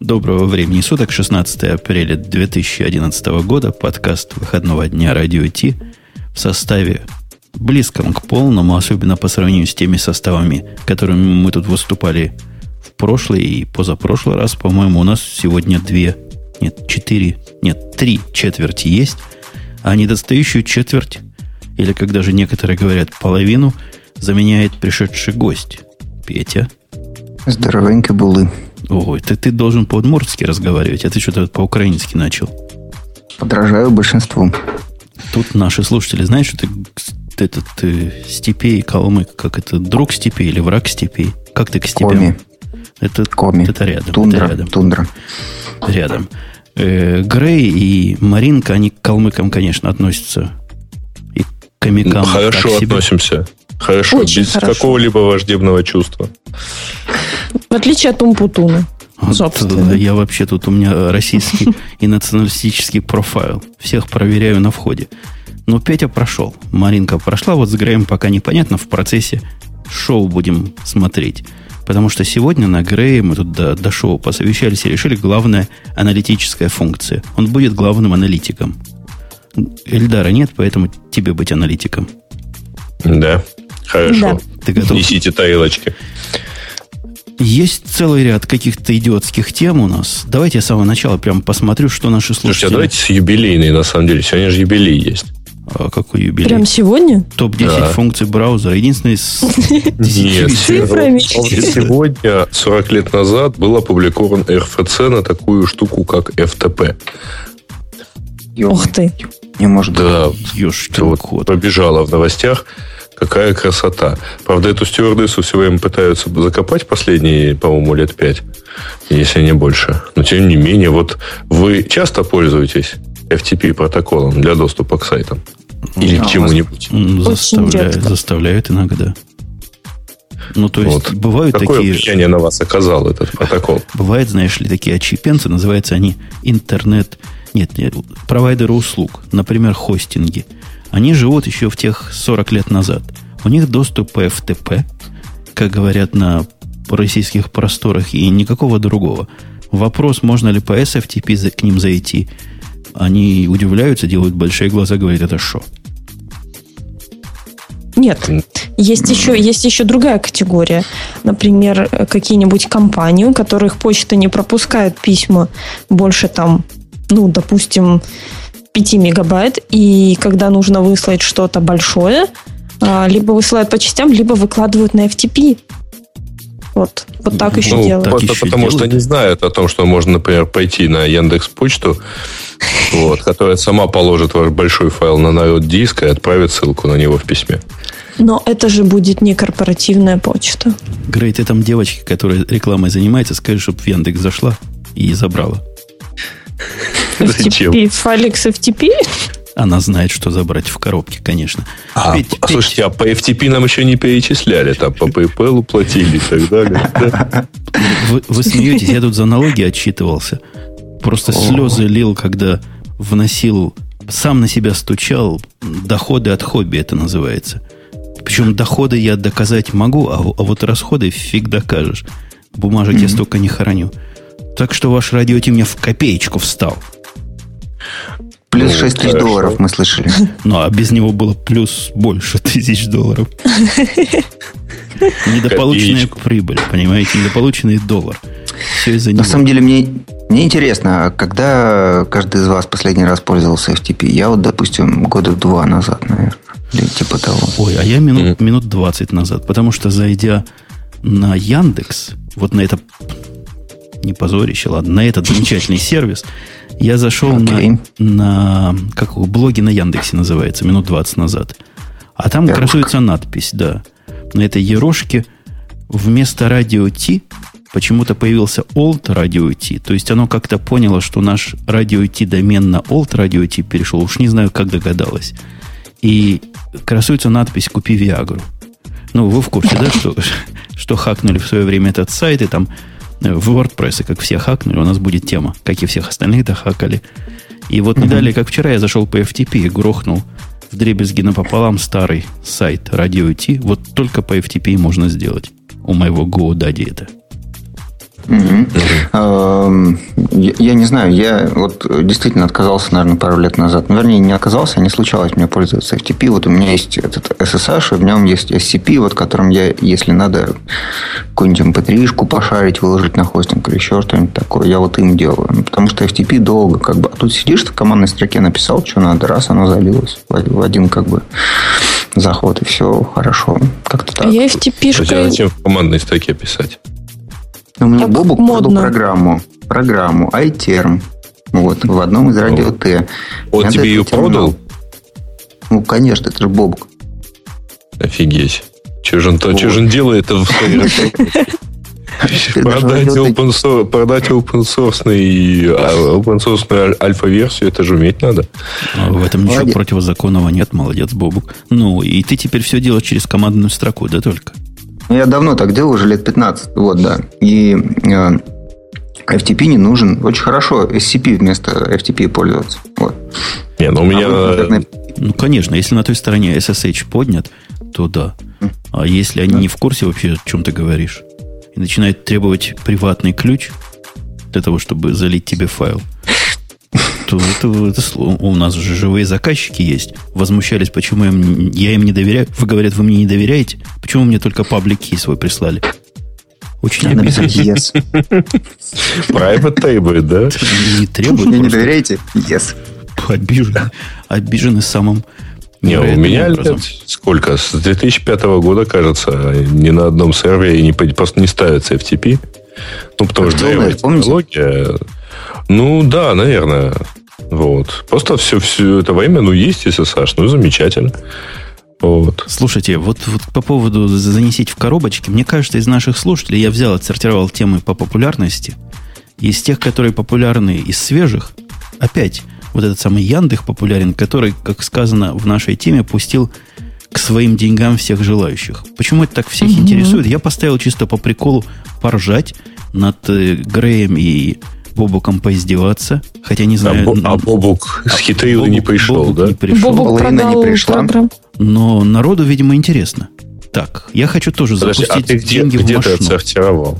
Доброго времени суток, 16 апреля 2011 года, подкаст выходного дня Радио Ти в составе близком к полному, особенно по сравнению с теми составами, которыми мы тут выступали в прошлый и позапрошлый раз, по-моему, у нас сегодня две, нет, четыре, нет, три четверти есть, а недостающую четверть, или, как даже некоторые говорят, половину, заменяет пришедший гость. Петя. Здоровенько булы. Ой, ты, ты должен по-удмуртски разговаривать, а ты что-то по-украински начал. Подражаю большинству. Тут наши слушатели знают, что ты, ты этот ты, степей, калмык, как это, друг степей или враг степей? Как ты к степям? Коми. Это, Коми. это рядом. Тундра. Это рядом. Тундра. рядом. Э, Грей и Маринка, они к калмыкам, конечно, относятся. И к комикам. Хорошо так себе. Хорошо, Очень без хорошо. какого-либо враждебного чувства. В отличие от Умпутуна. Собственно. я вообще тут у меня российский и националистический профайл. Всех проверяю на входе. Но Петя прошел. Маринка прошла. Вот с Греем пока непонятно. В процессе шоу будем смотреть. Потому что сегодня на Грее мы тут до, до шоу посовещались и решили главная аналитическая функция. Он будет главным аналитиком. Эльдара нет, поэтому тебе быть аналитиком. Да, хорошо. Да. Ты готов? Несите тарелочки. Есть целый ряд каких-то идиотских тем у нас. Давайте я с самого начала прям посмотрю, что наши Слушайте, а слушатели... давайте с юбилейной, на самом деле. Сегодня же юбилей есть. А какой юбилей? Прям сегодня? Топ-10 Да. функций браузера. Единственный с Нет, цифрами. сегодня, 40 лет назад, был опубликован РФЦ на такую штуку, как FTP. Ух ты. Не может быть. Да, вот побежала в новостях. Какая красота. Правда, эту стюардессу все время пытаются закопать последние, по-моему, лет пять, если не больше. Но, тем не менее, вот вы часто пользуетесь FTP протоколом для доступа к сайтам? Или А, к чему-нибудь? Заставляют, заставляют иногда. Ну, то есть, Вот. бывают Какое такие... влияние на вас оказал этот протокол? Бывают, знаешь ли, такие отщепенцы, называются они интернет... Нет, нет, провайдеры услуг, например, хостинги. Они живут еще в тех 40 лет назад. У них доступ по FTP, как говорят на российских просторах, и никакого другого. Вопрос, можно ли по SFTP к ним зайти, они удивляются, делают большие глаза, говорят, это что? Нет. Есть еще, есть еще другая категория. Например, какие-нибудь компании, у которых почта не пропускает письма больше там, ну, допустим, 5 мегабайт, и когда нужно выслать что-то большое, а, либо высылают по частям, либо выкладывают на FTP. Вот, вот так еще Ну, делают. так просто еще потому что делают? не знают о том, что можно, например, пойти на Яндекс Почту, вот, которая сама положит ваш большой файл на народ диск и отправит ссылку на него в письме. Но это же будет не корпоративная почта. Грей, ты там девочке, которая рекламой занимается, скажи, чтобы в Яндекс зашла и забрала. Зачем? FTP, файлик с FTP? Она знает, что забрать в коробке, конечно. А, Петь- а, Петь, слушайте, а по FTP нам еще не перечисляли, там по PayPal платили и так далее. Да? вы, вы смеетесь, я тут за налоги отчитывался. Просто слезы лил, когда вносил, сам на себя стучал. Доходы от хобби это называется. Причем доходы я доказать могу, а, а вот расходы фиг докажешь. Бумажек я столько не храню. Так что ваш радио мне в копеечку встал. Плюс Ну, 6 тысяч хорошо. долларов мы слышали. Ну, а без него было плюс больше тысяч долларов. Недополученная прибыль, понимаете? Недополученный доллар. Все из-за На него. самом деле, мне, мне интересно, а когда каждый из вас последний раз пользовался FTP? Я вот, допустим, года два назад, наверное. Или типа того. Ой, а я минут, минут 20 назад. Потому что, зайдя на Яндекс, вот на это не позорище, ладно, на этот замечательный сервис, я зашел Окей. на, на как его, блоги на Яндексе называется, минут 20 назад. А там Ярошка. красуется надпись, да. На этой ерошке вместо радио Ти почему-то появился Old Radio T. То есть оно как-то поняло, что наш радио T домен на Old Radio T перешел. Уж не знаю, как догадалось. И красуется надпись «Купи Виагру». Ну, вы в курсе, да, что, что хакнули в свое время этот сайт, и там в WordPress, как все хакнули, у нас будет тема, как и всех остальных дохакали. И вот не далее, как вчера, я зашел по FTP и грохнул в дребезги напополам старый сайт Radio T. Вот только по FTP и можно сделать. У моего GoDaddy это. Эм, я, не знаю, я вот действительно отказался, наверное, пару лет назад. Ну, вернее, не отказался, а не случалось мне пользоваться FTP. Вот у меня есть этот SSH, и в нем есть SCP, вот которым я, если надо какую-нибудь mp3-шку пошарить, выложить на хостинг или еще что-нибудь такое, я вот им делаю. Ну, потому что FTP долго как бы. А тут сидишь, в командной строке написал, что надо, раз, оно залилось в один как бы заход, и все хорошо. Как-то так. Я FTP-шкой... Зачем в командной строке писать? Ну, мне так Бобук продал программу, программу iTerm. Вот, в одном из радио Т. Он тебе ее продал? Ну, конечно, это же Бобук. Офигеть. Что же он, делает в своей Продать open, source, продать open source, open source альфа-версию, это же уметь надо. А в этом ничего противозаконного нет, молодец, Бобук. Ну, и ты теперь все делаешь через командную строку, да только? Ну, я давно так делал, уже лет 15. Вот, да. И э, FTP не нужен. Очень хорошо SCP вместо FTP пользоваться. Вот. Не, ну у меня... А ну, конечно, если на той стороне SSH поднят, то да. А если они не в курсе вообще, о чем ты говоришь, и начинают требовать приватный ключ для того, чтобы залить тебе файл, то это, это, у нас же живые заказчики есть. Возмущались, почему я им, я им не доверяю. Вы говорят, вы мне не доверяете? Почему мне только паблик свой прислали? Очень Надо написать yes. Private требует, да? Не требует. Мне не доверяете? Yes. Обижены. Обижены самым не, у меня лет сколько? С 2005 года, кажется, ни на одном сервере не, просто не ставится FTP. Ну, потому что технология... Ну, да, наверное. Вот. Просто все, все это время, ну, есть SSH, ну, замечательно. Вот. Слушайте, вот, вот по поводу занесить в коробочки, мне кажется, из наших слушателей я взял, отсортировал темы по популярности. Из тех, которые популярны из свежих, опять вот этот самый Яндых популярен, который, как сказано в нашей теме, пустил к своим деньгам всех желающих. Почему это так всех угу. интересует? Я поставил чисто по приколу поржать над э, Греем и Бобуком поиздеваться, хотя не знаю... А, а Бобук с хитрил не пришел, Бобук да? Не пришел. Бобук продал не пришла. Программ. Но народу, видимо, интересно. Так, я хочу тоже Подожди, запустить а ты где, деньги где в машину. ты отсортировал?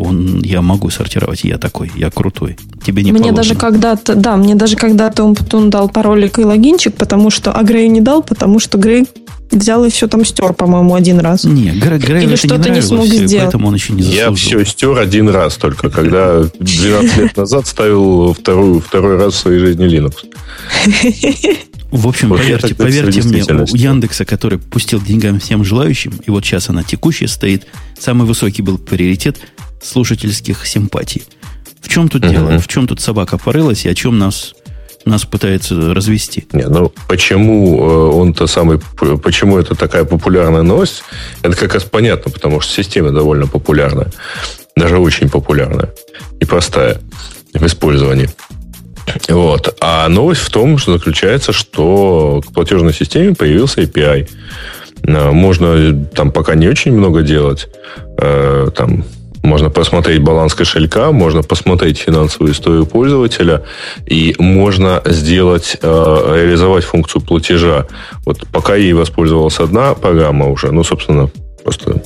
Он, я могу сортировать, я такой, я крутой. Тебе не Мне положено. даже когда-то, да, мне даже когда-то он, он дал паролик и логинчик, потому что, а Грею не дал, потому что Грей взял и все там стер, по-моему, один раз. Не, Грею Или что-то не, не смог все, сделать. Поэтому он еще не заслужил. Я все стер один раз только, когда 12 лет назад ставил вторую, второй раз в своей жизни Linux. В общем, вот поверьте, поверьте мне, у Яндекса, который пустил деньгам всем желающим, и вот сейчас она текущая стоит, самый высокий был приоритет слушательских симпатий. В чем тут uh-huh. дело? В чем тут собака порылась и о чем нас нас пытается развести. Не, ну почему э, он-то самый, почему это такая популярная новость? Это как раз понятно, потому что система довольно популярная, даже очень популярная и простая в использовании. Вот. А новость в том, что заключается, что к платежной системе появился API. Э, можно там пока не очень много делать. Э, там можно посмотреть баланс кошелька, можно посмотреть финансовую историю пользователя, и можно сделать, э, реализовать функцию платежа. Вот пока ей воспользовалась одна программа уже, ну, собственно, просто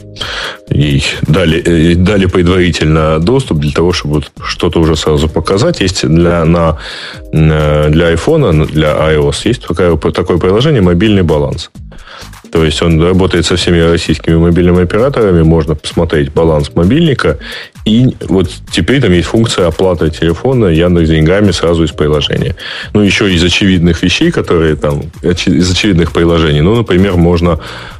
ей дали, э, дали предварительно доступ для того, чтобы что-то уже сразу показать. Есть для, на, для iPhone, для iOS, есть такое, такое приложение «Мобильный баланс». То есть он работает со всеми российскими мобильными операторами, можно посмотреть баланс мобильника, и вот теперь там есть функция оплаты телефона Яндекс деньгами сразу из приложения. Ну, еще из очевидных вещей, которые там, из очевидных приложений. Ну, например, можно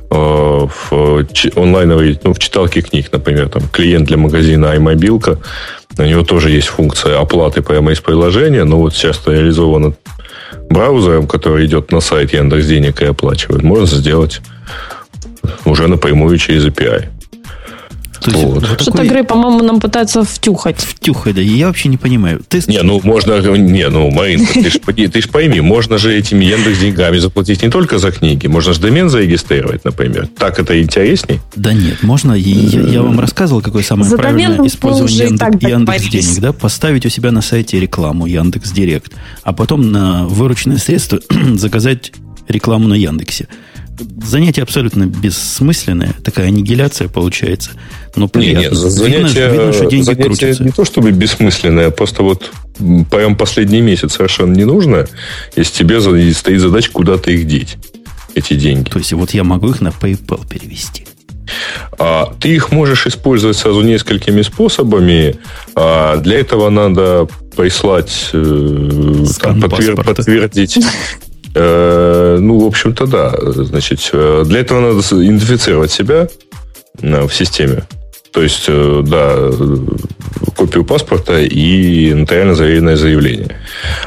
э, в онлайновой, ну, в читалке книг, например, там клиент для магазина iMobile, у него тоже есть функция оплаты прямо из приложения, но вот сейчас реализовано браузером, который идет на сайт Яндекс Денег и оплачивает, можно сделать уже напрямую через API. Вот. Что-то такой... игры, по-моему, нам пытаются втюхать. Втюхать, да. Я вообще не понимаю. Ты... Не, ну можно... Не, ну, Марин, ты ж, ты ж пойми, можно же этими Яндекс деньгами заплатить не только за книги, можно же домен зарегистрировать, например. Так это интересней? Да нет, можно... Я, я вам рассказывал, какое самое за правильное использование Яндекс, Яндекс денег, да? Поставить у себя на сайте рекламу Яндекс Директ, а потом на вырученные средства заказать рекламу на Яндексе. Занятие абсолютно бессмысленное, такая аннигиляция получается. Но приятно. Не, не, занятие, видно, видно, что деньги занятие крутятся. не то чтобы бессмысленное, а просто вот прям последний месяц совершенно не нужно, если тебе стоит задача куда-то их деть, эти деньги. То есть вот я могу их на PayPal перевести. А ты их можешь использовать сразу несколькими способами. А для этого надо прислать, э, там, подтвер- подтвердить. Э, ну, в общем-то, да. Значит, э, для этого надо идентифицировать себя э, в системе. То есть, да, копию паспорта и нотариально заверенное заявление.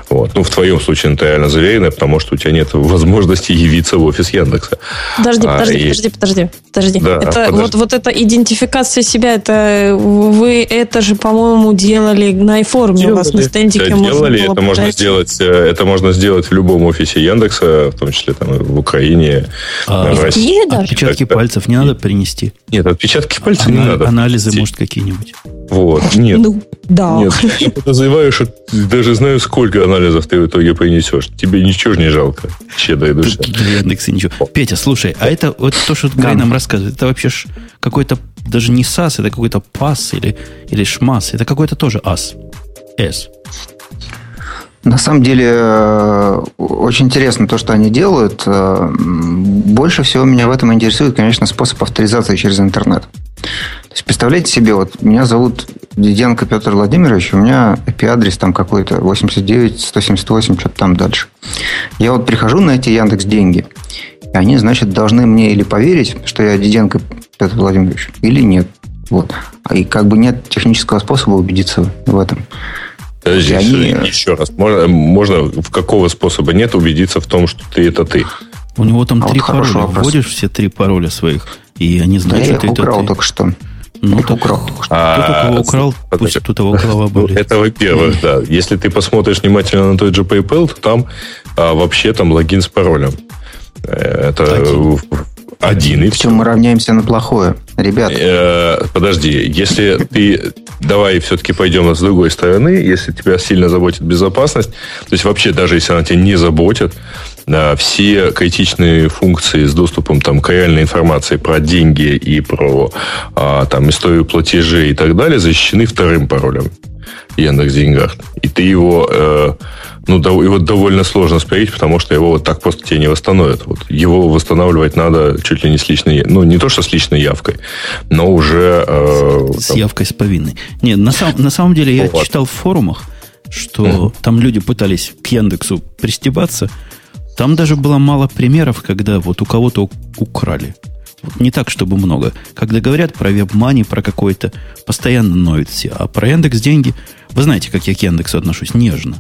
Вот. Ну, в твоем случае нотариально заверенное, потому что у тебя нет возможности явиться в офис Яндекса. Подожди, А, подожди, и- подожди, подожди, подожди. Да, это подожди. вот вот эта идентификация себя, это вы это же, по-моему, делали на iForum у вас на стендике Да, можно делали, было это можно подойти. сделать, э, это можно сделать в любом офисе Яндекса, в том числе там в Украине, А, в России. Отпечатки Так, пальцев не надо принести. Нет, отпечатки пальцев не Ана- надо. Анализы, Те- может, какие-нибудь. Вот, нет. Ну, да. Нет, я подозреваю, что даже знаю, сколько анализов ты в итоге принесешь. Тебе ничего ж не жалко, щедрая душа. Для Яндекса ничего. Петя, слушай, а это вот то, что Грей нам рассказывает, это вообще какой-то даже не САС, это какой-то ПАС или, или ШМАС. Это какой-то тоже АС. С. На самом деле, э, очень интересно то, что они делают. Э, Больше всего меня в этом интересует, конечно, способ авторизации через интернет. Есть, представляете себе, вот меня зовут Диденко Петр Владимирович, у меня IP-адрес там какой-то 89, 178, что-то там дальше. Я вот прихожу на эти Яндекс деньги, и они, значит, должны мне или поверить, что я Диденко Петр Владимирович, или нет. Вот. И как бы нет технического способа убедиться в этом. Подожди, И они- еще раз. Можно, можно в какого способа нет убедиться в том, что ты это ты? У него там А три вот пароля. Вводишь все три пароля своих, и они Да знают, я что их это украл ты. только что. Ну, так украл только что. Кто у кого А, украл, пусть его голова Ну, болит. Это во-первых, да. Если ты посмотришь внимательно на тот же PayPal, то там а, вообще там логин с паролем. Э, Это Один. один, и Причем мы равняемся на плохое. Ребят, Э, Подожди, если ты... Давай все-таки пойдем с другой стороны. Если тебя сильно заботит безопасность, то есть вообще даже если она тебя не заботит, все критичные функции с доступом там, к реальной информации про деньги и про а, там, историю платежей и так далее защищены вторым паролем Яндекс Деньгах. И ты его, э, ну, дов- его довольно сложно спрятать, потому что его вот так просто тебе не восстановят. Вот его восстанавливать надо чуть ли не с личной, ну, не то, что с личной явкой, но уже... э, С там, явкой с повинной. Нет, на, сам- на самом деле я ладно. читал в форумах, что Мгм. там люди пытались к Яндексу пристебаться. Там даже было мало примеров, когда вот у кого-то украли. Вот не так, чтобы много. Когда говорят про вебмани, про какой-то, постоянно ноют все. А про Яндекс деньги, вы знаете, как я к Яндексу отношусь, нежно.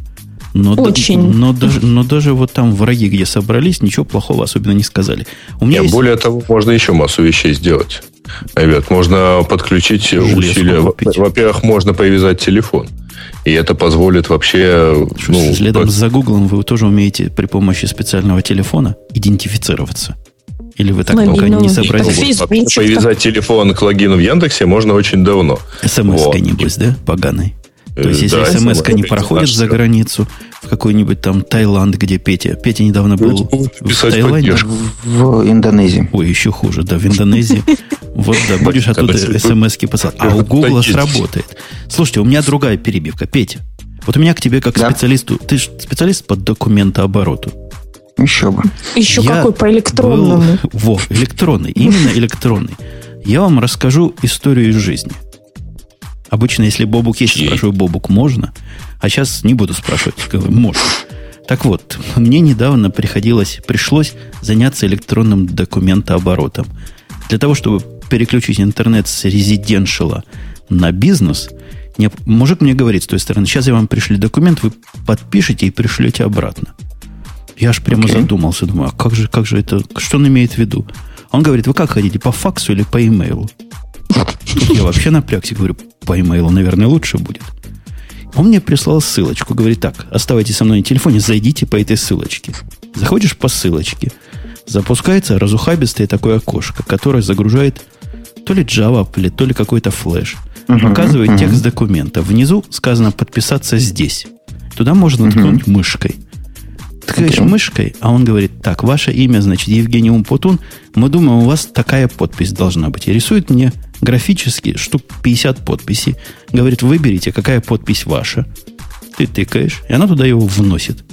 Но, да- Очень. но, даже, но даже вот там враги, где собрались, ничего плохого особенно не сказали. У меня Нет, есть... Более того, можно еще массу вещей сделать. Ребят, можно подключить Железку усилия. Купить. Во-первых, можно привязать телефон. И это позволит вообще... Что, ну, следом вот- за Гуглом вы тоже умеете при помощи специального телефона идентифицироваться? Или вы так пока Мобильного. не Так сообразили? вообще привязать телефон к логину в Яндексе можно очень давно. СМС-кой, Вот. небось, да, поганой? Э, То есть, если да, смс не проходит за границу, в какой-нибудь там Таиланд, где Петя. Петя недавно был в Таиланде. в Индонезии. Ой, еще хуже, да, в Индонезии. Вот, да, будешь оттуда смс-ки посылать. А у Гугла сработает. Слушайте, у меня другая перебивка. Петя, вот у меня к тебе как Да. специалисту, ты же специалист по документообороту. Еще бы. Еще Я какой по электронному. был- Во, электронный, именно электронный. Я вам расскажу историю из жизни. Обычно, если Бобук есть, Чьей? спрашиваю, Бобук, можно? А сейчас не буду спрашивать, говорю, можно. Так вот, мне недавно приходилось, пришлось заняться электронным документооборотом. Для того, чтобы переключить интернет с резиденшала на бизнес, не- мужик мне говорит с той стороны, сейчас я вам пришлю документ, вы подпишете и пришлете обратно. Я аж прямо Окей. задумался, думаю, а как же, как же это, что он имеет в виду? Он говорит, вы как хотите, по факсу или по имейлу? Тут я вообще напрягся, говорю, по имейлу, наверное, лучше будет. Он мне прислал ссылочку, говорит, так, оставайтесь со мной на телефоне, зайдите по этой ссылочке. Заходишь по ссылочке, запускается разухабистое такое окошко, которое загружает то ли Java, то ли какой-то флеш. Мгм, Показывает мгм. текст документа. Внизу сказано подписаться здесь. Туда можно ткнуть мышкой. Тыкаешь okay. мышкой, а он говорит, так, ваше имя, значит, Евгений Умпутун, мы думаем, у вас такая подпись должна быть. И рисует мне графически штук 50 подписей. Говорит, выберите, какая подпись ваша. Ты тыкаешь, и она туда его вносит.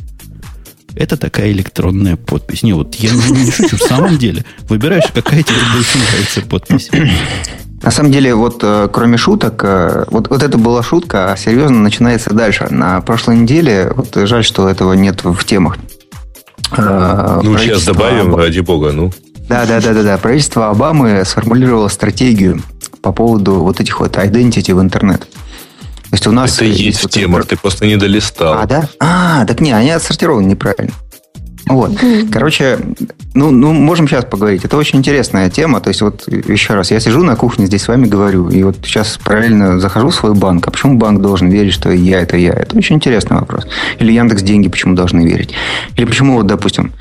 Это такая электронная подпись. Не, вот я не, не шучу, в самом деле. Выбираешь, какая тебе больше нравится подпись. На самом деле, вот э, кроме шуток, э, вот, вот это была шутка, а серьезно начинается дальше. На прошлой неделе, вот жаль, что этого нет в темах. Э, ну, сейчас добавим, Обам... ради бога, ну. Да, да, да, да, да. Правительство Обамы сформулировало стратегию по поводу вот этих вот identity в интернет. То есть у нас... Это есть, есть в темах, это... ты просто не долистал. А, да? А, так не, они отсортированы неправильно. Вот. Короче, ну, ну, можем сейчас поговорить. Это очень интересная тема. То есть, вот еще раз, я сижу на кухне, здесь с вами говорю, и вот сейчас параллельно захожу в свой банк. А почему банк должен верить, что я это я? Это очень интересный вопрос. Или Яндекс деньги почему должны верить? Или почему, вот, допустим,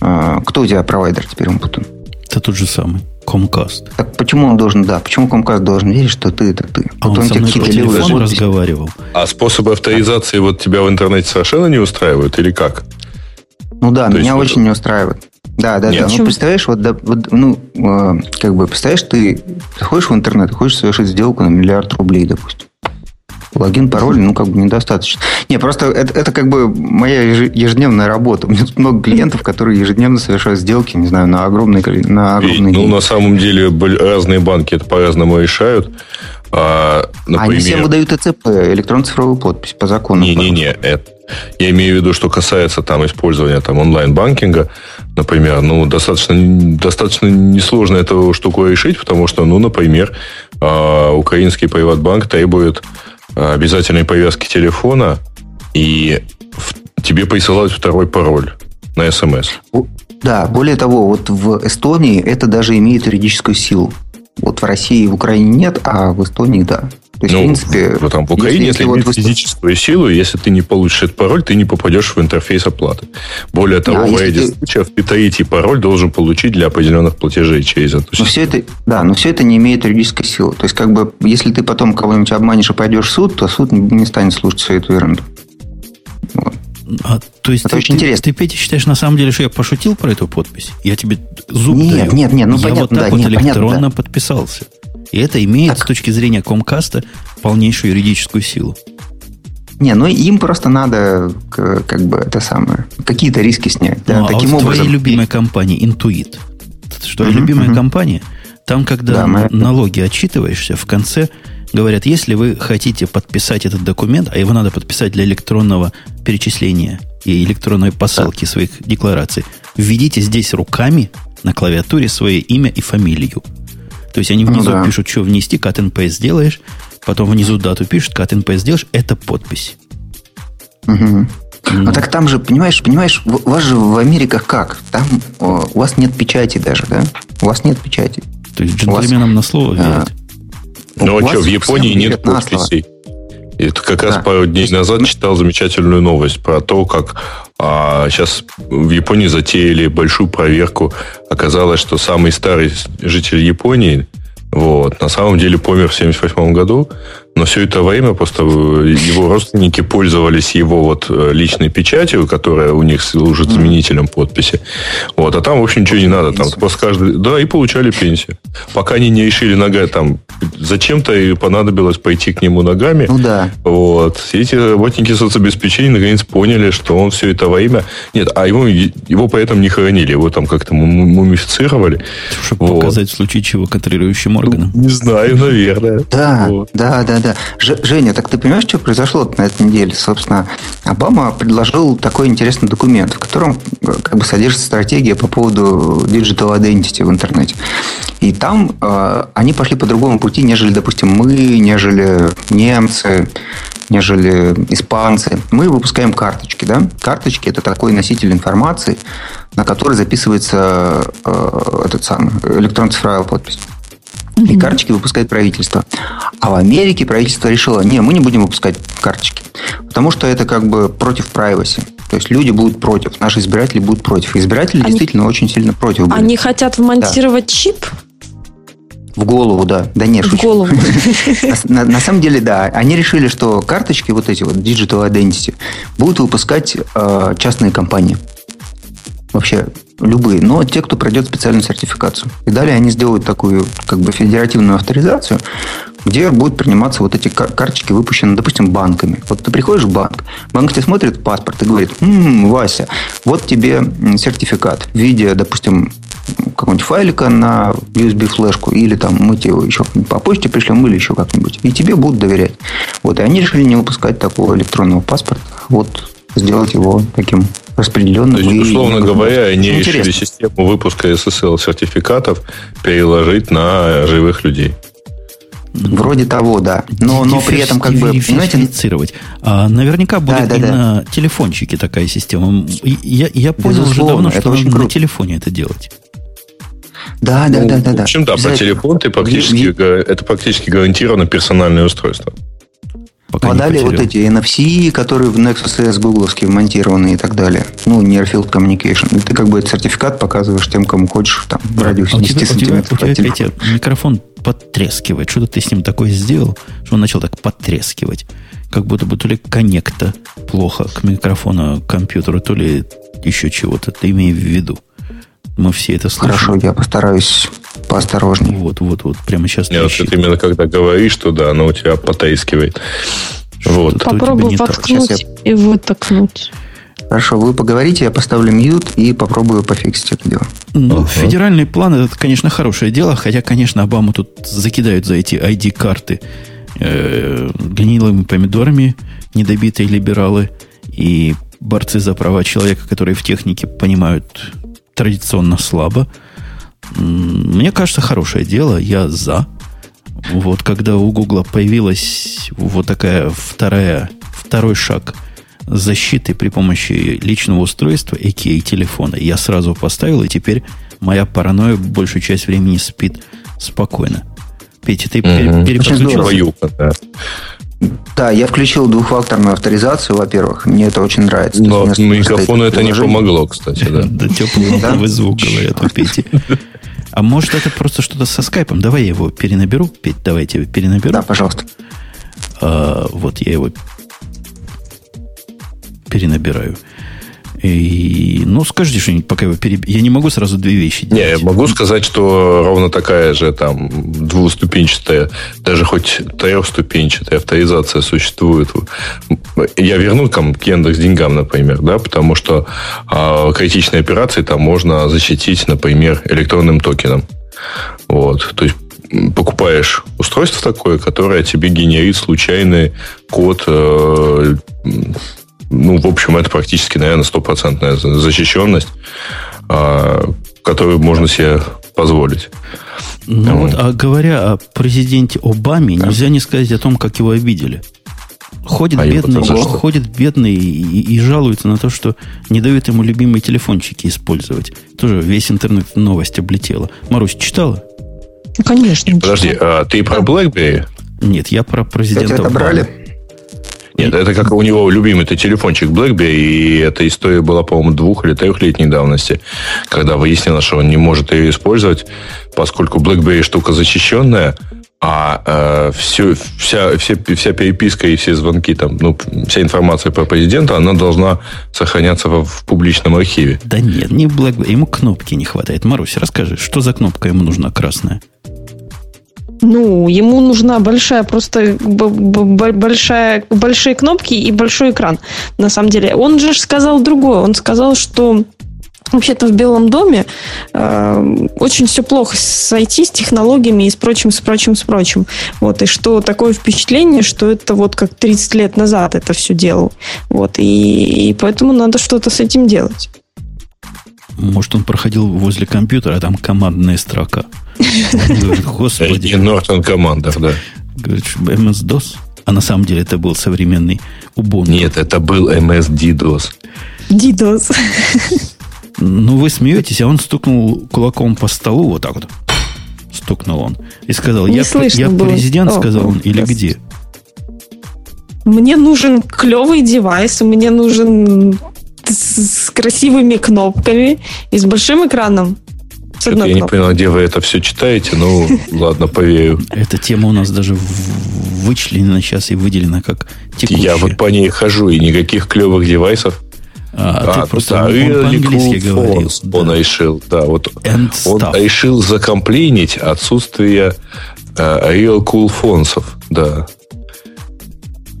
а, кто у тебя провайдер теперь, Умпутун? Это тот же самый. Comcast. Так почему он должен, да, почему Comcast должен верить, что ты это ты? А вот он, он со мной по телефону разговаривал. А способы авторизации вот тебя в интернете совершенно не устраивают или как? Ну да, То меня очень не устраивает. Да, да, Нет. да. Ну, представляешь, вот, да, вот ну, э, как бы, представляешь, ты заходишь в интернет, хочешь совершить сделку на миллиард рублей, допустим. Логин, пароль, ну, как бы недостаточно. Не, просто это, это как бы моя ежедневная работа. У меня тут много клиентов, которые ежедневно совершают сделки, не знаю, на огромные, на огромные И, Ну, на самом деле, разные банки это по-разному решают. А, например... Они всем выдают ЭЦП, электронно-цифровую подпись по закону. Не-не-не, я имею в виду, что касается там использования там онлайн-банкинга, например, ну, достаточно, достаточно несложно эту штуку решить, потому что, ну, например, а, украинский приватбанк требует обязательной повязки телефона, и тебе присылают второй пароль на смс. Да, более того, вот в Эстонии это даже имеет юридическую силу. Вот в России и в Украине нет, а в Эстонии да. То есть, ну, в принципе, в, там, в Украине если, если это вот физическую силу, если ты не получишь этот пароль, ты не попадешь в интерфейс оплаты. Более того, да, в ряде ты... случаев ты третий пароль должен получить для определенных платежей через эту но все это, Да, но все это не имеет юридической силы. То есть, как бы, если ты потом кого-нибудь обманешь и пойдешь в суд, то суд не станет слушать всю эту ерунду. Вот. А, то есть это ты, очень ты, интересно. Ты, Петя, считаешь на самом деле, что я пошутил про эту подпись? Я тебе зуб нет, даю. Нет, нет, ну я понятно, вот так да, вот нет, электронно понятно, да. подписался. И это имеет так. с точки зрения Комкаста полнейшую юридическую силу. Не, ну им просто надо как бы это самое какие-то риски снять. Да, ну, таким а вот образом. твоей любимой компании Intuit, что uh-huh, любимая uh-huh. компания, там, когда да, мы... налоги отчитываешься, в конце говорят, если вы хотите подписать этот документ, а его надо подписать для электронного перечисления и электронной посылки да. своих деклараций, введите здесь руками на клавиатуре свое имя и фамилию. То есть они внизу ну, да. пишут, что внести, cut and paste сделаешь, потом внизу дату пишут, cut and paste сделаешь, это подпись. Угу. Ну. А так там же, понимаешь, понимаешь, у вас же в Америках как? Там о, у вас нет печати даже, да? У вас нет печати. То есть джентльменам вас, на слово верят. А, ну а что, в Японии нет подписей? И это как да. раз пару дней назад читал замечательную новость про то, как а, сейчас в Японии затеяли большую проверку. Оказалось, что самый старый житель Японии вот, на самом деле помер в 1978 году, но все это время просто э, его родственники пользовались его вот э, личной печатью, которая у них служит заменителем подписи. Вот, а там, в общем, ничего не надо. Там просто каждый... Да, и получали пенсию. Пока они не решили нога там... Зачем-то и понадобилось пойти к нему ногами. Ну да. Вот. Эти работники соцобеспечения наконец поняли, что он все это во имя... Нет, а его, его поэтому не хоронили. Его там как-то мумифицировали. Чтобы вот. показать в случае чего контролирующим органам. Ну, не знаю, наверное. Да, да, да, да. Ж, Женя, так ты понимаешь, что произошло на этой неделе? Собственно, Обама предложил такой интересный документ, в котором э, как бы содержится стратегия по поводу digital identity в интернете. И там э, они пошли по другому пути, нежели, допустим, мы, нежели немцы, нежели испанцы. Мы выпускаем карточки, да? Карточки – это такой носитель информации, на который записывается э, этот самый электронно-цифровая подпись. И карточки выпускает правительство. А в Америке правительство решило, не, мы не будем выпускать карточки. Потому что это как бы против privacy. То есть люди будут против, наши избиратели будут против. Избиратели они, действительно очень сильно против были. Они хотят вмонтировать да. чип? В голову, да. Да нет, В голову. На, на самом деле, да. Они решили, что карточки, вот эти вот Digital Identity, будут выпускать э, частные компании. вообще любые, но те, кто пройдет специальную сертификацию. И далее они сделают такую как бы федеративную авторизацию, где будут приниматься вот эти карточки, выпущенные, допустим, банками. Вот ты приходишь в банк, банк тебе смотрит паспорт и говорит, м-м, Вася, вот тебе сертификат в виде, допустим, какого-нибудь файлика на USB-флешку, или там мы тебе его еще по почте пришлем, или еще как-нибудь. И тебе будут доверять. Вот, и они решили не выпускать такого электронного паспорта. Вот, сделать его таким распределенным. То есть, условно и, говоря, они интересно. решили систему выпуска SSL-сертификатов переложить на живых людей. Вроде того, да. Но, но при этом как бы... Верифицировать. А, наверняка будет да, да, и да. на телефончике такая система. Я, я понял уже давно, что надо на телефоне это делать. Да, да, ну, да, да. В общем, да, по телефону ты практически, это практически гарантированно персональное устройство. Пока далее вот эти NFC, которые в Nexus S гугловские вмонтированы и так далее. Ну, Near Field Communication. И ты как бы этот сертификат показываешь тем, кому хочешь, там, в радиусе а 10 тебя, сантиметров. У тебя, у тебя микрофон потрескивает. Что-то ты с ним такое сделал, что он начал так потрескивать. Как будто бы то ли коннекта плохо к микрофону, к компьютеру, то ли еще чего-то. Ты имей в виду. Мы все это слышим. Хорошо, я постараюсь поосторожнее. Вот, вот, вот. Прямо сейчас. Нет, вот это именно когда говоришь, что да, оно у тебя потрескивает. Вот. Попробуй воткнуть я... и вытокнуть. Хорошо, вы поговорите, я поставлю мьют и попробую пофиксить это дело. Ну, uh-huh. федеральный план это, конечно, хорошее дело, хотя, конечно, Обаму тут закидают за эти ID-карты э, гнилыми помидорами недобитые либералы и борцы за права человека, которые в технике понимают традиционно слабо. Мне кажется, хорошее дело, я за. Вот когда у Гугла появилась вот такая вторая, второй шаг защиты при помощи личного устройства, а.к.а. телефона, я сразу поставил, и теперь моя паранойя большую часть времени спит спокойно. Петя, ты угу. переключил? Да. Да, я включил двухфакторную авторизацию, во-первых. Мне это очень нравится. Но микрофону это не помогло, кстати, да. Да, теплый звук, говорят у Пети. А может, это просто что-то со скайпом? Давай я его перенаберу. Петь, давайте его перенаберу. Да, пожалуйста. А, вот я его перенабираю. И, ну, скажите что-нибудь, пока его переб... Я не могу сразу две вещи делать. Не, я могу сказать, что ровно такая же там двуступенчатая, даже хоть трехступенчатая авторизация существует. Я верну там, к Яндекс деньгам, например, да, потому что а, критичные операции там можно защитить, например, электронным токеном. Вот. То есть покупаешь устройство такое, которое тебе генерит случайный код э, ну, в общем, это практически, наверное, стопроцентная защищенность, а, которую можно себе позволить. Ну вот, а говоря о президенте Обаме, да. нельзя не сказать о том, как его обидели. Ходит а бедный, ходит бедный и, и жалуется на то, что не дают ему любимые телефончики использовать. Тоже весь интернет новость облетела. Марусь, читала? Ну, конечно. Подожди, а ты про BlackBerry? Нет, я про президента Кстати, отобрали? Нет, это как у него любимый это телефончик BlackBerry, и эта история была, по-моему, двух- или трехлетней давности, когда выяснилось, что он не может ее использовать, поскольку BlackBerry штука защищенная, а э, все, вся, вся, вся переписка и все звонки, там, ну, вся информация про президента, она должна сохраняться в, в публичном архиве. Да нет, не BlackBerry, ему кнопки не хватает. Марусь, расскажи, что за кнопка ему нужна красная? Ну, ему нужна большая, просто большая, большие кнопки и большой экран. На самом деле, он же сказал другое. Он сказал, что Вообще-то в Белом доме э, очень все плохо с IT, с технологиями и с прочим, с прочим, с прочим. Вот, и что такое впечатление, что это вот как 30 лет назад это все делал. Вот, и, и поэтому надо что-то с этим делать. Может, он проходил возле компьютера, а там командная строка. Говорит, господи. И Norton да. Говорит, MS-DOS. А на самом деле это был современный Ubuntu. Нет, это был MS-DDoS. DDoS. Ну, вы смеетесь, а он стукнул кулаком по столу вот так вот. Стукнул он. И сказал, я, я президент, О, сказал он, или где? Мне нужен клевый девайс, мне нужен с красивыми кнопками и с большим экраном. С одной я кнопкой. не понял, где вы это все читаете, ну ладно, поверю. Эта тема у нас даже вычислена сейчас и выделена как текущая. Я вот по ней хожу, и никаких клевых девайсов. А, а, ты просто да, он по-английски говорил. phones Он решил, да, вот And он stuff. решил закомплейнить отсутствие э, real cool фонсов, да.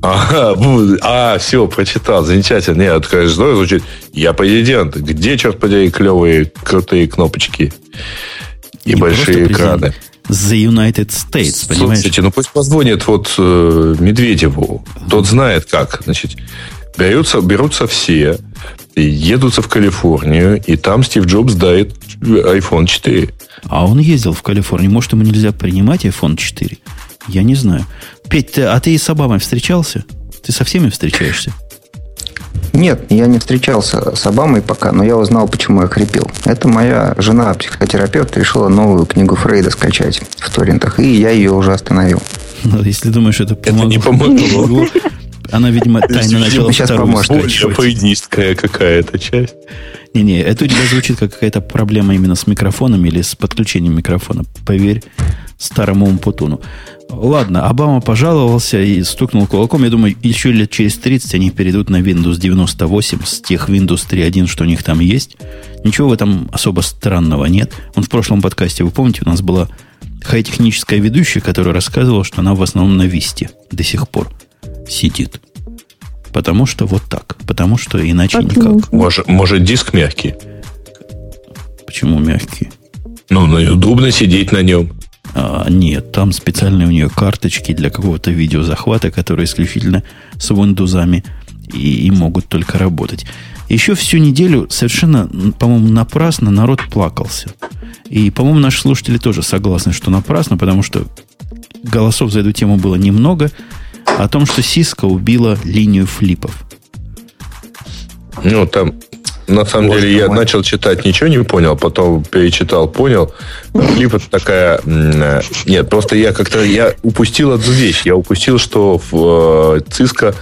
Ага, бу- а, все, прочитал, замечательно. Нет, конечно, здорово звучит. Я президент. Где, черт подери, клевые, крутые кнопочки и Не большие экраны? The United States, понимаешь? Слушайте, ну пусть позвонит вот э, Медведеву. Тот знает как. Значит, берутся, берутся все, и едутся в Калифорнию, и там Стив Джобс дает iPhone 4. А он ездил в Калифорнию. Может, ему нельзя принимать iPhone 4? Я не знаю. Петь, ты- а ты с Обамой встречался? Ты со всеми встречаешься? Нет, я не встречался с Обамой пока, но я узнал, почему я хрипел. Это моя жена, психотерапевт, решила новую книгу Фрейда скачать в торрентах, и я ее уже остановил. Ну, если думаешь, это помогло. не помогло. Она, видимо, тайно начала сейчас вторую поможет. Поединистская какая-то часть. Не-не, это у тебя звучит как какая-то проблема именно с микрофоном или с подключением микрофона. Поверь старому Умпутуну. Ладно, Обама пожаловался и стукнул кулаком. Я думаю, еще лет через 30 они перейдут на Windows 98 с тех Windows 3.1, что у них там есть. Ничего в этом особо странного нет. Он в прошлом подкасте, вы помните, у нас была хай-техническая ведущая, которая рассказывала, что она в основном на Висте до сих пор сидит. Потому что вот так. Потому что иначе Отлично. никак. Может, может, диск мягкий? Почему мягкие? Ну, ну, удобно сидеть на нем. А, нет, там специальные у нее карточки для какого-то видеозахвата, которые исключительно с Windows и, и могут только работать. Еще всю неделю совершенно, по-моему, напрасно народ плакался. И, по-моему, наши слушатели тоже согласны, что напрасно, потому что голосов за эту тему было немного. О том, что Cisco убила линию флипов. Ну, там, на самом Боже деле, я мой. начал читать, ничего не понял, потом перечитал, понял. Флип это такая... э, Нет, просто я как-то... Я упустил одну вещь. Я упустил, что в, э, Cisco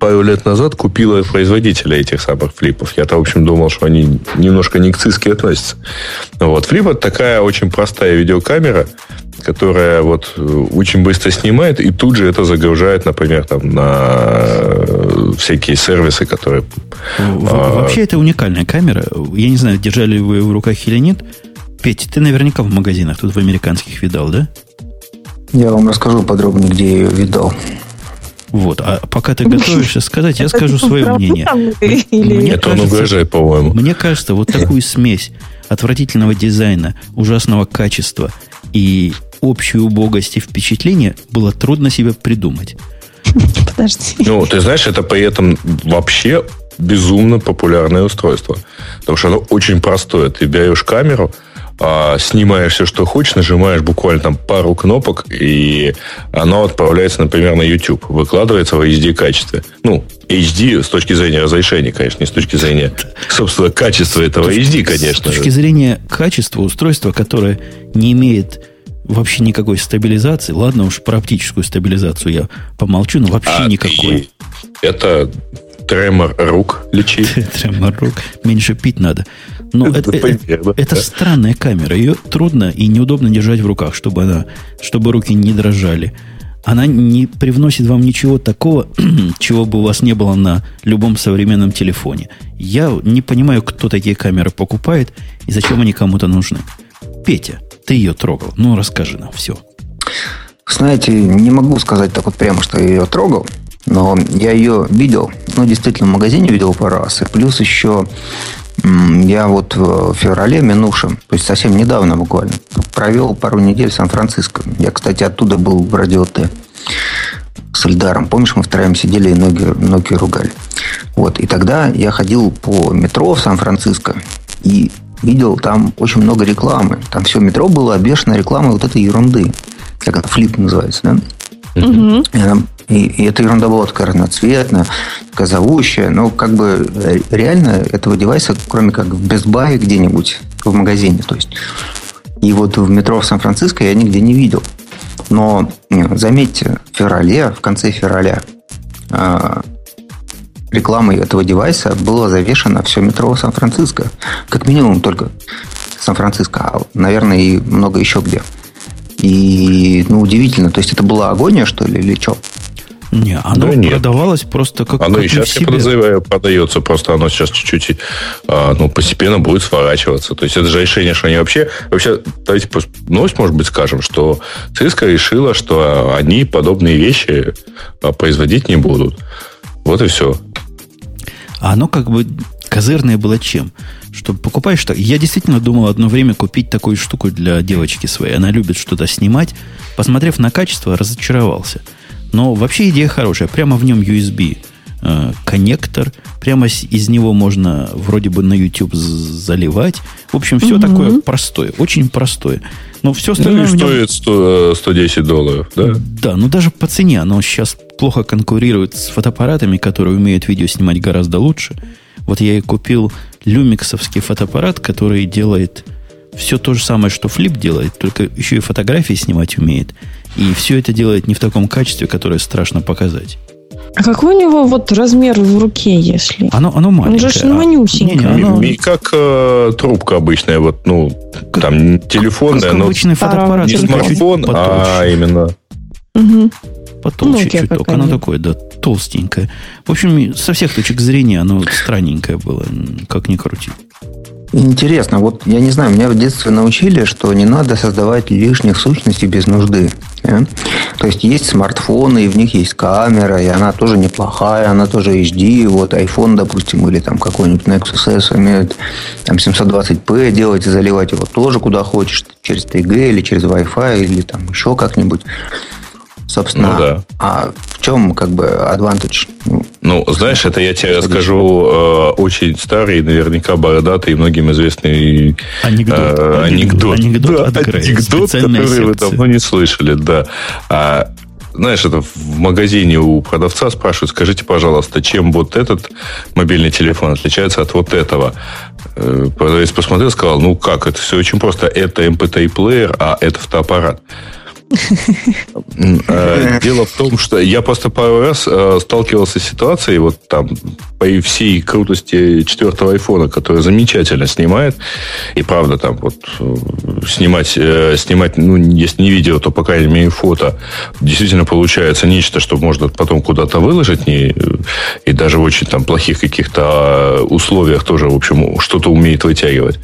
пару лет назад купила производителя этих самых флипов. Я-то, в общем, думал, что они немножко не к Cisco относятся. Вот. Флип это такая очень простая видеокамера, которая вот э, очень быстро снимает и тут же это загружает, например, там на э, всякие сервисы, которые В- А. Вообще, это уникальная камера. Я не знаю, держали вы ее в руках или нет. Петя, ты наверняка в магазинах тут в американских видал, да? Я вам расскажу подробнее, где я ее видал. Вот. А пока ты готовишься сказать, я скажу свое мнение. Мне Это он кажется- угрожает, по-моему. Мне кажется, вот такую смесь отвратительного дизайна, ужасного качества и общей убогости впечатления было трудно себе придумать. Подожди. Ну, ты знаешь, это при этом вообще безумно популярное устройство. Потому что оно очень простое. Ты берешь камеру, а, снимаешь все, что хочешь, нажимаешь буквально там пару кнопок, и оно отправляется, например, на YouTube. Выкладывается в HD качестве. Ну, HD с точки зрения разрешения, конечно, не с точки зрения, собственно, качества этого HD, С конечно. точки же. зрения качества устройства, которое не имеет вообще никакой стабилизации, ладно уж про оптическую стабилизацию я помолчу, но вообще А, никакой. Это тремор рук лечить. Тремор рук. Меньше пить надо. Но Это это, это- примерно, это да. странная камера. Ее трудно и неудобно держать в руках, чтобы, она, чтобы руки не дрожали. Она не привносит вам ничего такого, чего бы у вас не было на любом современном телефоне. Я не понимаю, кто такие камеры покупает и зачем они кому-то нужны. Петя, ты ее трогал. Ну, расскажи нам все. Знаете, не могу сказать так вот прямо, что я ее трогал, но я ее видел, ну, действительно, в магазине видел пару раз. И плюс еще я вот в феврале минувшем, то есть совсем недавно буквально, провел пару недель в Сан-Франциско. Я, кстати, оттуда был в радио Т с Эльдаром. Помнишь, мы втроем сидели и ноги, ноги ругали. Вот. И тогда я ходил по метро в Сан-Франциско и видел там очень много рекламы. Там все метро было обвешано рекламой вот этой ерунды. Как она, флип называется, да? Мгм. И, она- и- и эта ерунда была такая разноцветная, такая. Но как бы э, реально этого девайса, кроме как в Best Buy где-нибудь в магазине, то есть. И вот в метро в Сан-Франциско я нигде не видел. Но э, заметьте, в феврале, в конце февраля, а, рекламой этого девайса было завешено все метро Сан-Франциско. Как минимум только Сан-Франциско, а, наверное, и много еще где. И, ну, удивительно. То есть, это была агония, что ли, или что? Не, оно Да нет. продавалось просто как, Оно как и сейчас, я подозреваю, продается, просто оно сейчас чуть-чуть, а, ну, постепенно будет сворачиваться. То есть это же решение, что они вообще... Вообще, давайте новость, может быть, скажем, что Cisco решила, что они подобные вещи а, производить не будут. Вот и все. А оно как бы козырное было чем? Что покупаешь так. Я действительно думал одно время купить такую штуку для девочки своей. Она любит что-то снимать. Посмотрев на качество, разочаровался. Но вообще идея хорошая. Прямо в нем USB э, коннектор. Прямо с- из него можно вроде бы на YouTube з- заливать. В общем, все такое простое. Очень простое. Но все остальное Ну, нем- стоит 100, э, 110 долларов, да? да, ну даже по цене оно сейчас плохо конкурирует с фотоаппаратами, которые умеют видео снимать гораздо лучше. Вот я и купил люмиксовский фотоаппарат, который делает все то же самое, что флип делает, только еще и фотографии снимать умеет. И все это делает не в таком качестве, которое страшно показать. А какой у него вот размер в руке, если? Оно, оно маленькое. же ж а- манюсенькое. Не-не, оно И как э, трубка обычная, вот, ну, там телефонная, как но обычный фотоаппарат. не смартфон, а потолще. именно Мгм. Потолще Nokia чуток. Оно такое, да, толстенькое. В общем, со всех точек зрения оно странненькое было, как ни крути. Интересно, вот я не знаю, меня в детстве научили, что не надо создавать лишних сущностей без нужды. э. То есть есть смартфоны, и в них есть камера, и она тоже неплохая, она тоже HD. Вот iPhone, допустим, или там какой-нибудь Nexus S умеют там 720p делать и заливать его тоже куда хочешь, через 3G или через Wi-Fi или там еще как-нибудь. Собственно, Ну да. а в чем как бы advantage? Ну, Ну, знаешь, это я тебе расскажу э, очень старый, наверняка бородатый и многим известный Анекдот. э, анекдот. Анекдот Да, от Грея. анекдот, который вы секция. давно не слышали, да. А, знаешь, это в магазине у продавца спрашивают, скажите, пожалуйста, чем вот этот мобильный телефон отличается от вот этого? Э, Продавец посмотрел, сказал, ну как, это все очень просто. Это MP3-плеер, а это фотоаппарат. Э, Дело в том, что я просто пару раз э, сталкивался с ситуацией, вот там, по всей крутости четвертого айфона, который замечательно снимает, и правда там вот э, снимать, снимать, ну, если не видео, то, по крайней мере, фото, действительно получается нечто, что можно потом куда-то выложить, не, и даже в очень там плохих каких-то условиях тоже, в общем, что-то умеет вытягивать.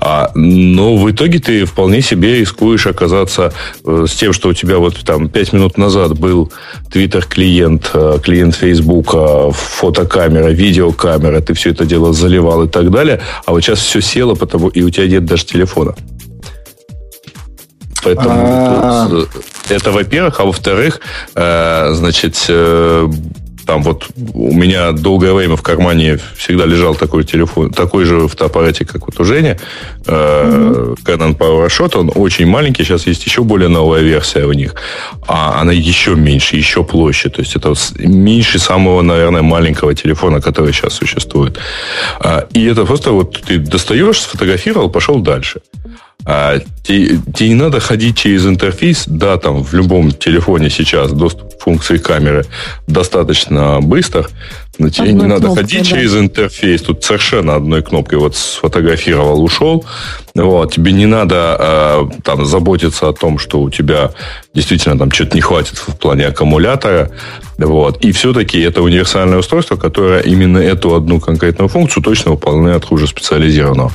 А, но в итоге ты вполне себе рискуешь оказаться с тем, что у тебя вот там 5 минут назад был Twitter-клиент, э, клиент Facebook, фотокамера, видеокамера, ты все это дело заливал и так далее, а вот сейчас все село, потому и у тебя нет даже телефона. Поэтому А. тут, э, это, во-первых, а во-вторых, э, значит, э, там вот у меня долгое время в кармане всегда лежал такой телефон, такой же фотоаппаратик, как вот у Жени, э, Canon PowerShot, он очень маленький, сейчас есть еще более новая версия у них, а она еще меньше, еще площадь, то есть это меньше самого, наверное, маленького телефона, который сейчас существует. А, И это просто вот ты достаешь, сфотографировал, пошел дальше. А, те- тебе не надо ходить через интерфейс. Да, там в любом телефоне сейчас доступ к функции камеры достаточно быстр, но тебе Одной не надо кнопкой, ходить да. через интерфейс. Тут совершенно одной кнопкой вот сфотографировал, ушел. Вот. Тебе не надо э, там заботиться о том, что у тебя действительно там что-то не хватит в плане аккумулятора. Вот. И все-таки это универсальное устройство, которое именно эту одну конкретную функцию точно выполняет хуже специализированного.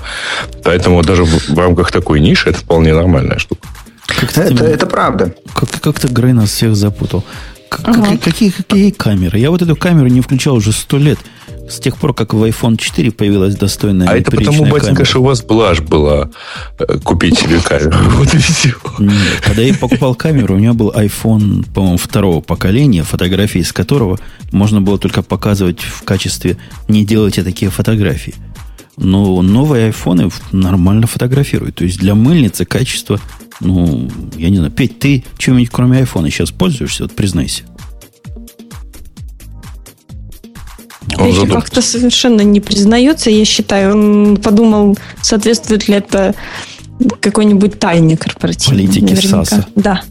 Поэтому даже в, в рамках такой ниши это вполне нормальная штука. Как-то это, ты- это правда. Как, как-то Грей нас всех запутал. Ага. какие, какие, какие камеры? Я вот эту камеру не включал уже сто лет. С тех пор, как в iPhone 4 появилась достойная А это потому, батенька, камера. что у вас блажь была э, купить себе камеру. Вот и все. Нет, когда я покупал камеру, у меня был iPhone, по-моему, второго поколения, фотографии из которого можно было только показывать в качестве «не делайте такие фотографии». Но новые айфоны нормально фотографируют. То есть для мыльницы качество, ну, я не знаю. Петь, ты чем-нибудь кроме айфона сейчас пользуешься? Вот признайся. Он Петя задумался. как-то совершенно не признается, я считаю. Он подумал, соответствует ли это какой-нибудь тайне корпоративной. Политики наверняка. САСа. Да.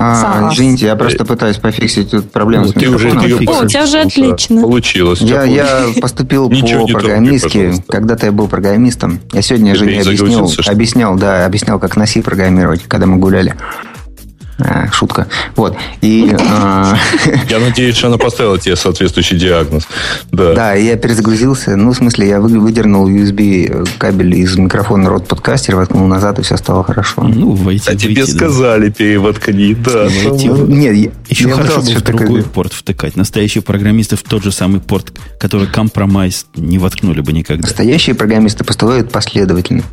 А, извините, я просто пытаюсь пофиксить тут проблему Ну, с Ты уже О, у тебя же отлично. Получилось. Я, я поступил не трогай, пожалуйста. Когда-то я был программистом. Я сегодня Ты жене объяснил, объяснял, да, объяснял, как на C программировать, когда мы гуляли. А, шутка. Вот. И, э... Я надеюсь, что она поставила тебе соответствующий диагноз. Да. Да, я перезагрузился. Ну, в смысле, я выдернул USB кабель из микрофона рот подкастер, воткнул назад, и все стало хорошо. Ну, войти, а выйти, тебе да. сказали перевоткни, да. Войти, ну, нет, еще я хорошо бы в другой такой... порт втыкать. Настоящие программисты в тот же самый порт, который компромайс не воткнули бы никогда. Настоящие программисты поступают последовательно.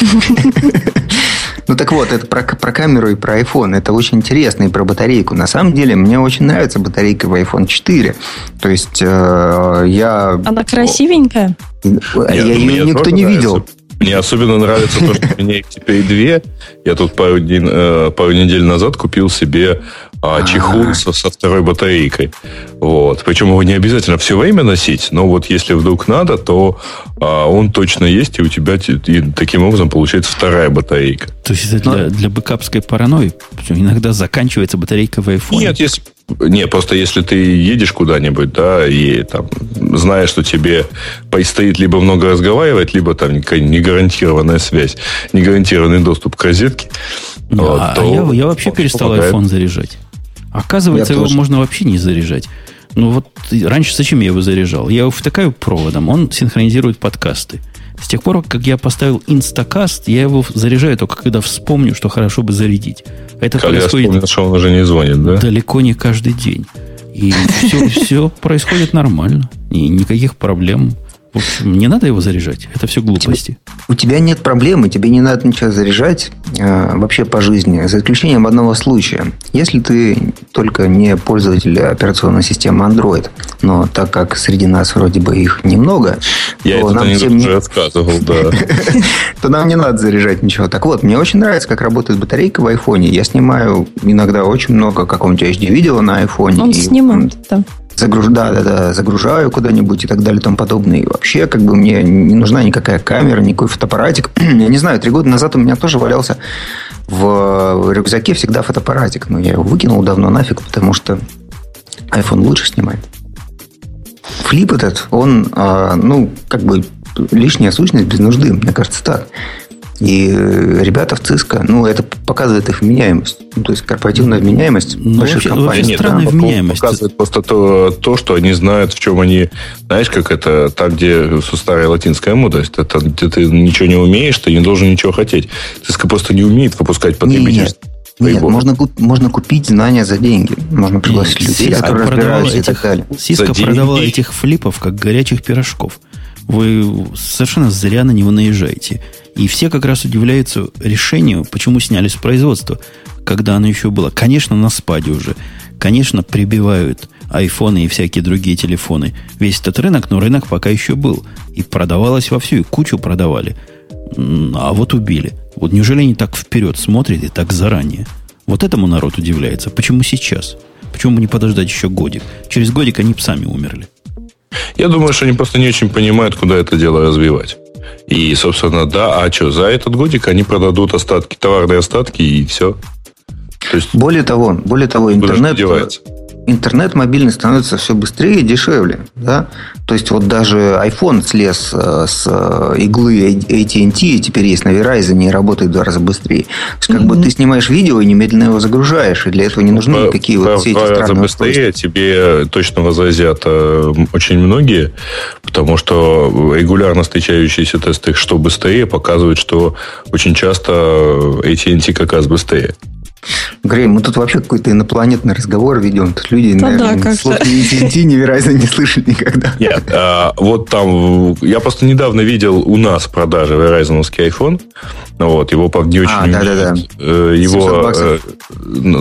Ну так вот, это про, про камеру и про iPhone. Это очень интересно и про батарейку. На самом деле, мне очень нравится батарейка в iPhone 4. То есть э, я... Она красивенькая? Я, ее никто не нравится. видел. Мне особенно нравится то, что у меня их теперь две. Я тут пару, день, э, пару недель назад купил себе а, чехол со, со второй батарейкой. Вот. Причем его не обязательно все время носить, но вот если вдруг надо, то а, он точно есть, и у тебя и таким образом получается вторая батарейка. То есть это для, для бэкапской паранойи? Иногда заканчивается батарейка в iPhone? Нет, если, не, просто если ты едешь куда-нибудь, да, и там знаешь, что тебе предстоит либо много разговаривать, либо там негарантированная связь, негарантированный доступ к розетке. Да, вот, а я, я вообще перестал помогает. iPhone заряжать. Оказывается, я его тоже. можно вообще не заряжать. Ну вот раньше зачем я его заряжал? Я его втыкаю проводом, он синхронизирует подкасты. С тех пор, как я поставил инстакаст, я его заряжаю только когда вспомню, что хорошо бы зарядить. Это когда происходит вспомнил, что он уже не звонит, да? Далеко не каждый день. И все, все происходит нормально. И никаких проблем в общем, не надо его заряжать. Это все глупости. У тебя нет проблемы, тебе не надо ничего заряжать э, вообще по жизни, за исключением одного случая. Если ты только не пользователь операционной системы Android, но так как среди нас вроде бы их немного, я то нам всем не... рассказывал, да. то нам не надо заряжать ничего. Так вот, мне очень нравится, как работает батарейка в айфоне. Я снимаю иногда очень много какого-нибудь HD-видео на айфоне. Он снимает, да загруж... да, да, да, загружаю куда-нибудь и так далее и тому подобное. И вообще, как бы мне не нужна никакая камера, никакой фотоаппаратик. я не знаю, три года назад у меня тоже валялся в рюкзаке всегда фотоаппаратик. Но я его выкинул давно нафиг, потому что iPhone лучше снимает. Флип этот, он, а, ну, как бы лишняя сущность без нужды, мне кажется, так. И ребята в Cisco, ну, это показывает их вменяемость. Ну, то есть корпоративная вменяемость ну, больших вообще, компаний. Вообще странная да, вменяемость. Показывает просто то, то, что они знают, в чем они... Знаешь, как это, там, где старая латинская мудрость, это где ты ничего не умеешь, ты не должен ничего хотеть. Cisco просто не умеет выпускать потребительство. Нет, нет, можно, можно купить знания за деньги. Можно пригласить людей, Cisco которые разбираются этих, и так далее. Cisco продавала этих флипов как горячих пирожков. Вы совершенно зря на него наезжаете. И все как раз удивляются решению, почему сняли с производства, когда оно еще было. Конечно, на спаде уже. Конечно, прибивают айфоны и всякие другие телефоны. Весь этот рынок, но рынок пока еще был. И продавалось вовсю, и кучу продавали. А вот убили. Вот неужели они так вперед смотрят и так заранее? Вот этому народ удивляется. Почему сейчас? Почему бы не подождать еще годик? Через годик они сами умерли. Я думаю, что они просто не очень понимают, куда это дело развивать. И, собственно, да, а что, за этот годик они продадут остатки, товарные остатки и все. То есть, более того, более того, интернет, интернет мобильный становится все быстрее и дешевле. Да? То есть, вот даже iPhone слез э, с э, иглы AT&T, и теперь есть на Verizon и работает в два раза быстрее. То есть, как mm-hmm. бы ты снимаешь видео и немедленно его загружаешь, и для этого не нужны по, никакие по, вот все эти странные быстрее тебе точно возразят э, очень многие, потому что регулярно встречающиеся тесты, что быстрее, показывают, что очень часто AT&T как раз быстрее. Грей, мы тут вообще какой-то инопланетный разговор ведем. Тут люди, да, наверное, да, слов AT&T невероятно не слышали никогда. Нет, а, вот там... Я просто недавно видел у нас в продаже Verizon iPhone. Вот, его, правда, не очень... А, да, да, да. Его... Э,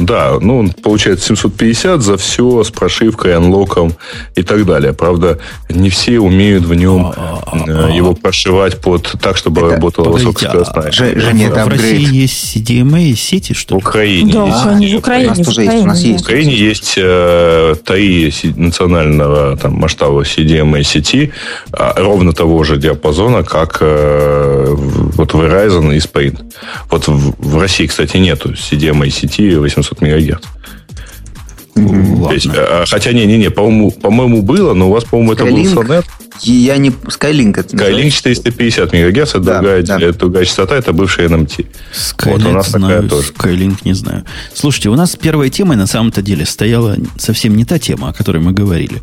да, ну, он получает 750 за все с прошивкой, анлоком и так далее. Правда, не все умеют в нем а, а, э, его прошивать под так, чтобы это, работала высокоскоростная. Женя, это в России есть CDMA сети, что ли? Украине да, есть. В Украине, в Украине, у нас есть. В Украине есть э, три национального там, масштаба CDMA сети э, ровно того же диапазона, как э, вот Verizon и Sprint. Вот в, в России, кстати, нету CDMA сети 800 МГц. Ладно. Есть, а, хотя не-не-не, по-моему, по-моему было, но у вас, по-моему, это был Sonet. Я не... Skylink это Skylink 450 МГц, это, да, другая, да. это другая частота, это бывшая NMT. Skylink вот у нас знаю, такая тоже. Skylink не знаю. Слушайте, у нас первой темой на самом-то деле стояла совсем не та тема, о которой мы говорили.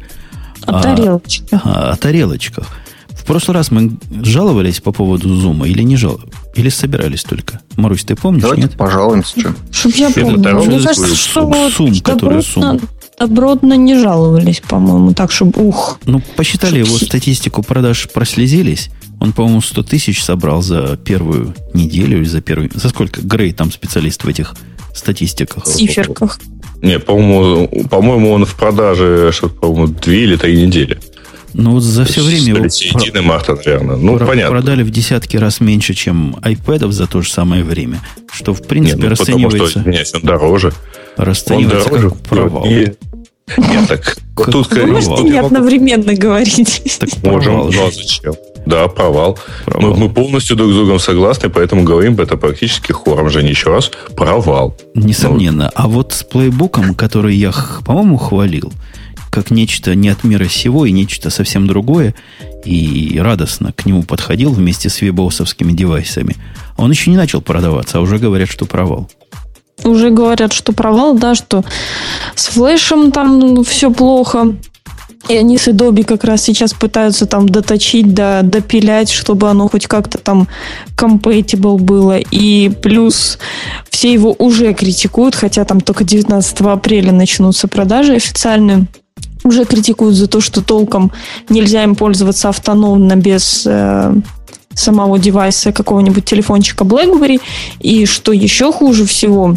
О а, тарелочках. А, о тарелочках. В прошлый раз мы жаловались по поводу зума или не жаловались? Или собирались только? Марусь, ты помнишь? Давайте нет? пожалуемся. Что? Чтоб я помню. Мне кажется, что сум, который сум. Добротно не жаловались, по-моему, так, чтобы ух. Ну, посчитали его статистику продаж, прослезились. Он, по-моему, 100 тысяч собрал за первую неделю или за первую... За сколько? Грей там специалист в этих статистиках. Циферках. Не, по-моему, по-моему, он в продаже, что по-моему, две или три недели. Ну, вот за все время его... Середины марта, наверное. Ну, про- понятно. Продали в десятки раз меньше, чем iPad за то же самое время. Что, в принципе, Нет, ну, расценивается... Потому что, извиняюсь, он дороже. Расценивается он дороже, как провал. И... Нет, так как тут... Вы можете не одновременно говорить. Так Можем, но ну, а зачем? Да, провал. провал. Мы, мы полностью друг с другом согласны, поэтому говорим это практически хором. Жень, еще раз, провал. Несомненно. Ну, а вот с плейбуком, который я, по-моему, хвалил, как нечто не от мира сего и нечто совсем другое, и радостно к нему подходил вместе с вебосовскими девайсами. Он еще не начал продаваться, а уже говорят, что провал. Уже говорят, что провал, да, что с флешем там все плохо. И они с Adobe как раз сейчас пытаются там доточить, да, допилять, чтобы оно хоть как-то там compatible было. И плюс все его уже критикуют, хотя там только 19 апреля начнутся продажи официальные уже критикуют за то, что толком нельзя им пользоваться автономно без э, самого девайса какого-нибудь телефончика BlackBerry. И что еще хуже всего,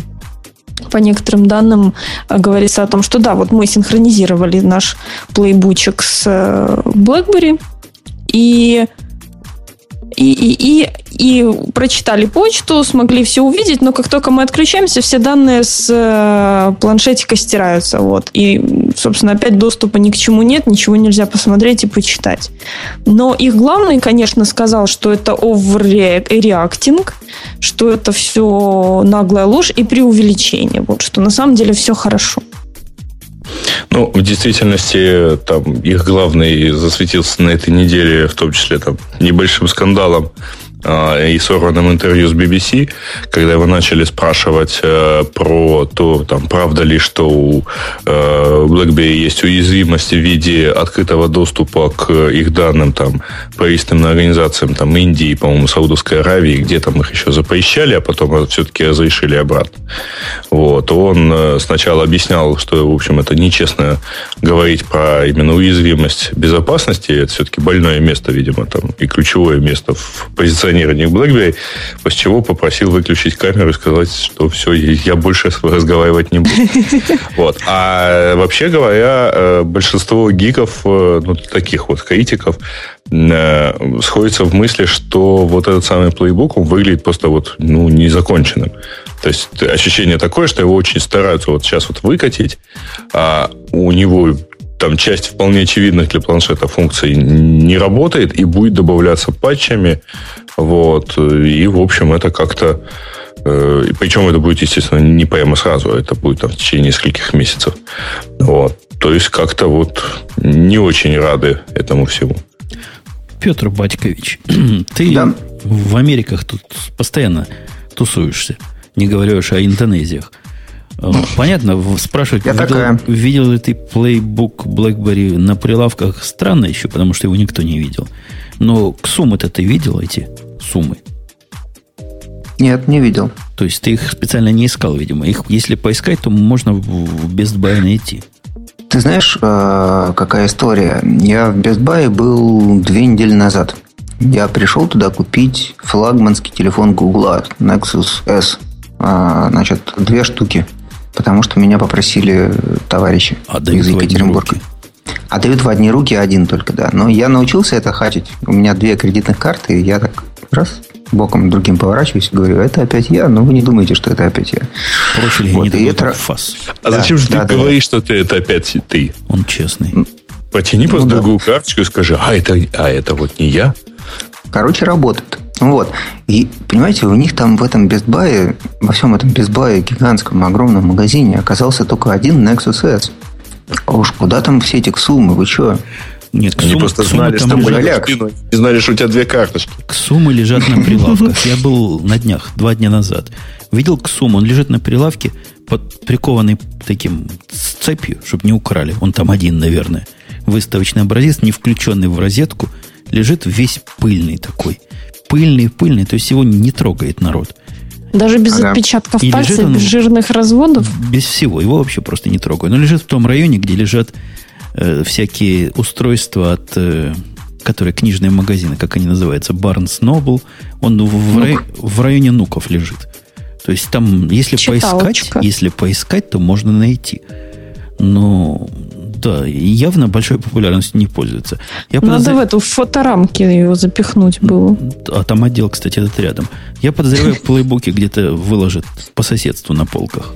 по некоторым данным э, говорится о том, что да, вот мы синхронизировали наш плейбучек с э, BlackBerry, и и, и, и, и прочитали почту, смогли все увидеть, но как только мы отключаемся, все данные с э, планшетика стираются. Вот. И, собственно, опять доступа ни к чему нет, ничего нельзя посмотреть и почитать. Но их главный, конечно, сказал, что это overreacting, что это все наглая ложь и преувеличение. Вот, что на самом деле все хорошо. Ну, в действительности, там, их главный засветился на этой неделе, в том числе, там, небольшим скандалом и сорванном интервью с BBC, когда его начали спрашивать э, про то, там, правда ли, что у э, BlackBerry есть уязвимость в виде открытого доступа к их данным там, правительственным организациям там, Индии, по-моему, Саудовской Аравии, где там их еще запрещали, а потом все-таки разрешили обратно. Вот. Он э, сначала объяснял, что, в общем, это нечестно говорить про именно уязвимость безопасности, это все-таки больное место, видимо, там, и ключевое место в позиционировании позиционирования BlackBerry, после чего попросил выключить камеру и сказать, что все, я больше разговаривать не буду. Вот. А вообще говоря, э, большинство гиков, э, ну, таких вот критиков, э, сходится в мысли, что вот этот самый плейбук, он выглядит просто вот, ну, незаконченным. То есть ощущение такое, что его очень стараются вот сейчас вот выкатить, а у него там часть вполне очевидных для планшета функций не работает и будет добавляться патчами. Вот. И, в общем, это как-то... Э, причем это будет, естественно, не прямо сразу, а это будет там, в течение нескольких месяцев. Вот. То есть как-то вот не очень рады этому всему. Петр Батькович, ты да. в Америках тут постоянно тусуешься, не говоря уж о Индонезиях. Понятно, спрашивать, видел, видел ли ты Playbook BlackBerry на прилавках, странно еще, потому что его никто не видел. Но к суммы-то ты видел эти суммы? Нет, не видел. То есть ты их специально не искал, видимо. Их, если поискать, то можно в Best Buy найти. Ты знаешь, э, какая история? Я в Best Buy был две недели назад. Я пришел туда купить флагманский телефон Google Nexus S. А, значит, две штуки. Потому что меня попросили товарищи а из Екатеринбурга. А дают в одни руки один только, да. Но я научился это хачить. У меня две кредитных карты, и я так раз боком другим поворачиваюсь и говорю, это опять я, но вы не думаете, что это опять я. Профиль вот, и это... фас. А да, зачем же да, ты да, говоришь, да. что ты это опять ты? Он честный. Потяни ну, просто да. другую карточку и скажи, а это, а это вот не я. Короче, работает. Вот. И, понимаете, у них там в этом Best Buy, во всем этом Best Buy, гигантском, огромном магазине, оказался только один Nexus S. А уж куда там все эти суммы, вы что? Нет, Они просто знали, что лежат, не знали, что у тебя две карточки. Ксумы лежат на прилавках. Я был на днях, два дня назад. Видел Ксум, он лежит на прилавке, под, прикованный таким с цепью, чтобы не украли. Он там один, наверное. Выставочный образец, не включенный в розетку, лежит весь пыльный такой. Пыльный, пыльный, то есть его не трогает народ. Даже без ага. отпечатков и пальцев, без жирных разводов? Без всего. Его вообще просто не трогают. Но лежит в том районе, где лежат э, всякие устройства от... Э, которые книжные магазины, как они называются, Barnes Noble, он в, в, рай, в районе Нуков лежит. То есть там, если Читалочка. поискать, если поискать, то можно найти. Но да, явно большой популярностью не пользуется. Я Надо подозр... в эту фоторамки его запихнуть было. А там отдел, кстати, этот рядом. Я подозреваю, плейбуки где-то выложат по соседству на полках.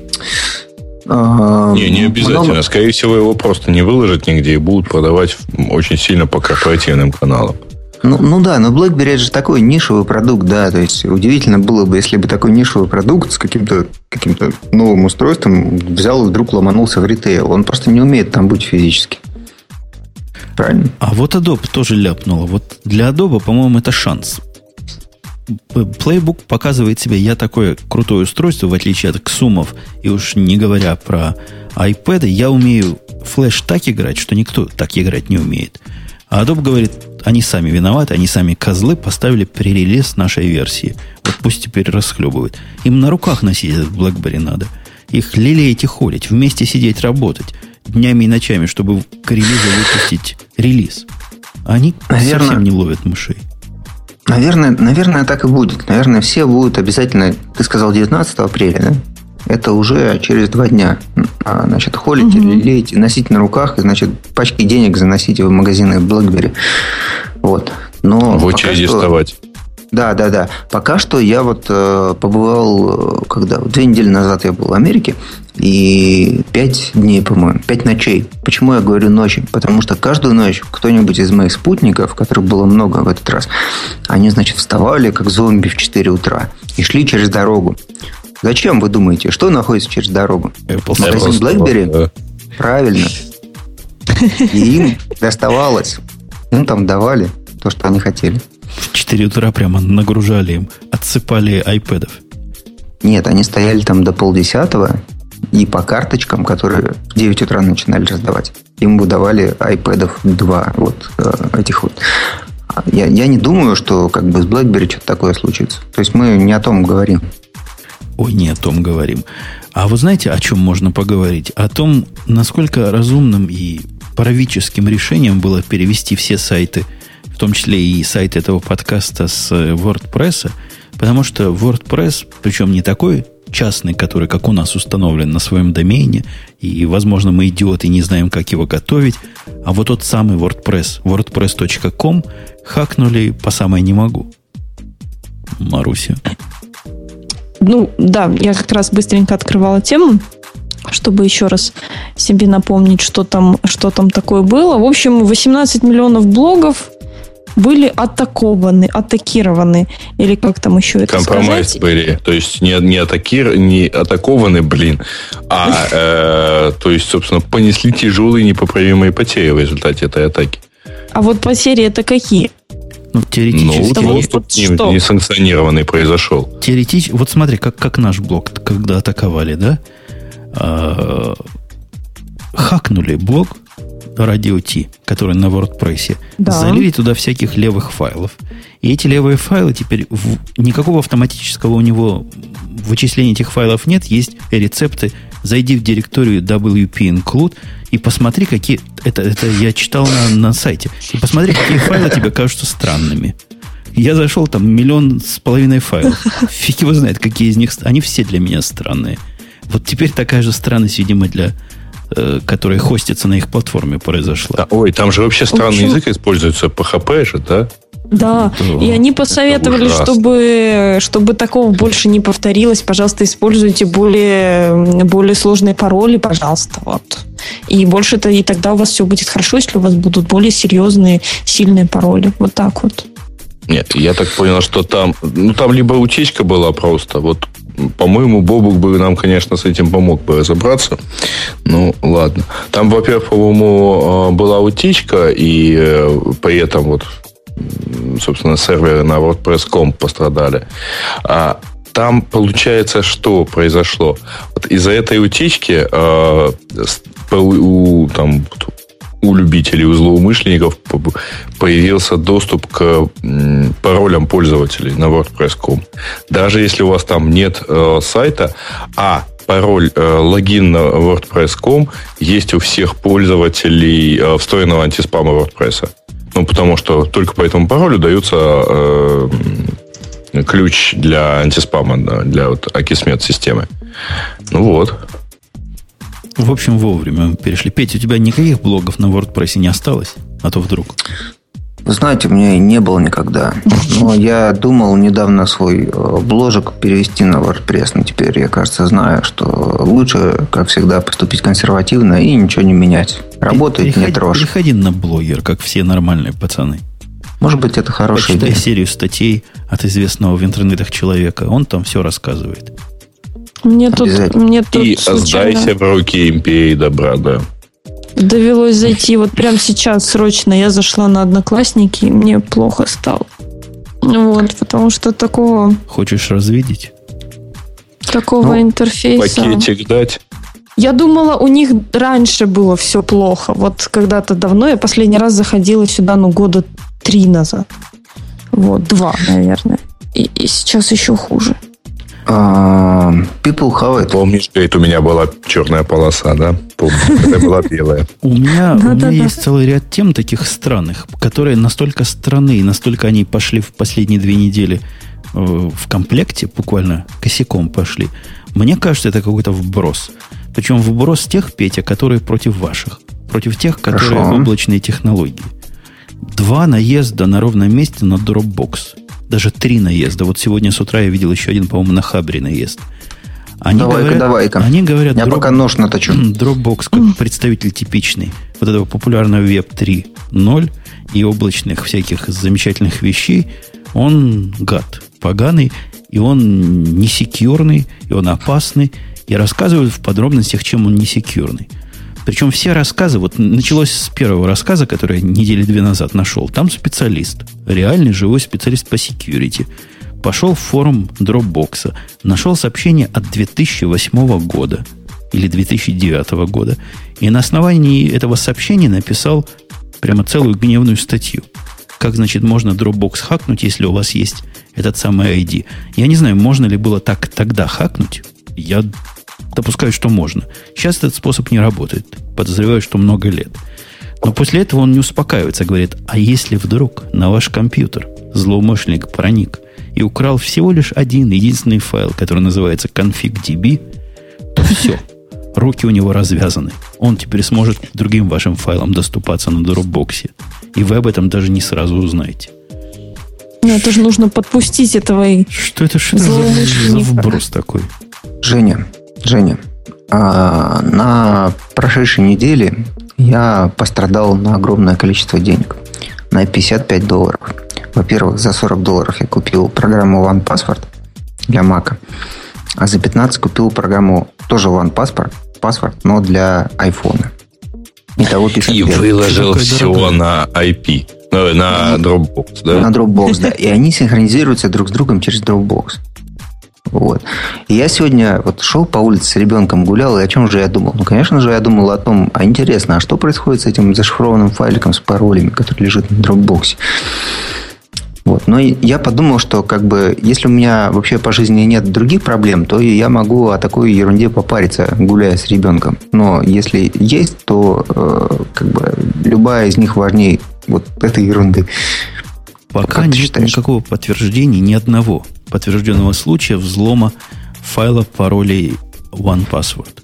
Не, не обязательно. Скорее всего, его просто не выложат нигде и будут продавать очень сильно по корпоративным каналам. Ну, ну да, но BlackBerry это же такой нишевый продукт, да. То есть удивительно было бы, если бы такой нишевый продукт с каким-то каким новым устройством взял и вдруг ломанулся в ритейл. Он просто не умеет там быть физически. Правильно? А вот Adobe тоже ляпнула. Вот для Adobe, по-моему, это шанс. Playbook показывает себе, я такое крутое устройство, в отличие от Ксумов, и уж не говоря про iPad, я умею флеш так играть, что никто так играть не умеет. А Adobe говорит, они сами виноваты, они сами козлы поставили пререлиз нашей версии. Вот пусть теперь расхлебывают. Им на руках носить этот BlackBerry надо. Их лелеять и холить, вместе сидеть работать днями и ночами, чтобы к релизу выпустить релиз. Они Наверное, совсем не ловят мышей. Наверное, наверное, так и будет. Наверное, все будут обязательно... Ты сказал 19 апреля, да? Это уже через два дня. А, значит, холить, угу. лелеять, носить на руках, и, значит, пачки денег заносить в магазины BlackBerry. Вот. Но в очереди что... вставать. Да, да, да. Пока что я вот э, побывал, э, когда две недели назад я был в Америке, и пять дней, по-моему, пять ночей. Почему я говорю ночи? Потому что каждую ночь кто-нибудь из моих спутников, которых было много в этот раз, они, значит, вставали как зомби в 4 утра и шли через дорогу. Зачем вы думаете? Что находится через дорогу? Apple Магазин BlackBerry? Да. Правильно. И им доставалось. Им там давали то, что они хотели. В 4 утра прямо нагружали им, отсыпали айпэдов. Нет, они стояли там до полдесятого, и по карточкам, которые в 9 утра начинали раздавать, им выдавали айпэдов два вот э, этих вот. Я, я не думаю, что как бы с BlackBerry что-то такое случится. То есть мы не о том говорим. Ой, не о том говорим. А вы знаете, о чем можно поговорить? О том, насколько разумным и правительским решением было перевести все сайты – в том числе и сайт этого подкаста с э, WordPress, потому что WordPress, причем не такой частный, который, как у нас, установлен на своем домене, и, возможно, мы идиоты не знаем, как его готовить, а вот тот самый WordPress, wordpress.com, хакнули по самой не могу. Маруся. Ну, да, я как раз быстренько открывала тему, чтобы еще раз себе напомнить, что там, что там такое было. В общем, 18 миллионов блогов, были атакованы, атакированы, или как там еще это Компромисс сказать? были, то есть не, не, атакир, не атакованы, блин, а, э, то есть, собственно, понесли тяжелые непоправимые потери в результате этой атаки. А вот потери это какие? Ну, теоретически. Ну, доступ вот не, несанкционированный произошел. Теоретически. Вот смотри, как, как наш блок, когда атаковали, да? А, хакнули блок, радио T, который на WordPress, да. залили туда всяких левых файлов. И эти левые файлы теперь в, никакого автоматического у него вычисления этих файлов нет, есть рецепты. Зайди в директорию WP include и посмотри, какие... Это, это я читал на, на сайте. И посмотри, какие файлы тебе кажутся странными. Я зашел, там миллион с половиной файлов. Фиг его знает, какие из них... Они все для меня странные. Вот теперь такая же странность, видимо, для которая хостится на их платформе, произошла. Да, ой, там же вообще странный язык используется, PHP же, да? Да, да, и они посоветовали, чтобы, чтобы такого больше не повторилось, пожалуйста, используйте более, более сложные пароли, пожалуйста, вот. И больше это, и тогда у вас все будет хорошо, если у вас будут более серьезные, сильные пароли. Вот так вот. Нет, я так понял, что там, ну там либо утечка была просто, вот по-моему, Бобук бы нам, конечно, с этим помог бы разобраться. Ну, ладно. Там, во-первых, по-моему, э, была утечка, и э, при этом вот, собственно, серверы на WordPress.com пострадали. А там получается, что произошло? Вот из-за этой утечки э, у, там, у любителей, у злоумышленников появился доступ к паролям пользователей на WordPress.com. Даже если у вас там нет э, сайта, а пароль, э, логин на WordPress.com есть у всех пользователей э, встроенного антиспама WordPress. Ну, потому что только по этому паролю дается э, ключ для антиспама, для вот Акисмет системы. Ну вот. В общем, вовремя мы перешли. Петя, у тебя никаких блогов на WordPress не осталось? А то вдруг. Вы знаете, у меня и не было никогда. Но я думал недавно свой э, бложек перевести на WordPress. Но теперь я, кажется, знаю, что лучше, как всегда, поступить консервативно и ничего не менять. Работает, переходи, не трожь. Переходи на блогер, как все нормальные пацаны. Может быть, это хорошая Почитай идея. серию статей от известного в интернетах человека. Он там все рассказывает. Мне тут, мне тут И случайно сдайся в руки империи добра, да. довелось зайти вот прямо сейчас срочно. Я зашла на Одноклассники, и мне плохо стало. Вот, потому что такого, Хочешь развидеть? такого Ну, интерфейса... Пакетик дать. Я думала, у них раньше было все плохо. Вот когда-то давно я последний раз заходила сюда, ну, года три назад. Вот, два, наверное. И, и сейчас еще хуже. А, People have it. Помнишь, говорит, у меня была черная полоса, да? Помню, это была белая. У меня, у меня Да-да-да. есть целый ряд тем таких странных, которые настолько странны, и настолько они пошли в последние две недели э, в комплекте, буквально косяком пошли. Мне кажется, это какой-то вброс. Причем вброс тех, Петя, которые против ваших. Против тех, которые Хорошо. облачные технологии. Два наезда на ровном месте на Dropbox. Даже три наезда. Вот сегодня с утра я видел еще один, по-моему, на Хабре наезд. Они Давай-ка, говорят, давай-ка. Они говорят, Я Drop- пока нож наточу. Dropbox как представитель типичный вот этого популярного Web 3.0 и облачных всяких замечательных вещей, он гад, поганый, и он не секьюрный, и он опасный, и рассказывают в подробностях, чем он не секьюрный. Причем все рассказы, вот началось с первого рассказа, который я недели две назад нашел. Там специалист, реальный живой специалист по security. Пошел в форум Dropbox, нашел сообщение от 2008 года или 2009 года. И на основании этого сообщения написал прямо целую гневную статью. Как, значит, можно Dropbox хакнуть, если у вас есть этот самый ID? Я не знаю, можно ли было так тогда хакнуть. Я допускаю, что можно. Сейчас этот способ не работает. Подозреваю, что много лет. Но после этого он не успокаивается, говорит, а если вдруг на ваш компьютер злоумышленник проник и украл всего лишь один единственный файл, который называется config.db, то все, руки у него развязаны. Он теперь сможет к другим вашим файлам доступаться на Dropbox. И вы об этом даже не сразу узнаете. Ну, это же нужно подпустить этого и... Что это, что это за, вброс такой? Женя, Женя, а, на прошедшей неделе я пострадал на огромное количество денег. На 55 долларов. Во-первых, за 40 долларов я купил программу OnePassword для Mac. А за 15 купил программу тоже OnePassword, Password, но для iPhone. Итого И 55. выложил Какой все на IP. На Dropbox, да? На Dropbox, да. И они синхронизируются друг с другом через Dropbox. Вот. И я сегодня вот шел по улице с ребенком, гулял, и о чем же я думал? Ну, конечно же, я думал о том, а интересно, а что происходит с этим зашифрованным файликом с паролями, который лежит на Dropbox? Вот. Но я подумал, что как бы, если у меня вообще по жизни нет других проблем, то я могу о такой ерунде попариться, гуляя с ребенком. Но если есть, то э, как бы любая из них важнее вот этой ерунды. Пока Как ты нет считаешь? никакого подтверждения, ни одного подтвержденного случая взлома файла паролей OnePassword.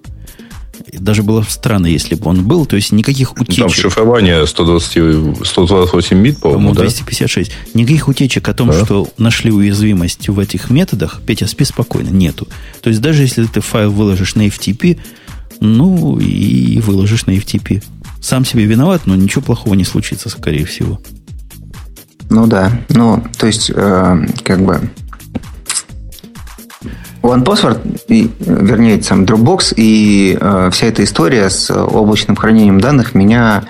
Даже было бы странно, если бы он был, то есть никаких Там утечек. шифрование 120, 128 бит, по-моему, По-моему, да? 256. Никаких утечек о том, Да. что нашли уязвимость в этих методах, Петя, спи спокойно, нету. То есть даже если ты файл выложишь на FTP, ну и выложишь на FTP. Сам себе виноват, но ничего плохого не случится, скорее всего. Ну да. Ну, то есть, э, как бы OnePassword, и, вернее, сам Dropbox и э, вся эта история с облачным хранением данных меня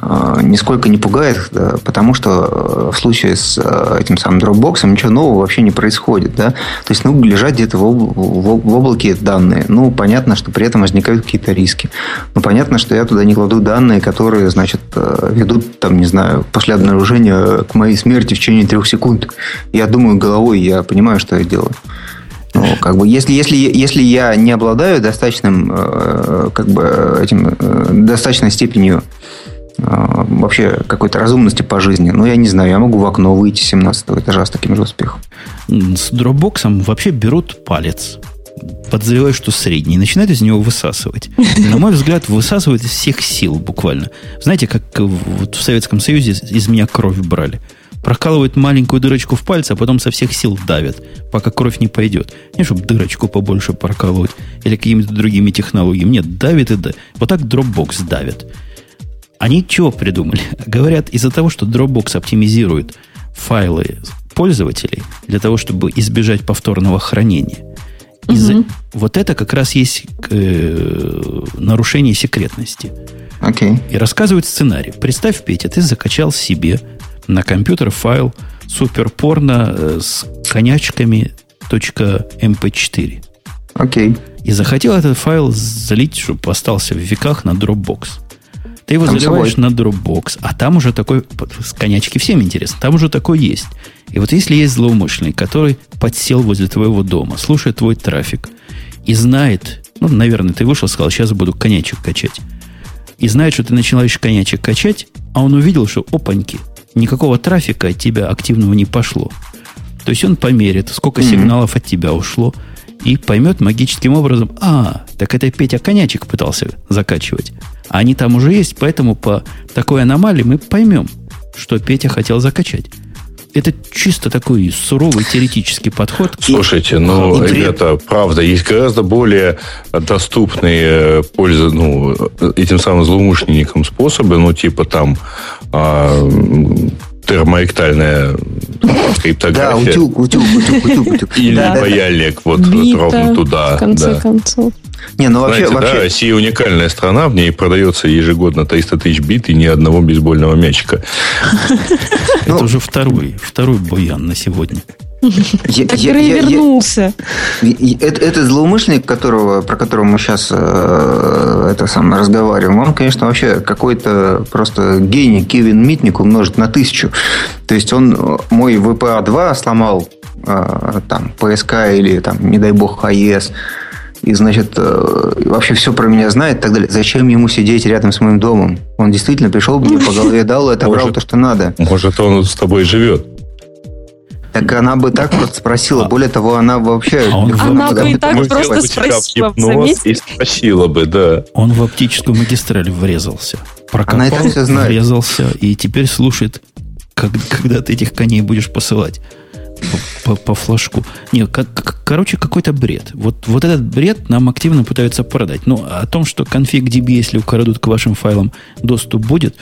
э, нисколько не пугает, да, потому что э, в случае с э, этим самым Dropbox ничего нового вообще не происходит. Да? То есть, ну, лежат где-то в, об, в, в облаке данные. Ну, понятно, что при этом возникают какие-то риски. Ну, понятно, что я туда не кладу данные, которые, значит, э, ведут, там, не знаю, после обнаружения к моей смерти в течение трех секунд. Я думаю головой, я понимаю, что я делаю. Как бы, если, если, если я не обладаю достаточным, э, как бы, этим, э, достаточной степенью э, вообще какой-то разумности по жизни, ну, я не знаю, я могу в окно выйти с 17 этажа с таким же успехом. С дропбоксом вообще берут палец, подозреваю, что средний, начинают из него высасывать. На мой взгляд, высасывают из всех сил буквально. Знаете, как вот в Советском Союзе из меня кровь брали – прокалывают маленькую дырочку в пальце, а потом со всех сил давят, пока кровь не пойдет. Не, чтобы дырочку побольше прокалывать или какими-то другими технологиями. Нет, давит и да. Вот так Dropbox давит. Они чего придумали? Говорят, из-за того, что Dropbox оптимизирует файлы пользователей для того, чтобы избежать повторного хранения. Угу. Вот это как раз есть э, нарушение секретности. Okay. И рассказывают сценарий. Представь, Петя, ты закачал себе на компьютер файл суперпорно э, с конячками .mp4. Окей. Okay. И захотел этот файл залить, чтобы остался в веках на Dropbox. Ты его там заливаешь собой. на Dropbox, а там уже такой, с конячки всем интересно, там уже такой есть. И вот если есть злоумышленник, который подсел возле твоего дома, слушает твой трафик и знает, ну, наверное, ты вышел, сказал, сейчас буду конячек качать, и знает, что ты начинаешь конячек качать, а он увидел, что опаньки – никакого трафика от тебя активного не пошло. То есть он померит, сколько mm-hmm. сигналов от тебя ушло, и поймет магическим образом, а, так это Петя конячек пытался закачивать. А они там уже есть, поэтому по такой аномалии мы поймем, что Петя хотел закачать. Это чисто такой суровый теоретический подход. Слушайте, ну, и ребята, правда, есть гораздо более доступные пользы, ну, этим самым злоумышленникам способы, ну, типа там а, термоэктальная криптография. Да, утюг, утюг, утюг, утюг. утюг. Или да, паяльник, вот Бита, ровно туда. В конце да. концов. Не, ну вообще, Знаете, вообще... да, Россия уникальная страна, в ней продается ежегодно 300 тысяч бит и ни одного бейсбольного мячика. Это уже второй, второй буян на сегодня. Который вернулся. Это злоумышленник, которого, про которого мы сейчас э, это самое разговариваем, он, конечно, вообще какой-то просто гений Кевин Митник умножить на тысячу. То есть он э, мой VPA-2 сломал э, там PSK или там, не дай бог, AES и, значит, вообще все про меня знает и так далее. Зачем ему сидеть рядом с моим домом? Он действительно пришел мне по голове дал и отобрал может, то, что надо. Может, он с тобой живет? Так она бы так просто спросила. Более того, она вообще... А он она бы и так просто спросила. И спросила бы, да. Он в оптическую магистраль врезался. Прокопал, она это все знает. врезался и теперь слушает, как, когда ты этих коней будешь посылать по, по, по флажку. Не, как, короче, какой-то бред. Вот, вот этот бред нам активно пытаются продать. Но о том, что конфиг DB, если украдут к вашим файлам, доступ будет,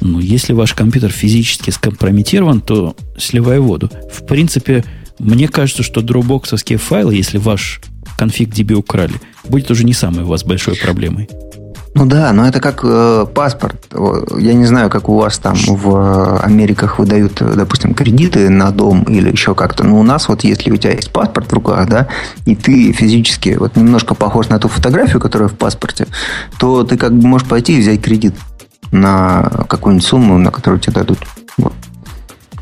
ну, если ваш компьютер физически скомпрометирован, то сливай воду. В принципе, мне кажется, что дропбоксовские файлы, если ваш конфиг DB украли, будет уже не самой у вас большой проблемой. Ну да, но это как э, паспорт. Я не знаю, как у вас там в Америках выдают, допустим, кредиты на дом или еще как-то. Но у нас вот если у тебя есть паспорт в руках, да, и ты физически вот немножко похож на ту фотографию, которая в паспорте, то ты как бы можешь пойти и взять кредит на какую-нибудь сумму, на которую тебе дадут. Вот.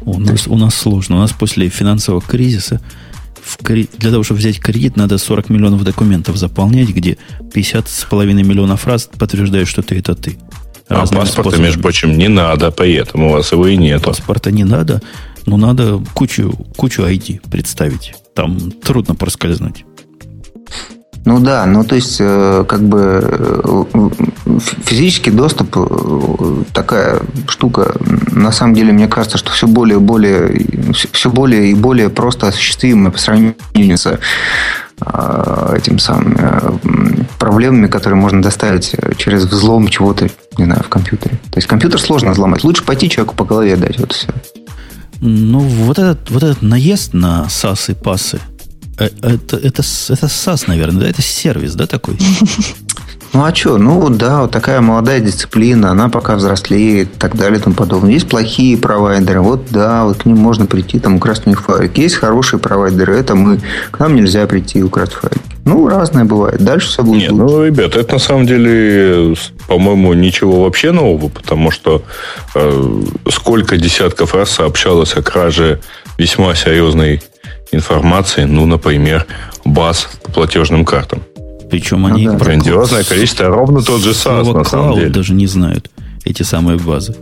У нас, есть... у нас сложно. У нас после финансового кризиса в, для того, чтобы взять кредит, надо 40 миллионов документов заполнять, где 50 с половиной миллионов фраз подтверждают, что ты это ты. А паспорта, способами. между прочим, не надо, поэтому у вас его и нет. Паспорта не надо, но надо кучу, кучу ID представить. Там трудно проскользнуть. Ну да, ну то есть э, как бы э, физический доступ э, такая штука. На самом деле мне кажется, что все более и более все более и более просто осуществимое по сравнению с этим самым проблемами, которые можно доставить через взлом чего-то, не знаю, в компьютере. То есть компьютер сложно взломать. Лучше пойти человеку по голове дать, вот все. Ну, вот этот, вот этот наезд на САС и пасы, это, это, это САС, наверное, да? Это сервис, да, такой? Ну а что? Ну да, вот такая молодая дисциплина, она пока взрослеет и так далее и тому подобное. Есть плохие провайдеры, вот да, вот к ним можно прийти, там украсть у них файлик. Есть хорошие провайдеры, это мы, к нам нельзя прийти и украсть файлик. Ну, разное бывает. Дальше все будет Нет, ну, ребят, это на самом деле, по-моему, ничего вообще нового, потому что э, сколько десятков раз сообщалось о краже весьма серьезной информации, ну, например, баз по платежным картам. Причем они... Ну, да. Грандиозное количество, ровно тот же SaaS, на самом деле. даже не знают эти самые базы.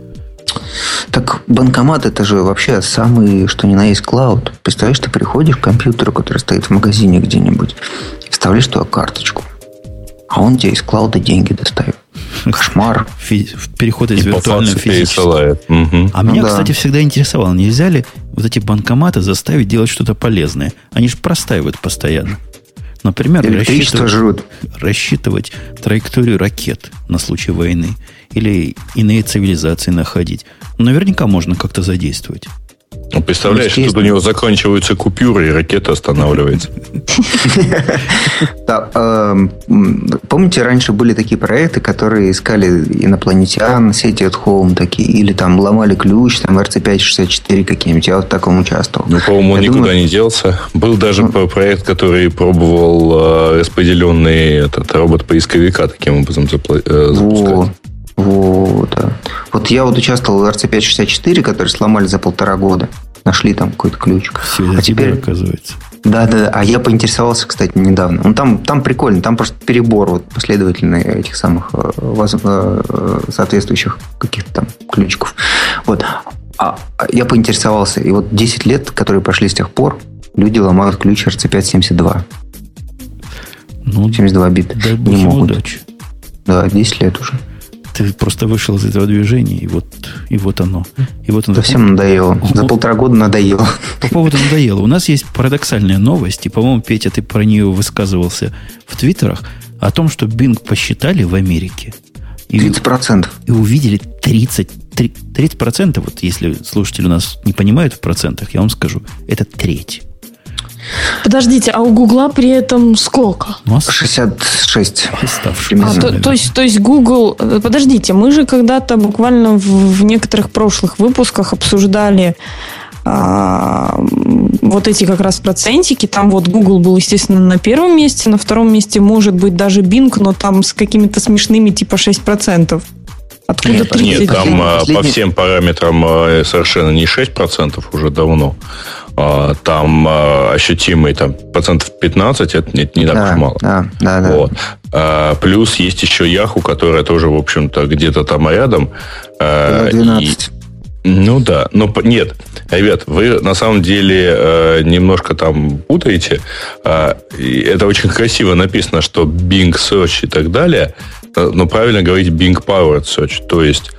Так банкомат это же вообще самый, что ни на есть, клауд. Представляешь, ты приходишь к компьютеру, который стоит в магазине где-нибудь, вставляешь туда карточку, а он тебе из клауда деньги достает. Кошмар. Переход из виртуального в физическое. Угу. А ну, меня, да. кстати, всегда интересовало, нельзя ли вот эти банкоматы заставить делать что-то полезное? Они же простаивают постоянно. Например, рассчитывать, рассчитывать траекторию ракет на случай войны или иные цивилизации находить. Наверняка можно как-то задействовать. Ну, представляешь, тут у него заканчиваются купюры, и ракета останавливается. Эм, помните, раньше были такие проекты, которые искали инопланетян, сети от Home такие, или там ломали ключ, там RC564 какие-нибудь. Я вот в таком участвовал. Ну, по-моему, он никуда не делся. Был даже ну. проект, который пробовал э, распределенный этот робот поисковика таким образом э, запускать. Вот, да. Вот я вот участвовал в RC564, который сломали за полтора года. Нашли там какой-то ключ. Все а теперь оказывается. Да, да, А я поинтересовался, кстати, недавно. Ну, там, там прикольно, там просто перебор вот последовательный этих самых э, э, соответствующих каких-то там ключиков. Вот. А, а я поинтересовался, и вот 10 лет, которые прошли с тех пор, люди ломают ключ RC572. Ну, 72 бита. Дай не могут. Удачи. Да, 10 лет уже. Ты просто вышел из этого движения, и вот, и вот оно. И вот оно. Совсем надоело. За полтора года надоело. По поводу надоело. У нас есть парадоксальная новость, и, по-моему, Петя, ты про нее высказывался в Твиттерах, о том, что Bing посчитали в Америке. И, 30%. И увидели 30, 30%, вот если слушатели у нас не понимают в процентах, я вам скажу, это треть. Подождите, а у Гугла при этом сколько? 66. А, то, то, есть, то есть Google... Э, подождите, мы же когда-то буквально в, в некоторых прошлых выпусках обсуждали а, вот эти как раз процентики. Там вот Google был, естественно, на первом месте, на втором месте может быть даже Bing, но там с какими-то смешными типа 6%. Откуда нет, нет там а, по всем параметрам а, совершенно не 6% уже давно. А, там ощутимый там, процентов 15, это не, не так да, уж мало. Да, да, да. Вот. А, плюс есть еще Яху, которая тоже, в общем-то, где-то там рядом. 12. И, ну да, но нет, ребят, вы на самом деле э, немножко там путаете. Э, это очень красиво написано, что Bing Search и так далее, но правильно говорить Bing Powered Search, то есть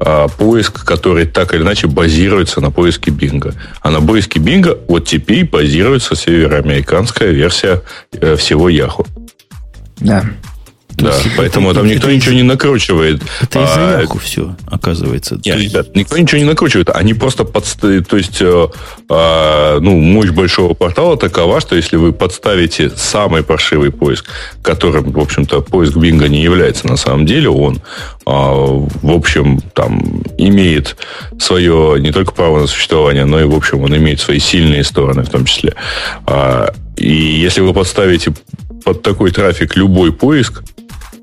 а, поиск, который так или иначе базируется на поиске Бинга. А на поиске Бинга вот теперь базируется североамериканская версия э, всего Yahoo. Да. Да, есть, поэтому это, там никто это ничего не накручивает. Это из-за а, Яху все, оказывается. Нет, есть... ребят, никто ничего не накручивает. Они просто подставят, то есть, э, э, ну, мощь большого портала такова, что если вы подставите самый паршивый поиск, которым, в общем-то, поиск Бинга не является на самом деле, он, э, в общем, там, имеет свое не только право на существование, но и, в общем, он имеет свои сильные стороны в том числе. Э, и если вы подставите под такой трафик любой поиск,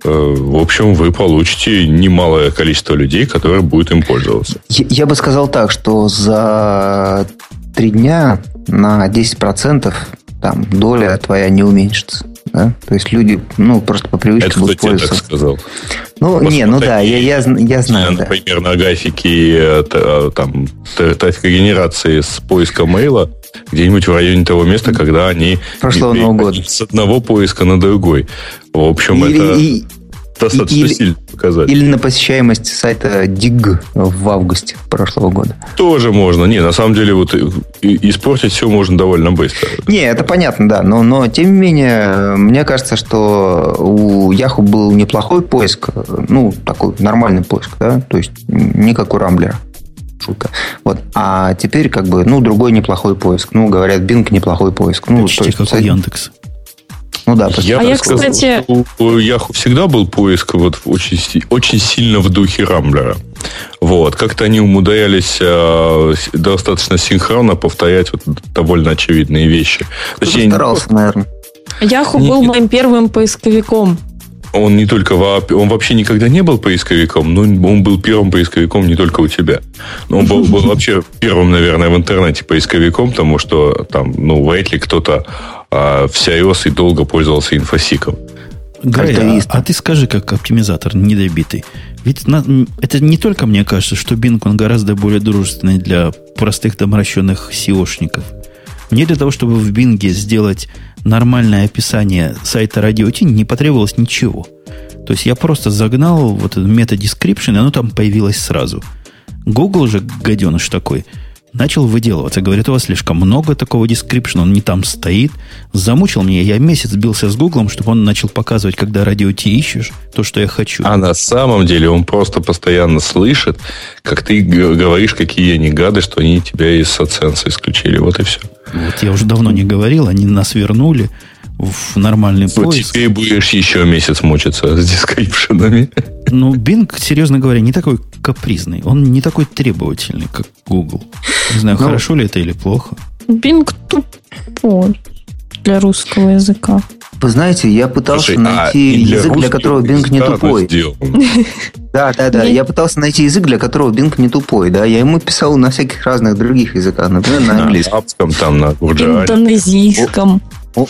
Э, в общем, вы получите немалое количество людей, которые будут им пользоваться. Я, я бы сказал так, что за три дня на 10% там доля твоя не уменьшится. Да? То есть люди, ну, просто по привычке Это будут пользоваться. так сказал. Ну, Посмотри, не, ну да, я, я, я знаю. Например, да. на графике э, э, там, трафика генерации с поиска мейла где-нибудь в районе того места, когда они прошлого Нового года с одного поиска на другой. В общем, и, это и, достаточно или, сильно показать. Или на посещаемость сайта DIG в августе прошлого года. Тоже можно. Не, на самом деле, вот испортить все можно довольно быстро. Не, это понятно, да. Но, но тем не менее, мне кажется, что у Yahoo был неплохой поиск. Ну, такой нормальный поиск, да. То есть, не как у Рамблера. Шутка. Вот. А теперь как бы, ну, другой неплохой поиск. Ну, говорят, Bing неплохой поиск. Ну, Почти как у Яндекс. Ну да, я, а я, кстати... У Яху всегда был поиск вот очень, очень сильно в духе Рамблера. Вот. Как-то они умудрялись э, достаточно синхронно повторять вот довольно очевидные вещи. Точнее, старался, наверное. Яху был моим первым поисковиком. Он не только он вообще никогда не был поисковиком, но он был первым поисковиком не только у тебя. Он был, был вообще первым, наверное, в интернете поисковиком, потому что там, ну, вряд ли кто-то а, всерьез и долго пользовался инфосиком. Грей, а, а ты скажи, как оптимизатор недобитый. Ведь на, это не только мне кажется, что Bing он гораздо более дружественный для простых доморощенных SEOшников. Мне для того, чтобы в Bing сделать нормальное описание сайта T, не потребовалось ничего. То есть я просто загнал вот этот метод description, и оно там появилось сразу. Google же, гаденыш такой, начал выделываться. Говорит, у вас слишком много такого description, он не там стоит. Замучил меня. Я месяц бился с Гуглом, чтобы он начал показывать, когда радио Ти ищешь, то, что я хочу. А на самом деле он просто постоянно слышит, как ты говоришь, какие они гады, что они тебя из соценса исключили. Вот и все. Вот я уже давно не говорил, они нас вернули в нормальный вот поиск. теперь будешь еще месяц мучиться с дискрипшенами. Ну, Bing, серьезно говоря, не такой капризный. Он не такой требовательный, как Google. Не знаю, Но... Ну, хорошо ли это или плохо. Bing тупой для русского языка. Вы знаете, я пытался Слушай, найти а язык, для которого Bing не тупой. Да, да, да. Я пытался найти язык, для которого Bing не тупой. Да, я ему писал на всяких разных других языках, например, на английском. На арабском, там, на Индонезийском.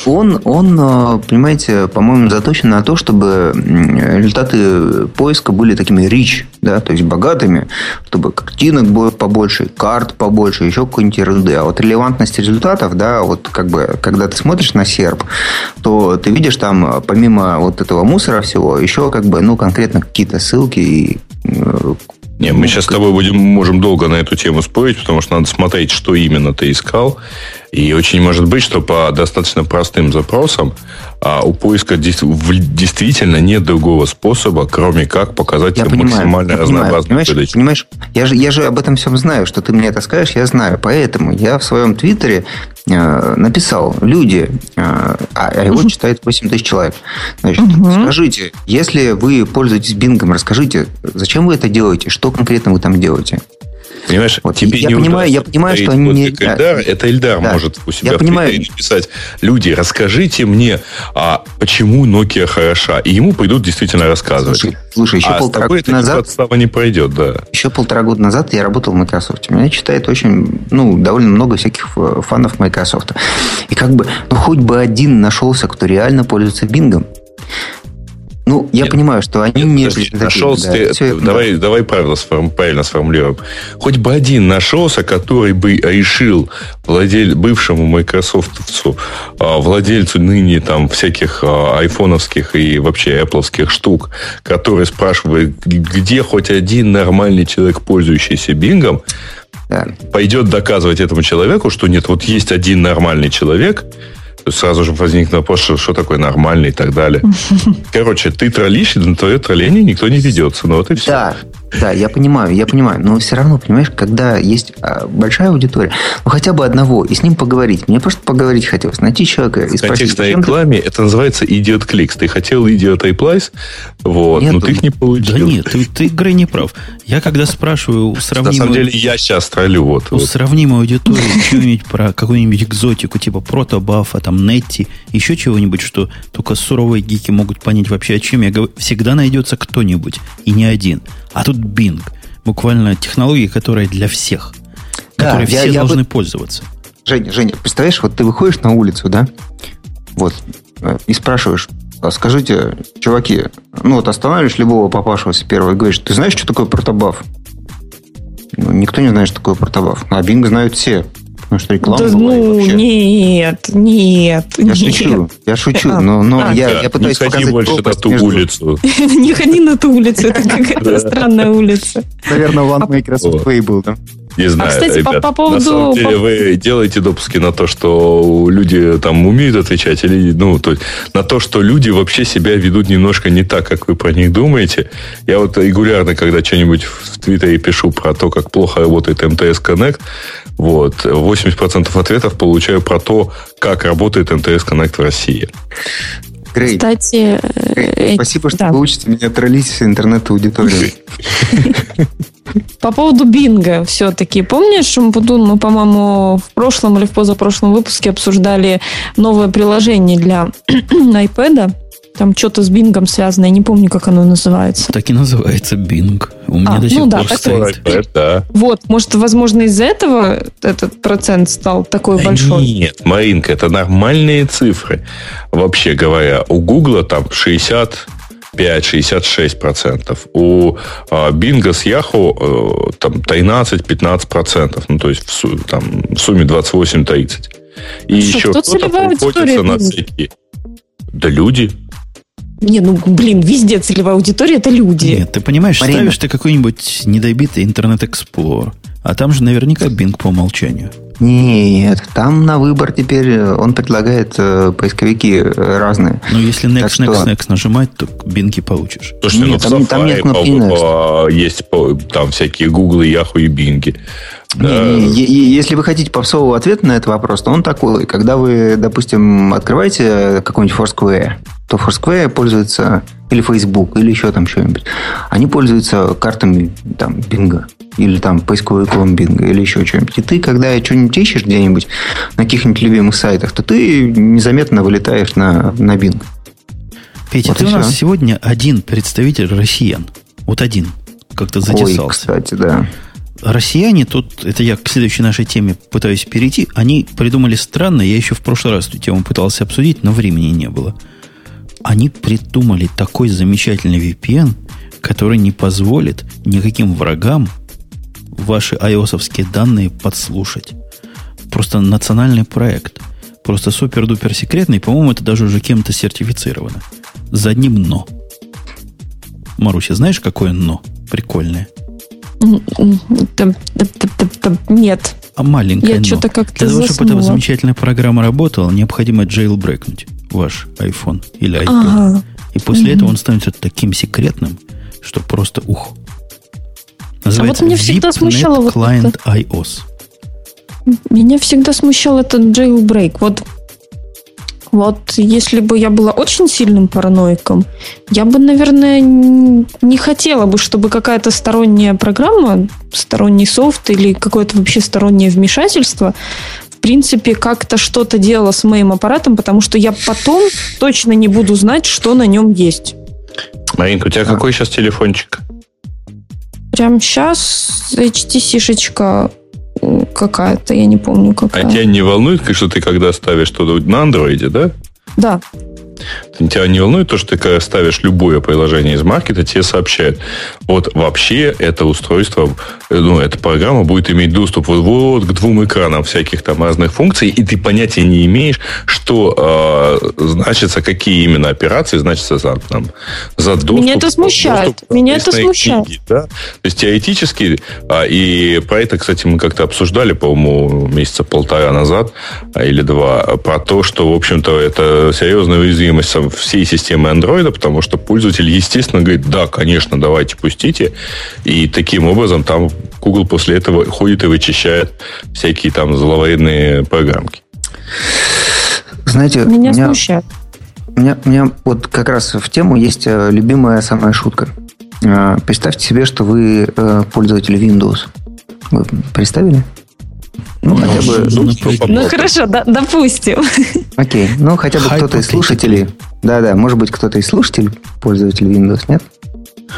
Он, он, э, понимаете, по-моему, заточен на то, чтобы результаты поиска были такими rich, да, то есть богатыми, чтобы картинок было побольше, карт побольше, еще какой-нибудь ерунды. А вот релевантность результатов, да, вот как бы, когда ты смотришь на серп, то ты видишь там, помимо вот этого мусора всего, еще как бы, ну, конкретно какие-то ссылки и э, не, мы сейчас с тобой будем, можем долго на эту тему спорить, потому что надо смотреть, что именно ты искал. И очень может быть, что по достаточно простым запросам а у поиска действительно нет другого способа, кроме как показать я понимаю, максимально я разнообразную понимаешь. Понимаешь, я же, я же об этом всем знаю, что ты мне это скажешь, я знаю. Поэтому я в своем твиттере написал, люди, э, а, а его угу. читает 8 тысяч человек. Значит, угу. скажите, если вы пользуетесь бингом, расскажите, зачем вы это делаете, что конкретно вы там делаете? Понимаешь, вот. тебе я не понимаю, я понимаю, что они не... Эльдар, это Эльдар да. может у себя я в понимаю. написать, люди, расскажите мне, а почему Nokia хороша? И ему пойдут действительно рассказывать. Слушай, слушай еще а полтора года назад... подстава не пройдет, да. Еще полтора года назад я работал в Microsoft. Меня читает очень, ну, довольно много всяких фанов Microsoft. И как бы, ну, хоть бы один нашелся, кто реально пользуется Бингом. Ну, я Нет, понимаю, что они не нашелся. Да, ты, давай, да. давай правильно, сформ, правильно сформулируем. Хоть бы один нашелся, который бы решил владель, бывшему майкрософтовцу, а, владельцу ныне там всяких а, айфоновских и вообще эппловских штук, который спрашивает, где хоть один нормальный человек, пользующийся бингом, да. пойдет доказывать этому человеку, что нет, вот есть один нормальный человек, сразу же возник вопрос, что, что такое нормальный и так далее. Короче, ты троллишь, и на твое тролление никто не ведется. Ну вот и все. Да, да, я понимаю, я понимаю. Но все равно, понимаешь, когда есть а, большая аудитория, ну хотя бы одного, и с ним поговорить. Мне просто поговорить хотелось, найти человека и спросить. В рекламе ты... это называется идиот кликс. Ты хотел идиот реплайс, вот, нет, но ты их не получил. Да нет, ты, ты Грей, не прав. Я когда спрашиваю у сравнимой... На самом деле я сейчас троллю. Вот, у вот. сравнимой аудитории что-нибудь про какую-нибудь экзотику, типа протобафа, там, Netty, еще чего-нибудь, что только суровые гики могут понять вообще о чем я говорю, всегда найдется кто-нибудь, и не один. А тут Bing. Буквально технология, которая для всех. Да, которой я, все я должны бы... пользоваться. Женя, Женя, представляешь, вот ты выходишь на улицу, да? Вот. Э, и спрашиваешь, а скажите, чуваки, ну вот останавливаешь любого попавшегося первого и говоришь, ты знаешь, что такое протобаф? Ну, никто не знает, что такое протобаф. А Bing знают все. Потому что реклама да, была ну, вообще... нет, нет, Я нет. шучу, я шучу, но, но а, я, я пытаюсь не показать больше на ту между... улицу. Не ходи на ту улицу, это какая-то странная улица. Наверное, One Microsoft Way был, да? Не А, знаю, кстати, по- ребят, по поводу- на самом деле по- вы делаете допуски на то, что люди там умеют отвечать, или, ну, то есть на то, что люди вообще себя ведут немножко не так, как вы про них думаете. Я вот регулярно, когда что-нибудь в Твиттере пишу про то, как плохо работает МТС Connect, вот, 80% ответов получаю про то, как работает МТС Connect в России. Грей, Кстати, Грей, э, спасибо, что да. вы учите меня троллить с интернет-аудиторией. По поводу Бинга все-таки. Помнишь, Шампудун, мы, по-моему, в прошлом или в позапрошлом выпуске обсуждали новое приложение для iPad. Там что-то с Бингом связано, я не помню, как оно называется. Так и называется Bing. У меня А, до сих ну да, пор стоит. Это, да. Вот, может, возможно, из-за этого этот процент стал такой Да большой. Нет, Маринка, это нормальные цифры. Вообще говоря, у Гугла там 65-66%. У а, Бинга с Яху э, там 13-15%. Ну, то есть в, там, в сумме 28-30. И Что, еще кто кто-то приходится на всякие... Да люди. Не, ну, блин, везде целевая аудитория – это люди. Нет, ты понимаешь, Марина. ставишь ты какой-нибудь недобитый интернет Explorer, а там же наверняка Bing по умолчанию. Нет, там на выбор теперь э, он предлагает э, поисковики э, разные. Но если Так next, что- next, next нажимать, то Bing и получишь. Слушайте, Нет, ну, там- в там нет Safari, кнопки по-моему, есть по- там всякие Гуглы, Яху и Бинги. Не, не, е- е- если вы хотите попсового ответа на этот вопрос, то он такой. Когда вы, допустим, открываете какой-нибудь Foursquare, то Foursquare пользуется или Facebook, или еще там что-нибудь. Они пользуются картами там Бинга или там поисковиком Бинга, или еще что-нибудь. И ты, когда что-нибудь ищешь где-нибудь на каких-нибудь любимых сайтах, то ты незаметно вылетаешь на, на Bing. Петя, Вот ты у нас сегодня один представитель россиян. Вот один. Как-то Ой, затесался. кстати, да. Россияне тут, это я к следующей нашей теме пытаюсь перейти, они придумали странно, я еще в прошлый раз эту тему пытался обсудить, но времени не было. Они придумали такой замечательный VPN, который не позволит никаким врагам ваши ios данные подслушать. Просто национальный проект. Просто супер-дупер секретный, по-моему, это даже уже кем-то сертифицировано. За одним «но». Маруся, знаешь, какое «но»? Прикольное. Нет. А маленькое Я что-то как-то Для того, чтобы эта заснула. замечательная программа работала, необходимо jailbreakнуть ваш iPhone или iPad. Ага. И после Мгм. этого он становится таким секретным, что просто ух. вот меня всегда смущало вот Client iOS. Меня всегда смущал этот jailbreak. Вот, вот если бы я была очень сильным параноиком, я бы, наверное, не хотела бы, чтобы какая-то сторонняя программа, сторонний софт или какое-то вообще стороннее вмешательство в принципе, как-то что-то делала с моим аппаратом, потому что я потом точно не буду знать, что на нем есть. Маринка, у тебя какой сейчас телефончик? Прям сейчас HTC-шечка какая-то, я не помню А какая. тебя не волнует, что ты когда ставишь что-то на андроиде, да? Да, Тебя не волнует то, что ты когда ставишь любое приложение из маркета, тебе сообщают, вот вообще это устройство, э, ну, эта программа будет иметь доступ вот, вот к двум экранам всяких там разных функций, и ты понятия не имеешь, что э, значится, какие именно операции значатся за, там, за доступ. Меня это смущает. доступ Меня это смущает. книге, да? То есть теоретически, а, и про это, кстати, мы как-то обсуждали, по-моему, месяца полтора назад а, или два, про то, что, в общем-то, это серьезная уязвимость всей системы Android, потому что пользователь, естественно, говорит, да, конечно, давайте пустите. И таким образом там Google после этого ходит и вычищает всякие там зловредные программки. Знаете, меня меня, смущает. у меня, у меня вот как раз в тему есть э, любимая самая шутка. Э, Представьте себе, что вы э, пользователь Windows. Вы представили? Ну, хотя бы... ну, Ну. Ну хорошо, да, допустим. Окей. Ну, хотя бы кто-то из слушателей... Да-да, может быть, кто-то из слушателей пользователь Windows, нет?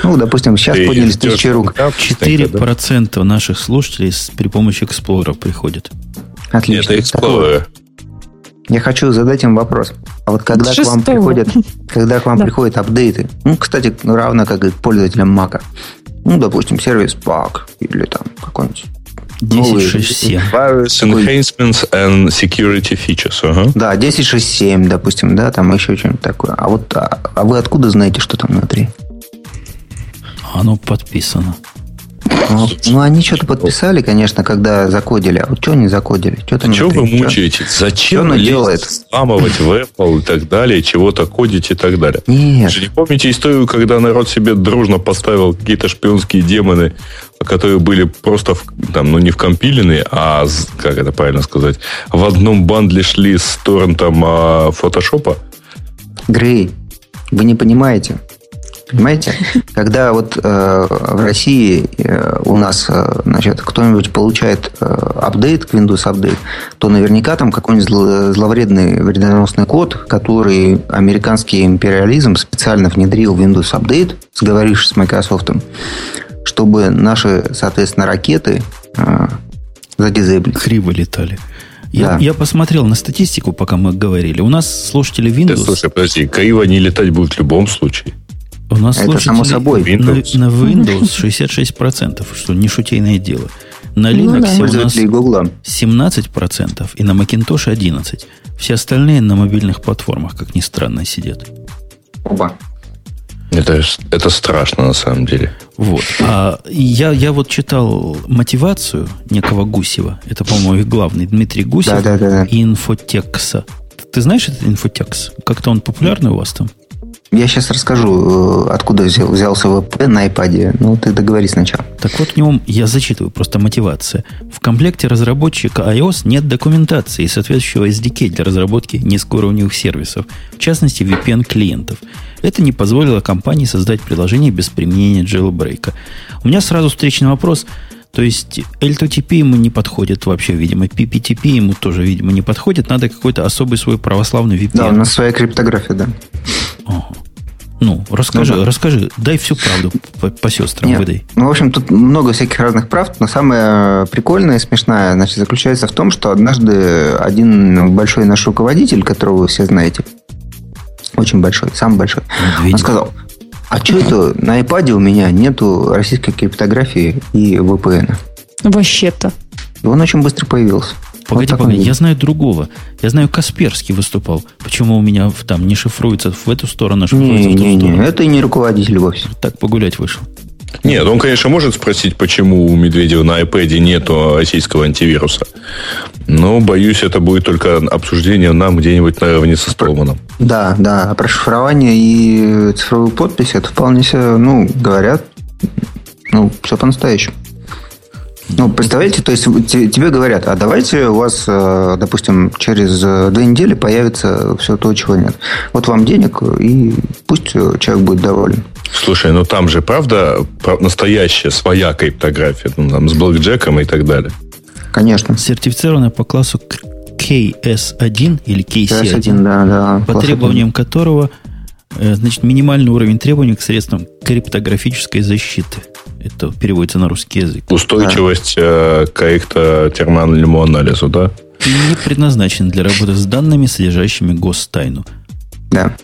Ну, допустим, сейчас Ты поднялись тысячи рук. там, да? 4% наших слушателей с- при помощи Explorer приходят. Отлично. Это Explorer. Я хочу задать им вопрос. А вот когда к вам Шестого. приходят, когда к вам Да. приходят апдейты, ну, кстати, ну, равно как и к пользователям Mac, ну, допустим, сервис Pack или там какой-нибудь 10.6.7. Virus Такой- enhancements and security features. Ага. Да, 10.6.7, допустим, да, там еще что-нибудь такое. А вот, а, а вы откуда знаете, что там внутри? Оно подписано. Ну, ну, они что-то подписали, конечно, когда закодили. А вот что они закодили? Что там? Что вы мучаетесь? Зачем вы делает? Сламывать в Apple и так далее, чего-то кодить и так далее? Нет. Вы же не помните историю, когда народ себе дружно поставил какие-то шпионские демоны, которые были просто в, там, ну, не вкомпилены, а, как это правильно сказать, в одном бандле шли с торрентом а, фотошопа? Грей, вы не понимаете. Понимаете? Когда вот э, в России э, у нас, э, значит, кто-нибудь получает э, апдейт к Windows Update, то наверняка там какой-нибудь зло, зловредный вредоносный код, который американский империализм специально внедрил в Windows Update, сговорившись с Microsoft, чтобы наши, соответственно, ракеты э, задизейблить. Криво летали. Я, да. я посмотрел на статистику, пока мы говорили. У нас слушатели Windows... Да, слушай, подожди, криво не летать будет в любом случае. У нас Это само собой. Windows. На, на Windows 66%, что не шутейное дело. На Linux ну, да. у нас 17% и на Macintosh 11%. Все остальные на мобильных платформах, как ни странно, сидят. Оба. Это, это страшно на самом деле. Вот. А я, я вот читал мотивацию некого Гусева. Это, по-моему, их главный. Дмитрий Гусев да, да, да, да. и инфотекса. Ты знаешь этот инфотекс? Как-то он популярный у вас там? Я сейчас расскажу, э, откуда взял, взялся ВП на iPad. Ну, ты договори сначала. Так вот, в нем я зачитываю просто мотивация. В комплекте разработчика iOS нет документации и соответствующего SDK для разработки низкоуровневых сервисов, в частности VPN-клиентов. Это не позволило компании создать приложение без применения jailbreak. У меня сразу встречный вопрос. То есть L2TP ему не подходит вообще, видимо. PPTP ему тоже, видимо, не подходит. Надо какой-то особый свой православный VPN. Да, у нас своя криптография, да. Ага. Ну, расскажи, ну, да. расскажи, дай всю правду по, по сестрам, Нет. выдай. Ну, в общем, тут много всяких разных прав, но самое прикольное и смешное, значит, заключается в том, что однажды один большой наш руководитель, которого вы все знаете, очень большой, самый большой, Медведев. он сказал, а что это на iPad у меня нету российской криптографии и VPN? Вообще-то. И он очень быстро появился. Погоди, вот погоди, я знаю другого. Я знаю, Касперский выступал. Почему у меня там не шифруется в эту сторону, а шифруется не, в ту не, сторону? Не, это и не руководитель вовсе. Так погулять вышел. Нет, он, конечно, может спросить, почему у Медведева на iPad нету российского антивируса. Но, боюсь, это будет только обсуждение нам где-нибудь наравне со Столманом. Да, да. Про шифрование и цифровую подпись это вполне себе, ну, говорят, ну, все по-настоящему. Ну, представляете, то есть тебе говорят, а давайте у вас, э, допустим, через э, две недели появится все то, чего нет. Вот вам денег, и пусть человек будет доволен. Слушай, ну там же, правда, настоящая своя криптография, ну, там, с блокджеком и так далее. Конечно. Сертифицированная по классу KS1 или KC1, KS1 да, да, по требованиям 1. которого э, значит, минимальный уровень требований к средствам криптографической защиты. Это переводится на русский язык. Устойчивость да. к терминальному анализу, да? И не предназначен для работы с данными, содержащими гостайну. Да.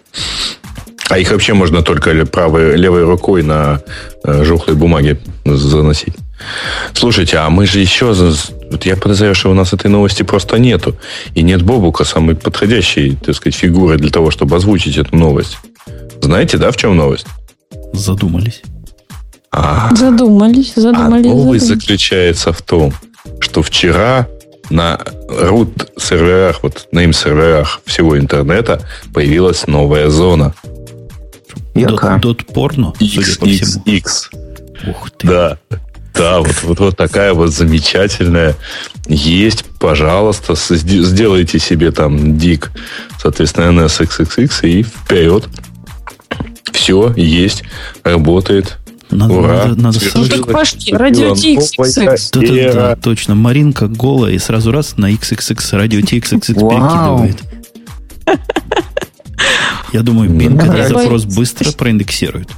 А их вообще можно только правой, левой рукой на э, жухлой бумаге заносить. Слушайте, а мы же еще... Вот я подозреваю, что у нас этой новости просто нету. И нет Бобука, самой подходящей, так сказать, фигуры для того, чтобы озвучить эту новость. Знаете, да, в чем новость? Задумались. А, задумались, задумались. А новость задумались. заключается в том, что вчера на root серверах, вот на им серверах всего интернета появилась новая зона. Яка? Дот порно, судя по всему. X. Ух ты. Да. Да, вот, вот, вот такая вот замечательная есть, пожалуйста, сделайте себе там дик, соответственно, NSXXX и вперед. Все, есть, работает, надо, Ура. надо, надо ну, так пошли, радио TXXX. Да, да, да, точно. Маринка голая и сразу раз на XXX радио TXXX перекидывает. Я думаю, Bing этот запрос быстро проиндексирует.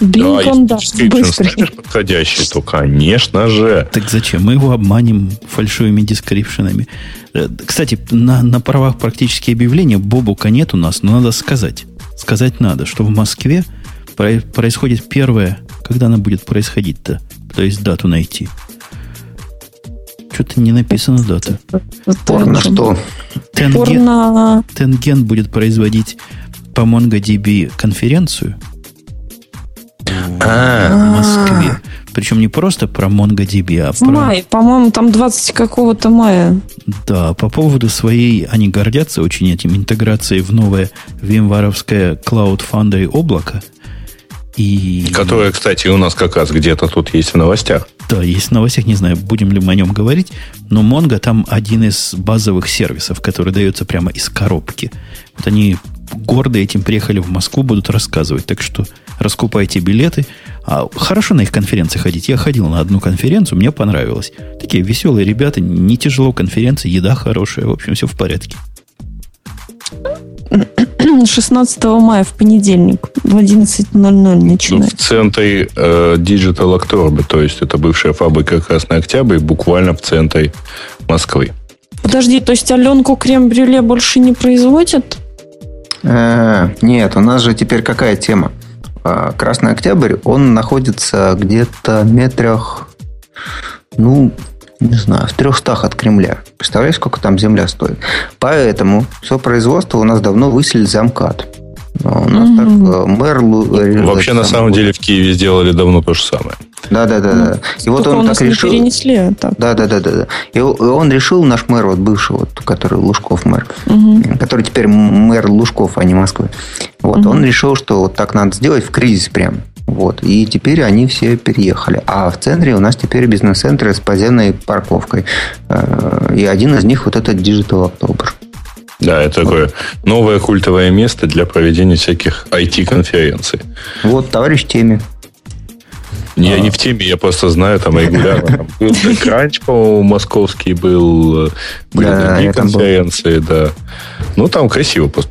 Bing, да, он, да, быстрый. подходящий, то, конечно же. Так зачем? Мы его обманем фальшивыми дескрипшенами. Э, кстати, на, на правах практически объявления Бобука нет у нас, но надо сказать. Сказать надо, что в Москве происходит первое, когда она будет происходить-то? То есть дату найти. Что-то не написано дата. Порно что? Тенген, Тенген будет производить по MongoDB конференцию а. в Москве. причем не просто про MongoDB, а про... мае, по-моему, там 20 какого-то мая. Да, по поводу своей, они гордятся очень этим интеграцией в новое вимваровское Cloud Foundry облако. И... Которое, кстати, у нас как раз где-то тут есть в новостях. Да, есть в новостях, не знаю, будем ли мы о нем говорить, но Mongo там один из базовых сервисов, который дается прямо из коробки. Вот они гордо этим приехали в Москву, будут рассказывать. Так что раскупайте билеты. А хорошо на их конференции ходить. Я ходил на одну конференцию, мне понравилось. Такие веселые ребята, не тяжело конференции, еда хорошая, в общем, все в порядке. 16 мая в понедельник в 11.00 Ну, начинать. в центре э, Digital October, то есть это бывшая фабрика Красный Октябрь, буквально в центре Москвы. Подожди, то есть Аленку крем-брюле больше не производят? Э, Нет, у нас же теперь какая тема? А, Красный Октябрь, он находится где-то метрах, ну, не знаю, в трехстах от Кремля. Представляешь, сколько там земля стоит? Поэтому все производство у нас давно выселили за МКАД. А У нас так э, мэр... Э, Вообще, на самом самое- деле, в Киеве сделали давно то же самое. Да, да, да, да. И вот он так решил. перенесли. так. Да, да, да, да, да. И он решил, наш мэр, вот бывший, вот, который Лужков мэр, Мгм. который теперь мэр Лужков, а не Москвы. Вот, он решил, что вот так надо сделать в кризис прям. Вот. И теперь они все переехали. А в центре у нас теперь бизнес-центры с подземной парковкой. Э, И один из них вот этот Digital October. Да, это такое новое культовое место для проведения всяких IT-конференций. Вот, товарищ Теми. Я не в теме, я просто знаю, там регулярно. Там был TechCrunch, по-моему, московский был, э, были Да, другие конференции, да. Ну, там красиво, просто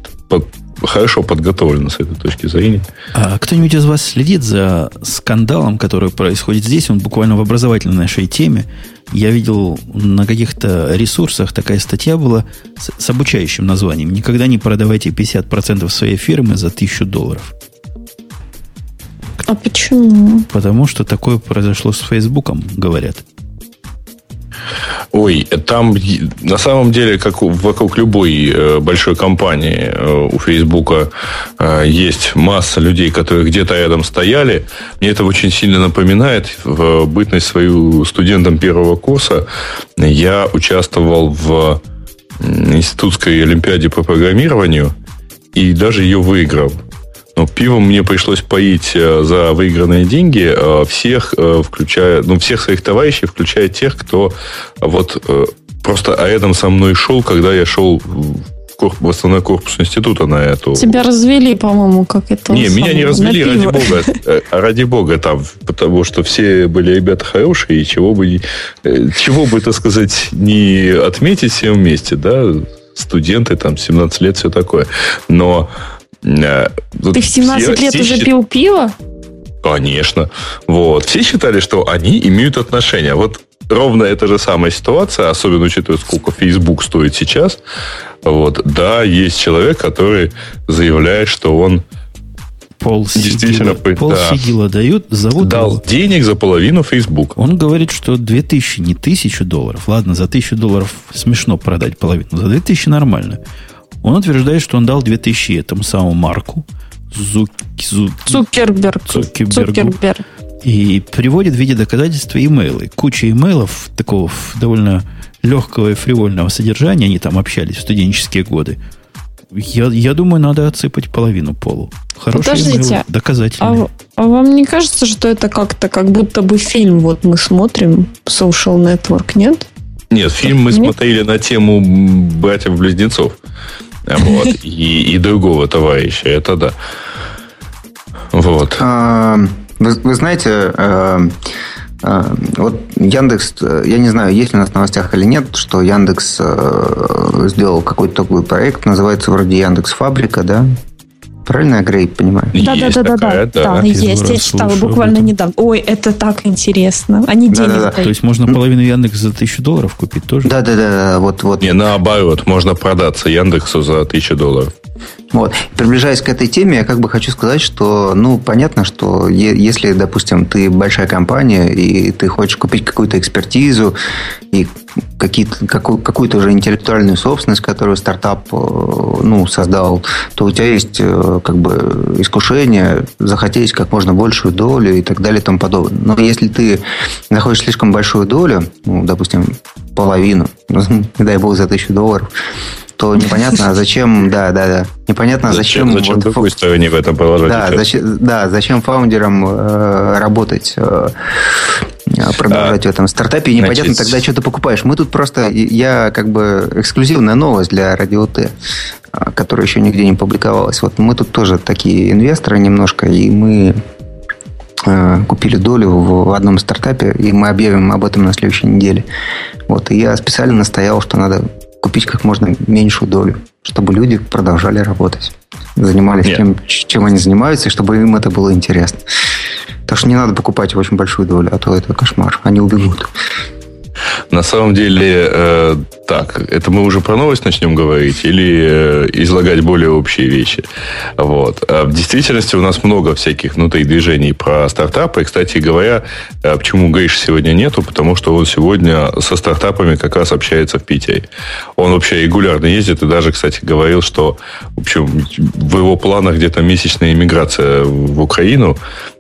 хорошо подготовлено с этой точки зрения. А кто-нибудь из вас следит за скандалом, который происходит здесь? Он буквально в образовательной нашей теме. Я видел на каких-то ресурсах такая статья была с, с обучающим названием. Никогда не продавайте 50% своей фирмы за 1000 долларов. А почему? Потому что такое произошло с Фейсбуком, говорят. Ой, там на самом деле, как вокруг любой э, большой компании э, у Фейсбука э, есть масса людей, которые где-то рядом стояли. Мне это очень сильно напоминает в бытность свою студентом первого курса. Я участвовал в институтской олимпиаде по программированию и даже ее выиграл. Но пивом мне пришлось поить э, за выигранные деньги э, всех, э, включая, ну, всех своих товарищей, включая тех, кто вот просто рядом со мной шел, когда я шел в корп- в основной корпус института на эту. Тебя развели, по-моему, как это. Не, меня не развели, ради бога. Ради бога там, потому что все были ребята хорошие, и чего бы, чего бы, так сказать, не отметить все вместе, да, студенты, там, 17 лет, все такое. Но... э, Ты в 17 все- лет все уже счит- пил пиво? Конечно. Вот. Все считали, что они имеют отношение. Вот ровно эта же самая ситуация, особенно учитывая, сколько Facebook стоит сейчас. Вот. Да, есть человек, который заявляет, что он Пол Действительно, сигила, пол да. сигила дают, зовут дал его. денег за половину Facebook. Он говорит, что 2000, не 1000 долларов. Ладно, за 1000 долларов смешно продать половину. За 2000 нормально. Он утверждает, что он дал 2000 этому самому Марку. Зук, Зу- Цукерберг. Цукербергу. Цукерберг. И приводит в виде доказательства имейлы. Куча имейлов такого довольно легкого и фривольного содержания. Они там общались в студенческие годы. Я, я думаю, надо отсыпать половину полу. Хорошие Подождите, имейлы, А, доказательные. в- а вам не кажется, что это как-то как будто бы фильм вот мы смотрим Social Network, нет? Нет, фильм мы Нет? смотрели на тему братьев-близнецов. Вот. И, и другого товарища. Это да. Вот. А, Вы, вы знаете, э, э, вот Яндекс, э, я не знаю, есть ли у нас в новостях или нет, что Яндекс сделал какой-то такой проект, называется вроде Яндекс Фабрика, да? Правильно я, Грей, понимаю? Да, да, да, да, да, да, есть. Я читала буквально недавно. Ой, это так интересно. Они денег Да-да-да. То есть можно половину Яндекс за 1000 долларов купить тоже? Да, да, да, вот, вот. Не, наоборот, можно продаться Яндексу за 1000 долларов. Вот. Приближаясь к этой теме, я как бы хочу сказать, что, ну, понятно, что если, допустим, ты большая компания, и ты хочешь купить какую-то экспертизу и какие-то, какую, какую-то уже интеллектуальную собственность, которую стартап э, ну, создал, то у тебя есть э, как бы искушение захотеть как можно большую долю и так далее и тому подобное. Но если ты находишь слишком большую долю, ну, допустим, половину, не дай бог за тысячу долларов, то непонятно, а зачем, да, да, да, непонятно, а зачем... Зачем, вот, какой стороне в этом положить да, зачем, да, зачем фаундерам э, работать, э, продолжать а, в этом стартапе, и непонятно значит... тогда, что ты покупаешь. Мы тут просто, я как бы эксклюзивная новость для Радио Т, а, которая еще нигде не публиковалась. Вот мы тут тоже такие инвесторы немножко, и мы э, купили долю в одном стартапе, и мы объявим об этом на следующей неделе. Вот, и я специально настоял, что надо купить как можно меньшую долю, чтобы люди продолжали работать, занимались Нет. тем, чем они занимаются, и чтобы им это было интересно. Так что не надо покупать очень большую долю, а то это кошмар. Они убегут. На самом деле, э, так, это мы уже про новость начнем говорить или э, излагать более общие вещи? Вот. А в действительности у нас много всяких внутри движений про стартапы. И, кстати говоря, э, почему Гриш сегодня нету? Потому что он сегодня со стартапами как раз общается в Питере. Он вообще регулярно ездит и даже, кстати, говорил, что в общем, в его планах где-то месячная иммиграция в Украину.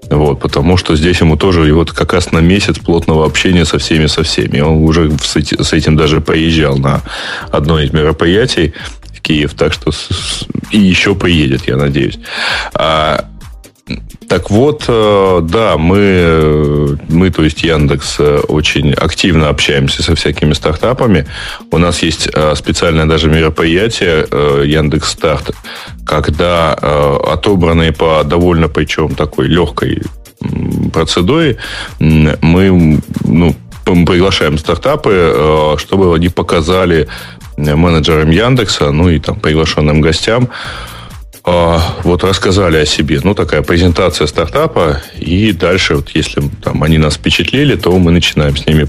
Вот, потому что здесь ему тоже и вот как раз на месяц плотного общения со всеми, со всеми. Он уже с этим даже поезжал на одно из мероприятий в Киев, так что и еще приедет, я надеюсь. А, так вот, э, да, мы, мы, то есть Яндекс, э, очень активно общаемся со всякими стартапами. У нас есть э, специальное даже мероприятие Яндекс Старт, когда отобранные по довольно, причем такой легкой процедуре, мы ну, приглашаем стартапы, чтобы они показали менеджерам Яндекса, ну и там приглашенным гостям, а, вот рассказали о себе. Ну, такая презентация стартапа. И дальше, вот если там они нас впечатлили, то мы начинаем с ними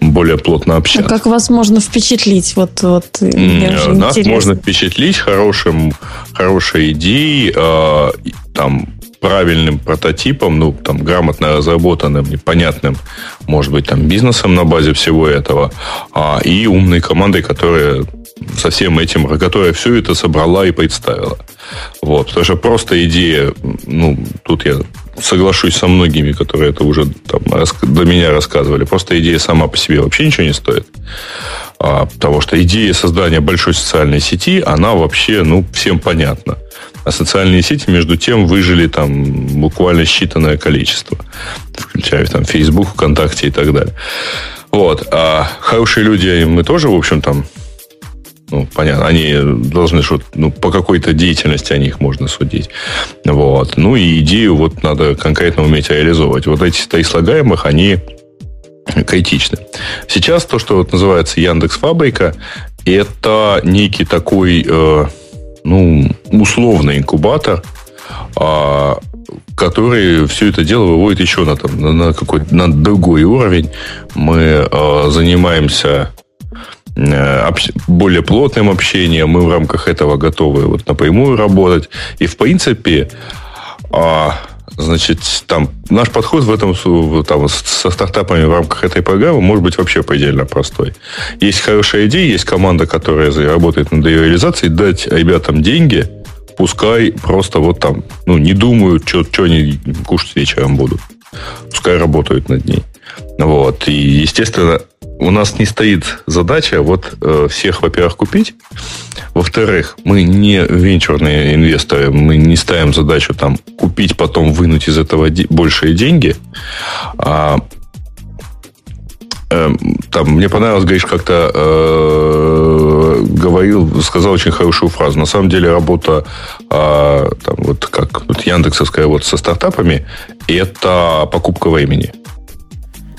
более плотно общаться. А как вас можно впечатлить? Вот, вот, нас интересно. можно впечатлить хорошим, хорошей идеей, э, там, правильным прототипом, ну, там, грамотно разработанным и понятным, может быть, там, бизнесом на базе всего этого, а, и умной командой, которая со всем этим, которая все это собрала и представила. Вот, потому что просто идея, ну, тут я соглашусь со многими, которые это уже там, до меня рассказывали, просто идея сама по себе вообще ничего не стоит. А, потому что идея создания большой социальной сети, она вообще, ну, всем понятна. А социальные сети, между тем, выжили там буквально считанное количество. Включая там Facebook, ВКонтакте и так далее. Вот. А хорошие люди, мы тоже, в общем, там ну, понятно, они должны что ну, по какой-то деятельности о них можно судить. Вот. Ну и идею вот надо конкретно уметь реализовывать. Вот эти три слагаемых, они критичны. Сейчас то, что вот называется Яндекс Фабрика, это некий такой, э, ну, условный инкубатор, э, который все это дело выводит еще на, там, на, какой-то на другой уровень. Мы э, занимаемся более плотным общением. Мы в рамках этого готовы вот напрямую работать. И, в принципе, а, значит, там наш подход в этом там, со стартапами в рамках этой программы может быть вообще предельно простой. Есть хорошая идея, есть команда, которая работает над ее реализацией, дать ребятам деньги, пускай просто вот там, ну, не думают, что они кушать вечером будут. Пускай работают над ней. Вот. И, естественно, у нас не стоит задача вот э, всех, во-первых, купить. Во-вторых, мы не венчурные инвесторы, мы не ставим задачу там купить, потом вынуть из этого большие деньги. А, э, там, мне понравилось, Гриш как-то э, говорил, сказал очень хорошую фразу. На самом деле работа э, там, вот как вот Яндексовская вот со стартапами это покупка времени.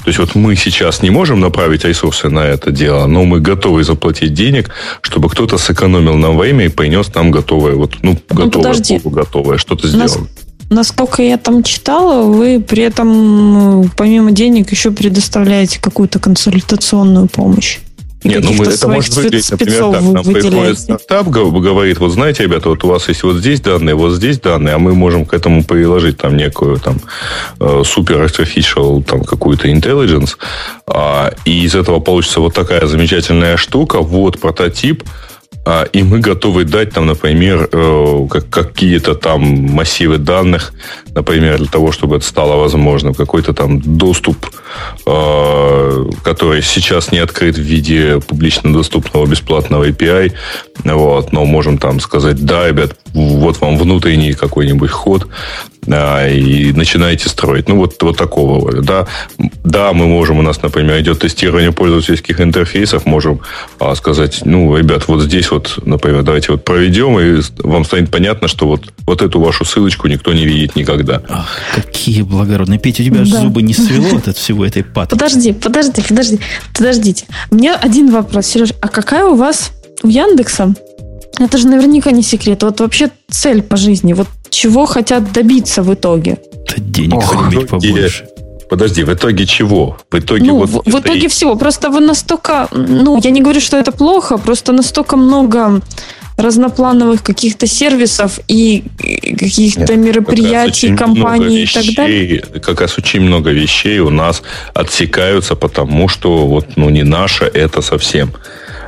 То есть вот мы сейчас не можем направить ресурсы на это дело, но мы готовы заплатить денег, чтобы кто-то сэкономил нам время и принес нам готовое, вот, ну, ну готовое, ну, полуготовое, что-то сделано. Насколько я там читала, вы при этом помимо денег еще предоставляете какую-то консультационную помощь. Нет, ну мы, это может выглядеть, например, так. Нам приходит стартап, говорит, вот знаете, ребята, вот у вас есть вот здесь данные, вот здесь данные, а мы можем к этому приложить там некую там э, супер artificial там какую-то intelligence, а, и из этого получится вот такая замечательная штука, вот прототип, и мы готовы дать там, например, э, какие-то там массивы данных, например, для того, чтобы это стало возможным, какой-то там доступ, э, который сейчас не открыт в виде публично доступного бесплатного API, вот, но можем там сказать, да, ребят, вот вам внутренний какой-нибудь ход, а, и начинаете строить. Ну, вот, вот такого. Да, да, мы можем, у нас, например, идет тестирование пользовательских интерфейсов, можем а, сказать, ну, ребят, вот здесь вот, например, давайте вот проведем, и вам станет понятно, что вот, вот эту вашу ссылочку никто не видит никогда. Ах, какие благородные. Петя, у тебя да. зубы не свело от всего этой паты. Подожди, подожди, подожди, подождите. Мне один вопрос, Сереж. А какая у вас у Яндекса это же наверняка не секрет. Вот вообще цель по жизни. Вот чего хотят добиться в итоге? Да денег Ох, побольше. Подожди, в итоге чего? В итоге ну, вот в, в итоге и... всего. Просто вы настолько, ну, я не говорю, что это плохо, просто настолько много разноплановых каких-то сервисов и каких-то мероприятий, компаний и так далее. Как раз очень много вещей у нас отсекаются, потому что вот ну не наше это совсем.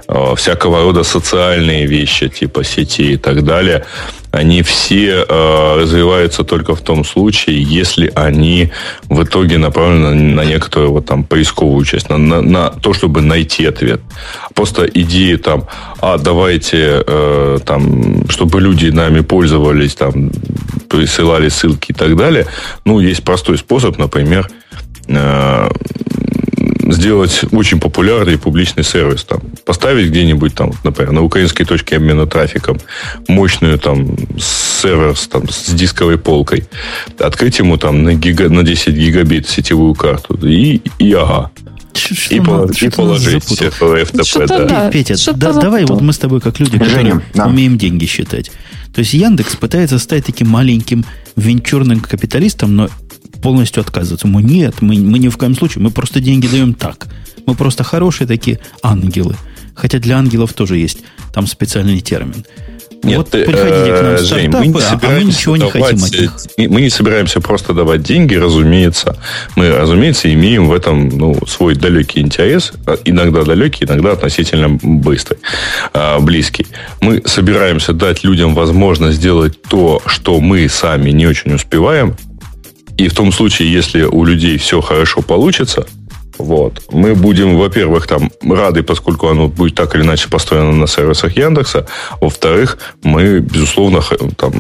Э, всякого рода социальные вещи, типа сети и так далее, они все э, развиваются только в том случае, если они в итоге направлены на некоторую вот там поисковую часть, на, на, на то, чтобы найти ответ. Просто идеи там, а давайте э, там, чтобы люди нами пользовались, там, присылали ссылки и так далее. Ну, есть простой способ, например, сделать очень популярный публичный сервис. Там, поставить где-нибудь, там, например, на украинской точке обмена трафиком мощную там, сервер там, с дисковой полкой, открыть ему там на, гига, на 10 гигабит сетевую карту и, и ага. Что, и, и положить всех в FTP, да. да. Петя, да, давай вот мы с тобой как люди, которые да. умеем деньги считать. То есть Яндекс пытается стать таким маленьким венчурным капиталистом, но полностью отказываться. Мы нет, мы, мы ни в коем случае, мы просто деньги даем так. Мы просто хорошие такие ангелы. Хотя для ангелов тоже есть там специальный термин. Нет, вот приходите к нам в Жень, мы не а мы ничего не хотим от них. Мы не собираемся просто давать деньги, разумеется. Мы, разумеется, имеем в этом ну, свой далекий интерес, а иногда далекий, иногда относительно быстрый, а, близкий. Мы собираемся дать людям возможность сделать то, что мы сами не очень успеваем, и в том случае, если у людей все хорошо получится, вот, мы будем, во-первых, там рады, поскольку оно будет так или иначе построено на сервисах Яндекса. Во-вторых, мы, безусловно, там,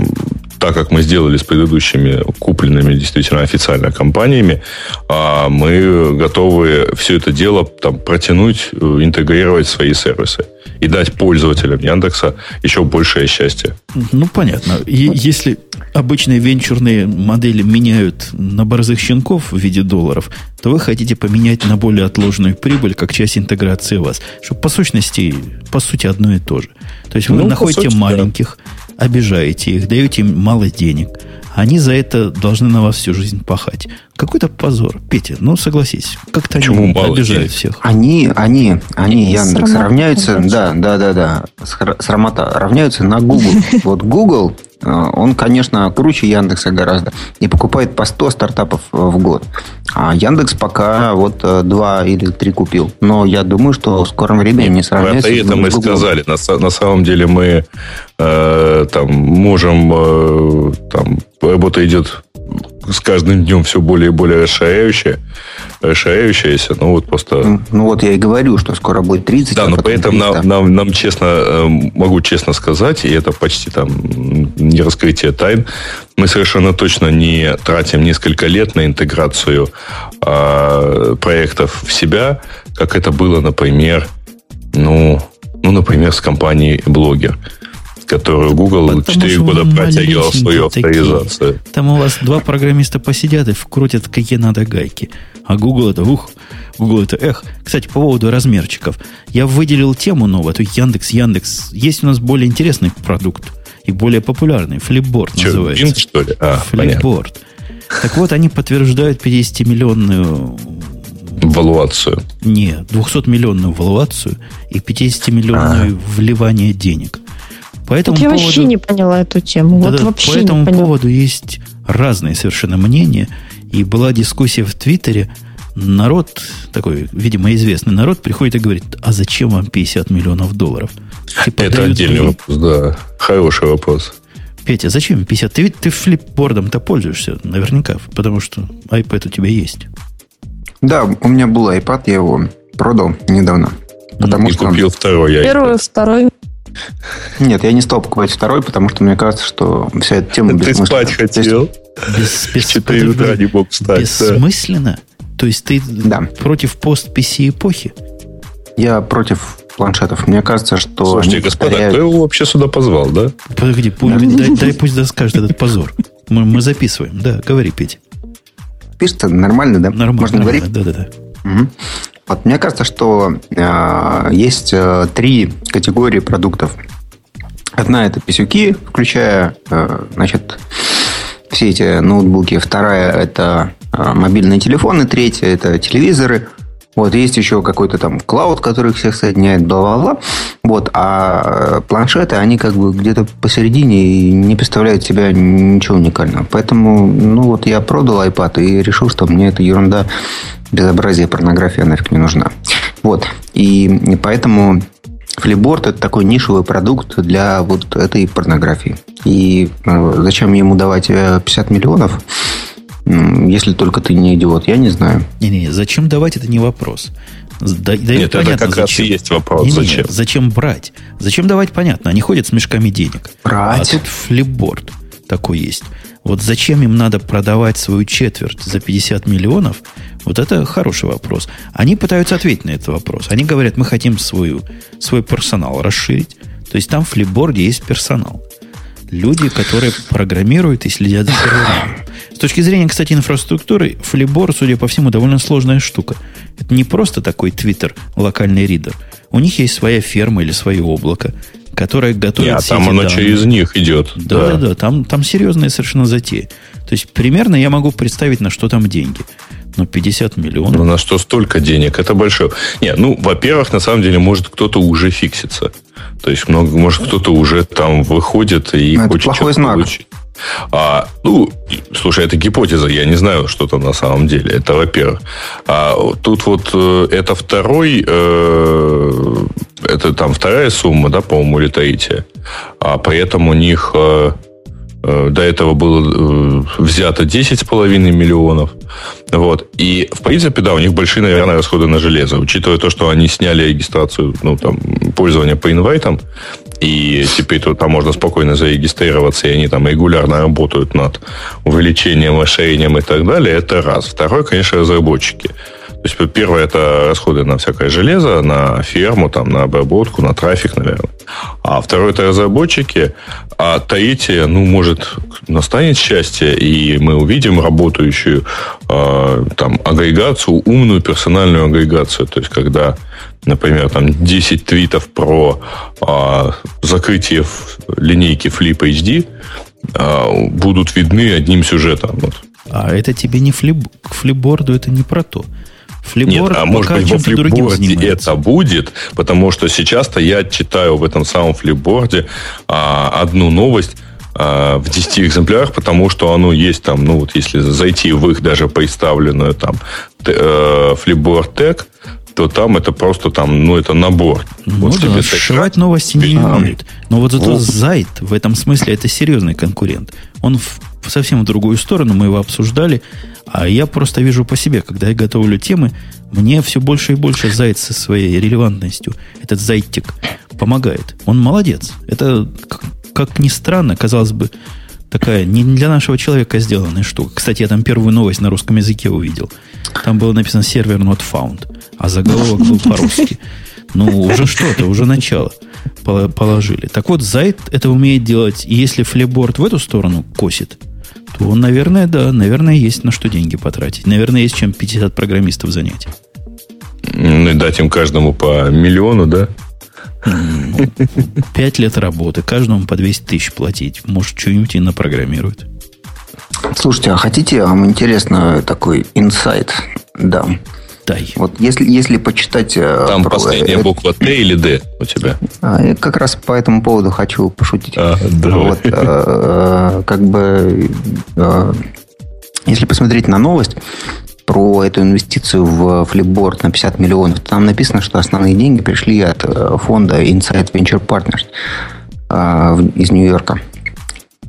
так как мы сделали с предыдущими купленными действительно официально компаниями, а, мы готовы все это дело там, протянуть, э, интегрировать в свои сервисы и дать пользователям Яндекса еще большее счастье. Ну, понятно. И если обычные венчурные модели меняют на борзых щенков в виде долларов, то вы хотите поменять на более отложенную прибыль как часть интеграции вас. Чтобы по сущности, по сути, одно и то же. То есть вы ну, находите сути, маленьких, да. Обижаете их, даете им мало денег – они за это должны на вас всю жизнь пахать. Какой-то позор. Петя, ну согласись, как-то они обижают всех. Они, они, они, Яндекс, равняются, да, да, да, да, срамота, равняются на Google. Вот Google он, конечно, круче Яндекса гораздо и покупает по 100 стартапов э, в год. А Яндекс пока вот э, два или три купил. Но я думаю, что в скором времени не сравняется. Это мы сказали. На, на самом деле мы э, там можем э, там работа идет с каждым днем все более и более расширяющая, расширяющаяся. Ну, вот просто... Ну, вот я и говорю, что скоро будет 30. Да, а но поэтому нам, нам, нам честно, э, могу честно сказать, и это почти там не раскрытие тайн, мы совершенно точно не тратим несколько лет на интеграцию э, проектов в себя, как это было, например, ну, ну, например, с компанией Блогер которую Google Потому 4 года протягивал свою авторизацию. Такие. Там у вас два программиста посидят и вкрутят какие надо гайки. А Google это, ух, Google это, эх. Кстати, по поводу размерчиков. Я выделил тему новую, это Яндекс, Яндекс. Есть у нас более интересный продукт и более популярный. Что, называется. Бинг, что ли? А, Flipboard. Так вот, они подтверждают 50-миллионную валуацию. Не, 200-миллионную валуацию и 50-миллионную а. вливание денег. По этому я поводу, вообще не поняла эту тему. Да, вот вообще по этому поводу есть разные совершенно мнения. И была дискуссия в Твиттере. Народ, такой, видимо, известный народ, приходит и говорит, а зачем вам 50 миллионов долларов? Типа, Это отдельный мне... вопрос, да. Хороший вопрос. Петя, зачем 50? Ты ведь ты флипбордом-то пользуешься наверняка, потому что iPad у тебя есть. Да, у меня был iPad, я его продал недавно. Потому и что купил второй iPad. Первый, второй. Нет, я не стал покупать второй, потому что мне кажется, что вся эта тема Ты спать хотел? Без, без, 4 утра не мог встать. Бессмысленно? То есть ты да. против пост-PC эпохи? Я против планшетов. Мне кажется, что... Слушайте, господа, повторяют... кто его вообще сюда позвал, да? Подожди, дай, дай пусть доскажет этот позор. Мы, мы записываем. Да, говори, Петя. Пишется нормально, да? Нормально, Можно нормально, говорить? Да, да, да. Угу. Вот мне кажется, что э, есть э, три категории продуктов. Одна это писюки, включая, э, значит, все эти ноутбуки. Вторая это э, мобильные телефоны. Третья это телевизоры. Вот, есть еще какой-то там клауд, который всех соединяет, бла-бла-бла. Вот, а э, планшеты, они как бы где-то посередине и не представляют себя ничего уникального. Поэтому, ну вот, я продал iPad и решил, что мне эта ерунда безобразие, порнография нафиг не нужна. Вот. И поэтому Флипборд это такой нишевый продукт для вот этой порнографии. И э, зачем ему давать 50 э, миллионов, если только ты не идиот, я не знаю. Не-не, зачем давать, это не вопрос. Да, да Нет, понятно, это как зачем. раз и есть вопрос. Не, зачем? Не, зачем брать? Зачем давать, понятно. Они ходят с мешками денег. Брать? А тут флипборд такой есть. Вот зачем им надо продавать свою четверть за 50 миллионов, вот это хороший вопрос. Они пытаются ответить на этот вопрос. Они говорят, мы хотим свою, свой персонал расширить. То есть там в флипборде есть персонал. Люди, которые программируют и следят за первым. С точки зрения, кстати, инфраструктуры, флибор, судя по всему, довольно сложная штука. Это не просто такой твиттер, локальный ридер. У них есть своя ферма или свое облако, которое готовит Нет, там оно данные. через них идет. Да, да, да, там, там серьезные совершенно затеи. То есть, примерно я могу представить, на что там деньги. Но 50 миллионов. Ну, на что столько денег? Это большое. Нет, ну, во-первых, на самом деле, может, кто-то уже фиксится. То есть, много, может, кто-то уже там выходит и Но хочет плохой знак. получить. А, ну, слушай, это гипотеза, я не знаю, что там на самом деле. Это во-первых. А тут вот э, это второй, э, это там вторая сумма, да, по-моему, или А при этом у них э, Э, до этого было э, взято 10,5 миллионов. Вот. И, в принципе, да, у них большие, наверное, расходы на железо. Учитывая то, что они сняли регистрацию, ну, там, пользование по инвайтам, и теперь тут там можно спокойно зарегистрироваться, и они там регулярно работают над увеличением, расширением и так далее, это раз. Второе, конечно, разработчики. То есть, первое, это расходы на всякое железо, на ферму, там, на обработку, на трафик, наверное. А второе, это разработчики. А третье, ну, может, настанет счастье, и мы увидим работающую э, там, агрегацию, умную персональную агрегацию. То есть, когда, например, там 10 твитов про э, закрытие линейки Flip HD э, будут видны одним сюжетом. Вот. А это тебе не флип, к флипборду, это не про то. Флипборд Нет, а может быть во флипборде это будет, потому что сейчас-то я читаю в этом самом флипборде а, одну новость, а, в 10 экземплярах, потому что оно есть там, ну вот если зайти в их даже представленную там э, Flipboard Tech, то там это просто там, ну, это набор. Ну вот да, сшивать новости не умеют. Но вот зато Зайт в этом смысле это серьезный конкурент. Он в, совсем в другую сторону, мы его обсуждали. А я просто вижу по себе, когда я готовлю темы, мне все больше и больше Зайт со своей релевантностью, этот Зайтик, помогает. Он молодец. Это, как, как ни странно, казалось бы, такая не для нашего человека сделанная штука. Кстати, я там первую новость на русском языке увидел. Там было написано сервер not found, а заголовок был по-русски. Ну, уже что-то, уже начало положили. Так вот, Зайт это умеет делать. И если флеборд в эту сторону косит, то, наверное, да, наверное, есть на что деньги потратить. Наверное, есть чем 50 программистов занять. Ну, и дать им каждому по миллиону, да? Пять лет работы, каждому по 200 тысяч платить. Может, что-нибудь и напрограммирует. Слушайте, а хотите, вам интересно такой инсайт? Да. Тай. Вот если, если почитать... Э, Там про, последняя это, буква Т или Д у тебя? А, я как раз по этому поводу хочу пошутить. А, давай. Вот, э, как бы... Если посмотреть на новость, про эту инвестицию в флипборд на 50 миллионов, там написано, что основные деньги пришли от фонда Insight Venture Partners из Нью-Йорка.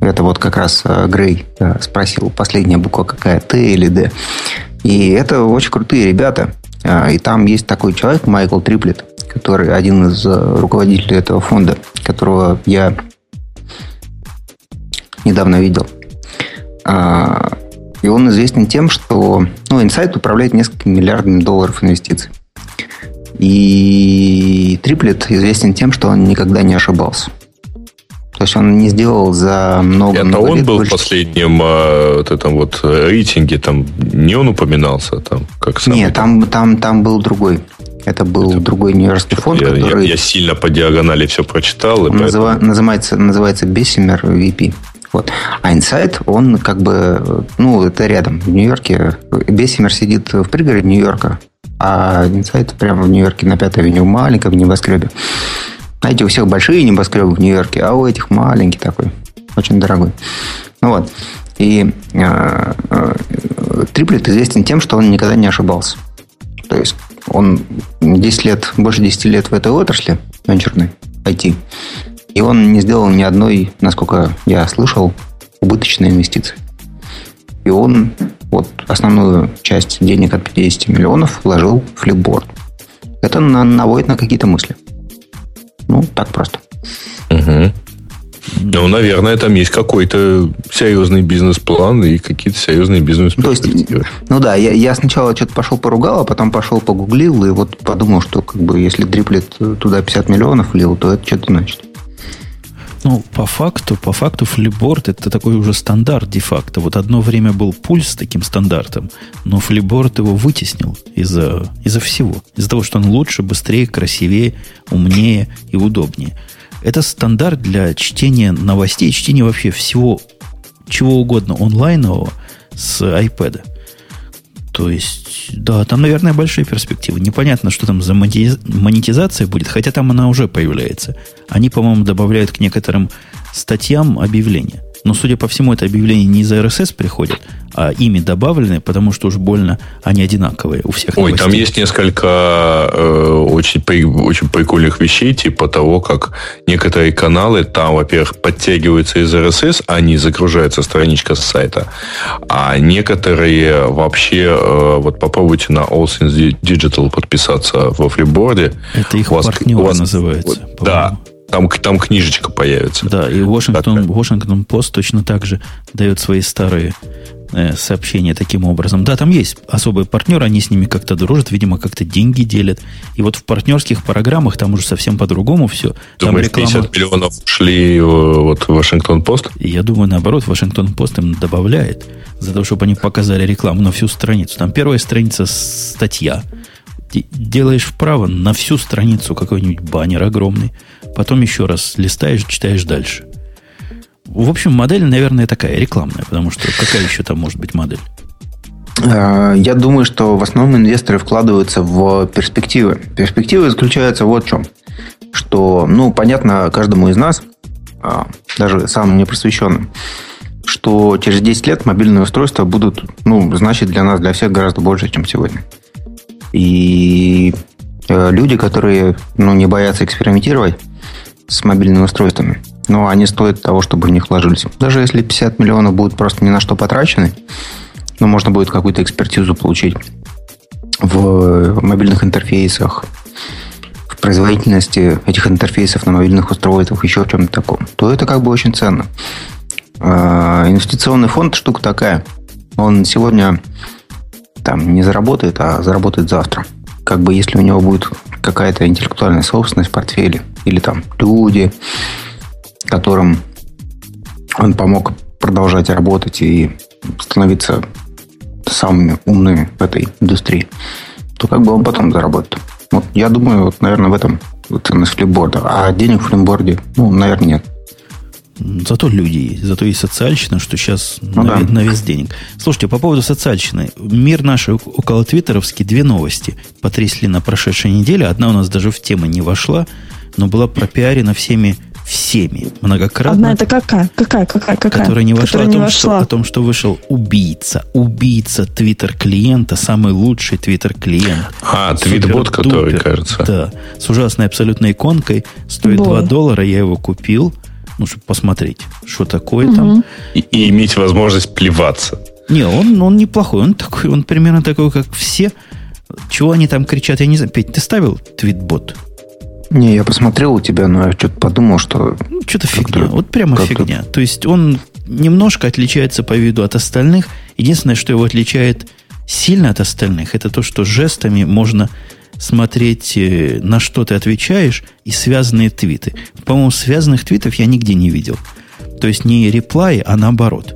Это вот как раз Грей спросил, последняя буква какая, Т или Д. И это очень крутые ребята. А, и там есть такой человек, Майкл Триплет, который один из э, руководителей этого фонда, которого я недавно видел. А, и он известен тем, что ну, Insight управляет несколькими миллиардами долларов инвестиций. И Триплет известен тем, что он никогда не ошибался. То есть он не сделал за много, много Это он был больше... в последнем э, вот этом вот рейтинге, там не он упоминался там как самый... Нет, там, там, там был другой. Это был Это... другой нью-йоркский фонд, я, который... Я, я сильно по диагонали все прочитал. Называ... поэтому... Называется, называется Bessemer VP. Вот. А Insight, он как бы, ну, это рядом, в Нью-Йорке. Бессимер сидит в пригороде Нью-Йорка, а Insight прямо в Нью-Йорке на пятой авеню, в маленьком небоскребе. Знаете, у всех большие небоскребы в Нью-Йорке, а у этих маленький такой, очень дорогой. Ну вот. И э, э, Триплет известен тем, что он никогда не ошибался. То есть он 10 лет, больше 10 лет в этой отрасли венчурной, IT. И он не сделал ни одной, насколько я слышал, убыточной инвестиции. И он вот основную часть денег от 50 миллионов вложил в флипборд. Это наводит на какие-то мысли. Ну, так просто. Угу. Ну, наверное, там есть какой-то серьезный бизнес-план и какие-то серьезные бизнес То есть, ну да, я, я сначала что-то пошел поругал, а потом пошел погуглил и вот подумал, что как бы если дриплет туда 50 миллионов влил, то это что-то значит. Ну, по факту, по факту флипборд это такой уже стандарт де-факто. Вот одно время был пульс таким стандартом, но флипборд его вытеснил из-за из всего. Из-за того, что он лучше, быстрее, красивее, умнее и удобнее. Это стандарт для чтения новостей, чтения вообще всего, чего угодно онлайнового с iPad. То есть, да, там, наверное, большие перспективы. Непонятно, что там за монетизация будет, хотя там она уже появляется. Они, по-моему, добавляют к некоторым статьям объявления. Но, судя по всему, это объявление не из RSS приходит, а ими добавлены, потому что уж больно они одинаковые у всех Ой, новостей. там есть несколько э, очень, очень прикольных вещей, типа того, как некоторые каналы там, во-первых, подтягиваются из RSS, не загружается страничка с сайта, а некоторые вообще, э, вот попробуйте на All Things Digital подписаться во фриборде. Это их партнер называется. Вот, да, там, там книжечка появится. Да, и Washington, Washington Post точно так же дает свои старые э, сообщения таким образом. Да, там есть особые партнеры, они с ними как-то дружат, видимо, как-то деньги делят. И вот в партнерских программах там уже совсем по-другому все. Думаешь, там реклама... 50 миллионов шли э, вот в Вашингтон Пост? Я думаю, наоборот, Вашингтон Пост им добавляет за то, чтобы они показали рекламу на всю страницу. Там первая страница статья. Делаешь вправо на всю страницу какой-нибудь баннер огромный потом еще раз листаешь, читаешь дальше. В общем, модель, наверное, такая рекламная, потому что какая еще там может быть модель? А, я думаю, что в основном инвесторы вкладываются в перспективы. Перспективы заключаются вот в чем. Что, ну, понятно каждому из нас, а, даже самым непросвещенным, что через 10 лет мобильные устройства будут, ну, значить для нас, для всех гораздо больше, чем сегодня. И э, люди, которые, ну, не боятся экспериментировать, с мобильными устройствами. Но они стоят того, чтобы в них вложились. Даже если 50 миллионов будут просто ни на что потрачены, но можно будет какую-то экспертизу получить в мобильных интерфейсах, в производительности этих интерфейсов на мобильных устройствах, еще в чем-то таком, то это как бы очень ценно. А, инвестиционный фонд штука такая. Он сегодня там не заработает, а заработает завтра. Как бы если у него будет какая-то интеллектуальная собственность в портфеле, или там люди, которым он помог продолжать работать и становиться самыми умными в этой индустрии, то как бы он потом заработает. Вот я думаю, вот, наверное, в этом ценность флипборда. А денег в флипборде, ну, наверное, нет. Зато люди есть, зато есть социальщина, что сейчас ну, на, да. на вес денег. Слушайте, по поводу социальщины. Мир наш около твиттеровский две новости потрясли на прошедшей неделе. Одна у нас даже в тему не вошла, но была пропиарена всеми всеми многократно. Одна это какая? Какая, какая, какая? Которая не вошла, которая о, том, не вошла. Что, о том, что вышел убийца. Убийца твиттер-клиента, самый лучший твиттер-клиент. А, твитбот, который, кажется. Да, с ужасной абсолютной иконкой. Стоит Бой. 2 доллара, я его купил. Ну, чтобы посмотреть, что такое угу. там. И, и иметь возможность плеваться. Не, он, он неплохой. Он такой, он примерно такой, как все. Чего они там кричат, я не знаю. Петь, ты ставил твитбот? Не, я посмотрел у тебя, но я что-то подумал, что... Ну, что-то фигня. Вот прямо фигня. То есть он немножко отличается по виду от остальных. Единственное, что его отличает сильно от остальных, это то, что жестами можно смотреть, э, на что ты отвечаешь, и связанные твиты. По-моему, связанных твитов я нигде не видел. То есть не реплай, а наоборот.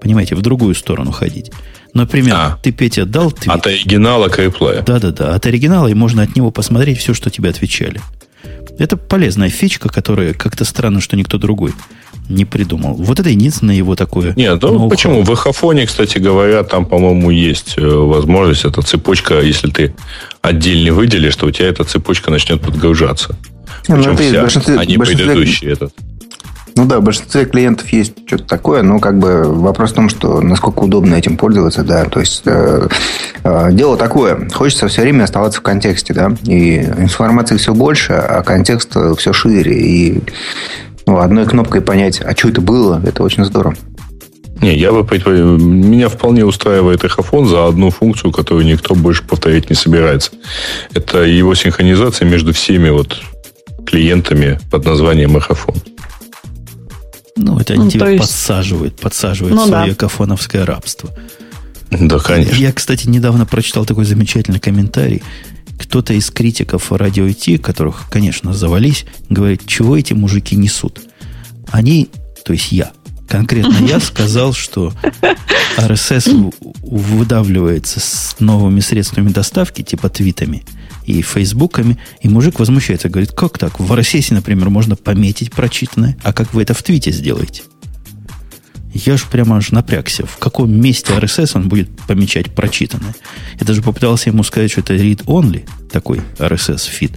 Понимаете, в другую сторону ходить. Например, а. ты, Петя, дал твит. От оригинала к реплаю. Да-да-да. От оригинала, и можно от него посмотреть все, что тебе отвечали. Это полезная фичка, которая как-то странно, что никто другой не придумал. Вот это единственное его такое. Нет, ну почему? В эхофоне, кстати говоря, там, по-моему, есть э, возможность, эта цепочка, если ты отдельно выделишь, то у тебя эта цепочка начнет подгружаться. Ну, Причем вся, а не предыдущий этот. Ну да, в большинстве клиентов есть что-то такое, но как бы вопрос в том, что насколько удобно этим пользоваться, да. То есть э, э, дело такое, хочется все время оставаться в контексте, да, и информации все больше, а контекст все шире, и ну, одной кнопкой понять, а что это было, это очень здорово. Не, я бы меня вполне устраивает эхофон за одну функцию, которую никто больше повторять не собирается. Это его синхронизация между всеми вот клиентами под названием эхофон. Ну, это они ну, тебя есть... подсаживают, подсаживают ну, свое да. кафоновское рабство. Да, конечно. Я, кстати, недавно прочитал такой замечательный комментарий. Кто-то из критиков радио IT, которых, конечно, завались, говорит, чего эти мужики несут. Они, то есть я, конкретно я сказал, что RSS выдавливается с новыми средствами доставки, типа твитами – и фейсбуками, и мужик возмущается, говорит, как так? В RSS, например, можно пометить прочитанное, а как вы это в твите сделаете? Я же прямо аж напрягся. В каком месте RSS он будет помечать прочитанное? Я даже попытался ему сказать, что это read-only, такой RSS-фид.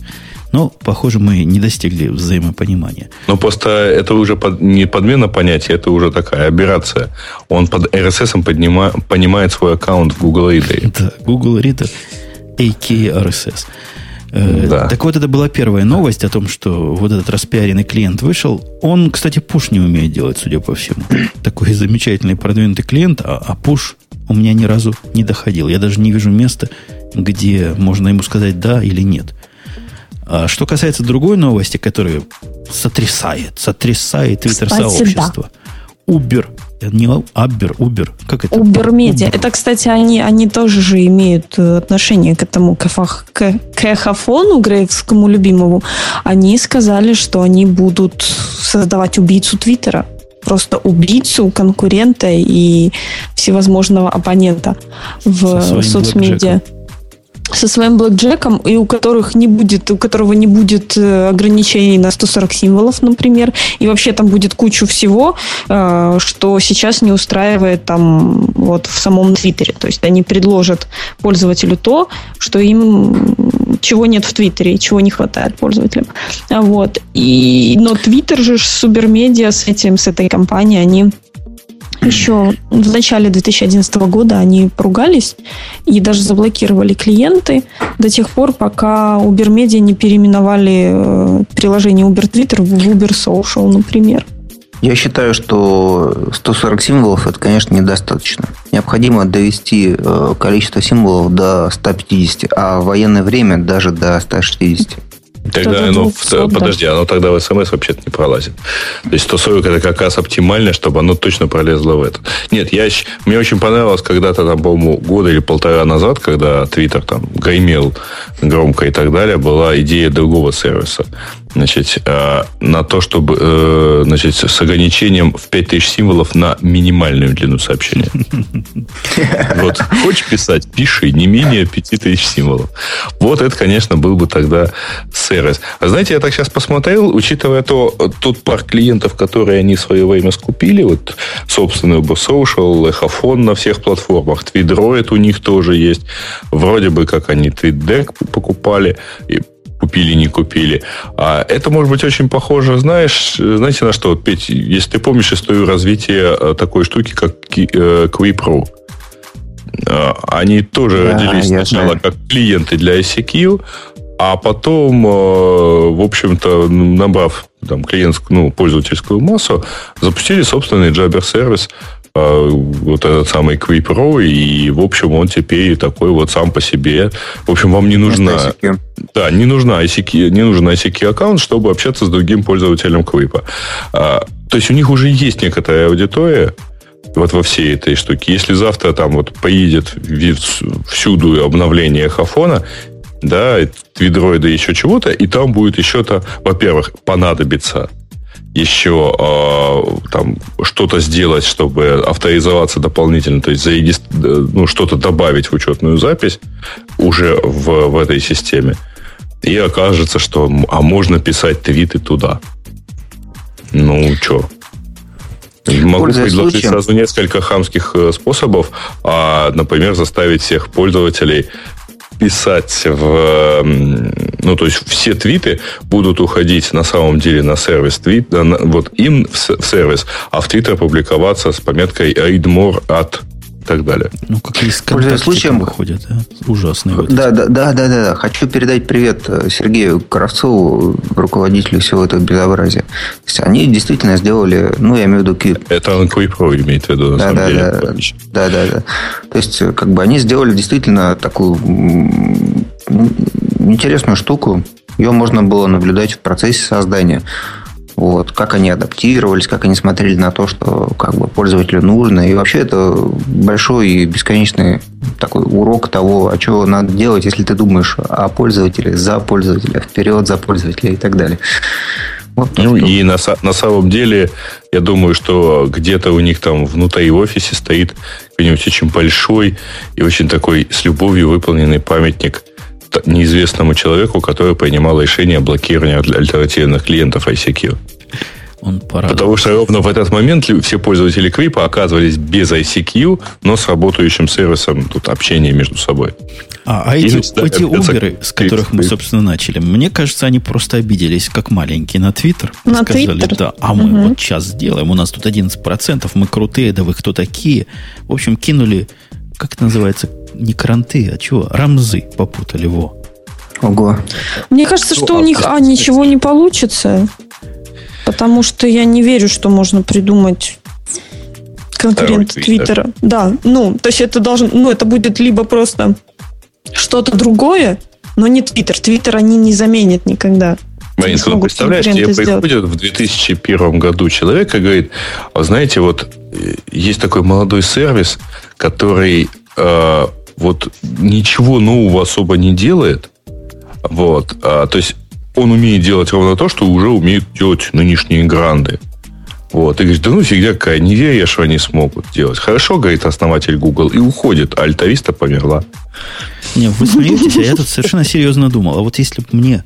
Но, похоже, мы не достигли взаимопонимания. Но просто это уже под, не подмена понятия, это уже такая операция. Он под RSS поднима, понимает свой аккаунт в Google Reader. Да, Google Reader AKA RSS. Э, да. Так вот, это была первая новость о том, что вот этот распиаренный клиент вышел. Он, кстати, пуш не умеет делать, судя по всему. Такой замечательный продвинутый клиент, а, а пуш у меня ни разу не доходил. Я даже не вижу места, где можно ему сказать да или нет. А что касается другой новости, которая сотрясает, сотрясает твиттер-сообщество. Uber не Аббер, Убер. Как это? Убер Медиа. Это, кстати, они, они тоже же имеют э, отношение к этому к, к, к эхофону грейвскому любимому. Они сказали, что они будут создавать убийцу Твиттера. Просто убийцу, конкурента и всевозможного оппонента в соцмедиа со своим блэкджеком, и у которых не будет, у которого не будет э, ограничений на 140 символов, например, и вообще там будет кучу всего, э, что сейчас не устраивает там вот в самом Твиттере. То есть они предложат пользователю то, что им чего нет в Твиттере, чего не хватает пользователям. Вот. И, но Твиттер же, Субермедиа с этим, с этой компанией, они еще в начале 2011 года они поругались и даже заблокировали клиенты до тех пор, пока Uber Media не переименовали э, приложение Uber Twitter в Uber Social, например. Я считаю, что 140 символов это, конечно, недостаточно. Необходимо довести э, количество символов до 150, а в военное время даже до 160. Тогда оно, в, подожди, оно тогда в смс вообще-то не пролазит. То есть 140 это как раз оптимально, чтобы оно точно пролезло в это. Нет, я, мне очень понравилось когда-то, там, по-моему, года или полтора назад, когда Твиттер там гремел громко и так далее, была идея другого сервиса. Значит, э, на то, чтобы, э, значит, с ограничением в 5000 символов на минимальную длину сообщения. Вот, хочешь писать, пиши, не менее 5000 символов. Вот это, конечно, был бы тогда сервис. А знаете, я так сейчас посмотрел, учитывая то, тот пар клиентов, которые они в свое время скупили, вот собственный Uber Social, Эхофон на всех платформах, Tweedroid у них тоже есть. Вроде бы как они TweetDeck покупали, и купили, не купили. А это может быть очень похоже, знаешь, знаете на что? Петь, если ты помнишь историю развития э, такой штуки, как QuiPro. Э, они тоже да, родились сначала знаю. как клиенты для ICQ, а потом, э, в общем-то, набрав там, клиентскую, ну, пользовательскую массу, запустили собственный Jabber-сервис, а, вот этот самый QuiPro, и, в общем, он теперь такой вот сам по себе. В общем, вам не нужна... Да, не нужна ICQ, не нужен ICQ аккаунт, чтобы общаться с другим пользователем Quip. А, то есть у них уже есть некоторая аудитория, вот во всей этой штуке. Если завтра там вот поедет всюду обновление Хафона, да, твидроида еще чего-то, и там будет еще-то, во-первых, понадобится еще э, там что-то сделать, чтобы авторизоваться дополнительно, то есть зарегистр... ну, что-то добавить в учетную запись уже в, в этой системе. И окажется, что а можно писать твиты туда. Ну, что? Могу предложить случаем. сразу несколько хамских э, способов. А, например, заставить всех пользователей писать в... Ну, то есть все твиты будут уходить на самом деле на сервис твит, вот им в сервис, а в твиттер публиковаться с пометкой read more at так далее. Ну, как из Пользуясь случаем выходят, да? Ужасные. Вот да, да, да, да, да, да. Хочу передать привет э, Сергею Кравцову, руководителю всего этого безобразия. То есть они действительно сделали, ну, я имею в виду Cube. Это он Pro имеет в виду, на да, самом да, деле. Да, да, да, да. То есть, э, как бы они сделали действительно такую интересную штуку. Ее можно было наблюдать в процессе создания. Вот, как они адаптировались, как они смотрели на то, что как бы пользователю нужно. И вообще это большой и бесконечный такой урок того, а что надо делать, если ты думаешь о пользователе, за пользователя, вперед за пользователя и так далее. Вот ну, и на, на самом деле, я думаю, что где-то у них там внутри офисе стоит какой-нибудь очень большой и очень такой с любовью выполненный памятник неизвестному человеку, который принимал решение о блокировании альтернативных клиентов ICQ. Он Потому что ровно в этот момент все пользователи Квипа оказывались без ICQ, но с работающим сервисом тут общения между собой. А, а эти, эти уберы, с которых мы, собственно, начали, мне кажется, они просто обиделись, как маленькие, на Твиттер. На сказали, Twitter? да, а мы угу. вот сейчас сделаем, у нас тут 11%, мы крутые, да вы кто такие? В общем, кинули, как это называется, не кранты, а чего? Рамзы попутали, во. Ого. Мне кажется, что у них, а, ничего не получится. Потому что я не верю, что можно придумать конкурент Твиттера. Да, ну, то есть это должен, ну, это будет либо просто что-то другое, но не Твиттер. Твиттер они не заменят никогда. Марин, ты представляешь, тебе приходит в 2001 году человек и говорит, «А знаете, вот э, есть такой молодой сервис, который э, вот ничего нового особо не делает. Вот. А, то есть он умеет делать ровно то, что уже умеют делать нынешние гранды. Вот. И говорит, да ну фигня какая, не верю я, что они смогут делать. Хорошо, говорит основатель Google, и уходит, а альтависта померла. Не, вы смеетесь, а я тут совершенно серьезно думал. А вот если бы мне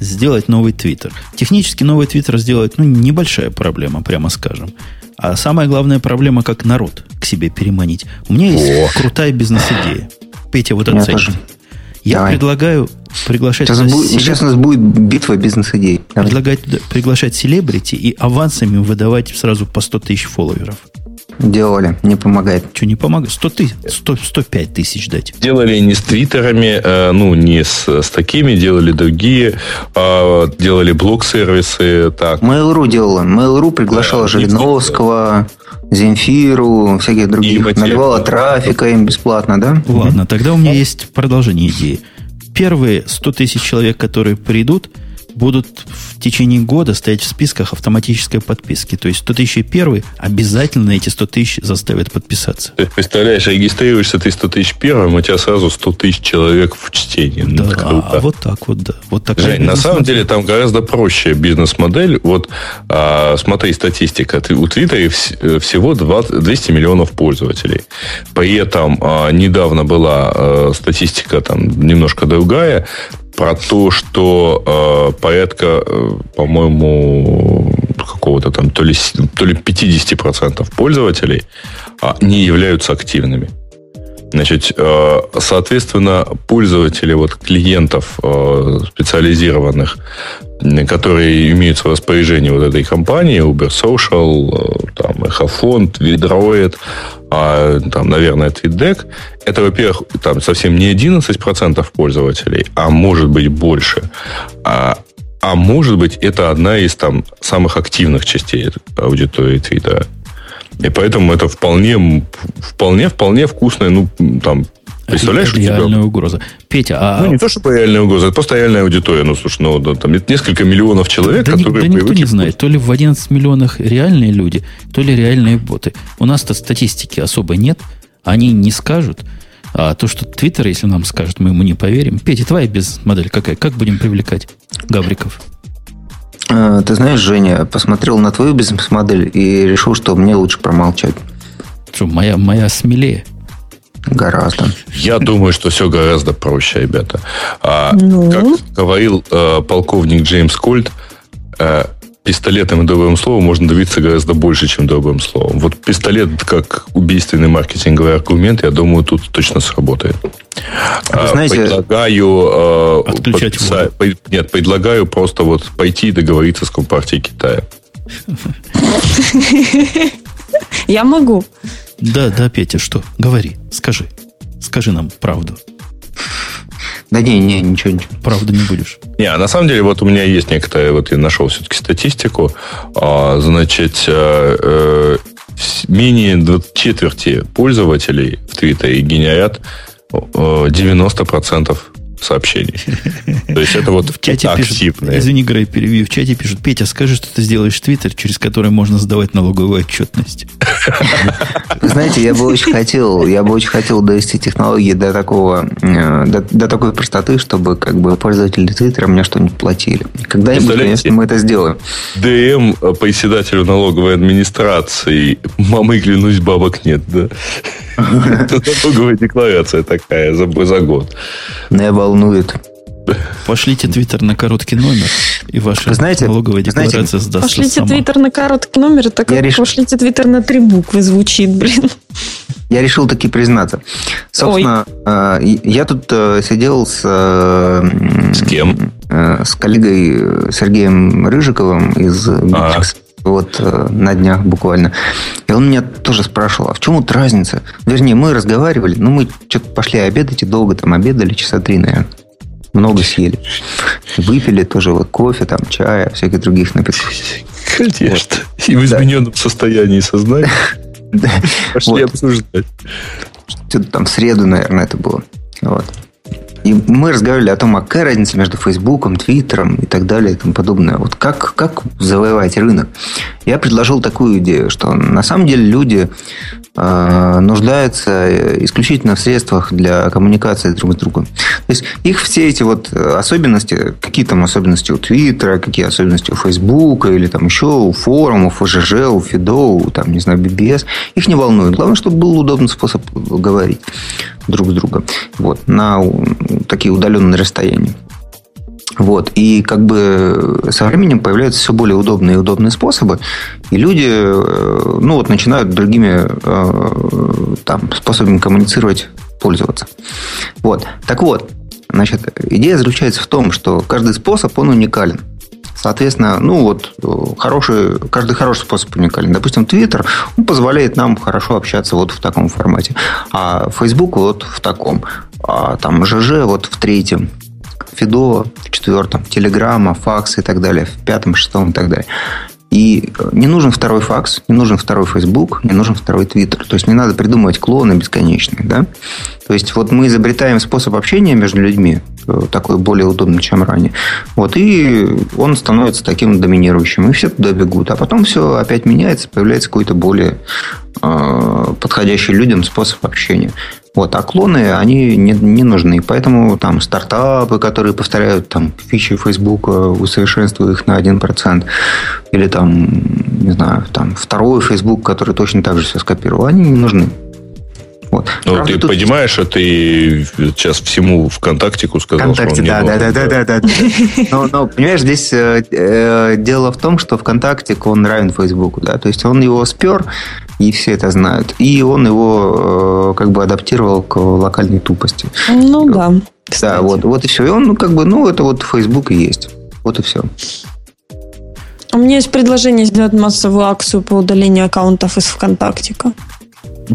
сделать новый Твиттер. Технически новый Твиттер сделать, ну, небольшая проблема, прямо скажем. А самая главная проблема, как народ к себе переманить. У меня есть О. крутая бизнес-идея. Петя, вот оценит. Я Давай. предлагаю приглашать... Сейчас, будет, сейчас у нас будет битва бизнес-идей. Предлагать, приглашать селебрити и авансами выдавать сразу по 100 тысяч фолловеров. Делали, не помогает. Что не помогает? 100 тысяч, 100, 105 тысяч дать. Делали не с твиттерами, э, ну, не с, с такими, делали другие, э, делали блок-сервисы. Так. Mail.ru делала. Mail.ru приглашала да, Жириновского, Земфиру, всяких других. Наливала трафика им бесплатно, да? Ладно, тогда у меня есть продолжение идеи. Первые 100 тысяч человек, которые придут, будут в течение года стоять в списках автоматической подписки. То есть 100 тысяч первый обязательно эти 100 тысяч заставят подписаться. Ты представляешь, регистрируешься ты 100 тысяч первым, у тебя сразу 100 тысяч человек в чтении. Да, а вот так вот, да. Вот так. Жень, на самом деле там гораздо проще бизнес-модель. Вот а, смотри, статистика. У Твиттера всего 20, 200 миллионов пользователей. При этом а, недавно была а, статистика там немножко другая про то, что э, порядка, э, по-моему, какого-то там то ли, то ли 50% пользователей э, не являются активными. Значит, э, соответственно, пользователи вот клиентов э, специализированных, которые имеются в распоряжении вот этой компании, Uber Social, э, там, Эхофонд, Vidroid, а, там, наверное, TweetDeck, это, во-первых, там совсем не 11% пользователей, а может быть больше. А, а может быть, это одна из там самых активных частей аудитории Твиттера. И поэтому это вполне, вполне, вполне вкусная, ну, там, Представляешь, реальная тебя... угроза. Петя, а... Ну, не то, чтобы реальная угроза, это просто реальная аудитория. Ну, слушай, ну, да, там несколько миллионов человек, да, которые... Да никто не знает, то ли в 11 миллионах реальные люди, то ли реальные боты. У нас-то статистики особо нет, они не скажут. А то, что Твиттер, если нам скажет, мы ему не поверим. Петя, твоя бизнес-модель какая? Как будем привлекать гавриков? А, ты знаешь, Женя, посмотрел на твою бизнес-модель и решил, что мне лучше промолчать. Что, моя, моя смелее? Гораздо. Я думаю, что все гораздо проще, ребята. А, ну? Как говорил э, полковник Джеймс Кольт, э, пистолетом и добрым словом можно добиться гораздо больше, чем добрым словом. Вот пистолет как убийственный маркетинговый аргумент, я думаю, тут точно сработает. Вы знаете, предлагаю... Э, Отключать подписа... Нет, предлагаю просто вот пойти и договориться с Компартией Китая. Я могу. Да, да, Петя, что? Говори, скажи. Скажи нам правду. Да не, не, ничего, ничего. Правду не будешь. Не, а на самом деле вот у меня есть некоторая, вот я нашел все-таки статистику. А, значит, а, менее четверти пользователей в Твиттере генерят 90% сообщений. То есть это вот в чате активные. Пишут, извини, Грей, перебью. В чате пишут, Петя, скажи, что ты сделаешь Твиттер, через который можно сдавать налоговую отчетность. Знаете, я бы очень хотел, я бы очень хотел довести технологии до такого, э, до, до такой простоты, чтобы как бы пользователи Твиттера мне что-нибудь платили. Когда-нибудь, конечно, мы это сделаем. ДМ председателю налоговой администрации. Мамы, клянусь, бабок нет, да? Налоговая декларация такая за, за год. Не волнует. Пошлите твиттер на короткий номер, и ваша знаете, налоговая декларация знаете, сдастся Пошлите твиттер на короткий номер, это как реш... пошлите твиттер на три буквы звучит, блин. Я решил таки признаться. Собственно, Ой. Э, я тут э, сидел с... Э, с кем? С коллегой Сергеем Рыжиковым из Bittrex вот э, на днях буквально. И он меня тоже спрашивал, а в чем вот разница? Вернее, мы разговаривали, ну, мы что-то пошли обедать и долго там обедали, часа три, наверное. Много съели. Выпили тоже вот кофе, там, чая, всяких других напитков. Конечно. Вот. И в измененном да. состоянии сознания. Пошли обсуждать. Что-то там в среду, наверное, это было. Вот. И мы разговаривали о том, а какая разница между Фейсбуком, Твиттером и так далее и тому подобное. Вот как, как завоевать рынок? Я предложил такую идею, что на самом деле люди э, нуждаются исключительно в средствах для коммуникации друг с другом. То есть их все эти вот особенности, какие там особенности у Твиттера, какие особенности у Фейсбука или там еще у форумов, у ЖЖ, у Фидо, у там, не знаю, BBS, их не волнует. Главное, чтобы был удобный способ говорить друг с другом. Вот, на такие удаленные расстояния. Вот. И как бы со временем появляются все более удобные и удобные способы, и люди э, ну, вот, начинают другими э, там, способами коммуницировать пользоваться. Вот. Так вот, значит, идея заключается в том, что каждый способ, он уникален. Соответственно, ну вот хороший, каждый хороший способ уникален. Допустим, Twitter он позволяет нам хорошо общаться вот в таком формате, а Facebook вот в таком, а там ЖЖ вот в третьем, Фидо в четвертом, Телеграма, факс и так далее, в пятом, шестом и так далее. И не нужен второй факс, не нужен второй Facebook, не нужен второй Twitter. То есть не надо придумывать клоны бесконечные. Да? То есть вот мы изобретаем способ общения между людьми, э, такой более удобный, чем ранее. Вот, и он становится таким доминирующим. И все туда бегут. А потом все опять меняется, появляется какой-то более э, подходящий людям способ общения. Вот, а клоны, они не, не нужны. Поэтому там стартапы, которые повторяют там, фичи Facebook, усовершенствуя их на 1%, или там, не знаю, там второй Facebook, который точно так же все скопировал, они не нужны. Вот. Ну, Правда, ты тут... понимаешь, что ты сейчас всему ВКонтактику сказал, ВКонтакте, что он да, не да, да, да, да, да, да. Но, но, понимаешь, здесь э, э, дело в том, что ВКонтактик, он равен Фейсбуку, да, то есть он его спер, и все это знают. И он его э, как бы адаптировал к локальной тупости. Ну да. Кстати. Да, вот, вот и все. И он, ну, как бы, ну, это вот Facebook и есть. Вот и все. У меня есть предложение сделать массовую акцию по удалению аккаунтов из ВКонтактика.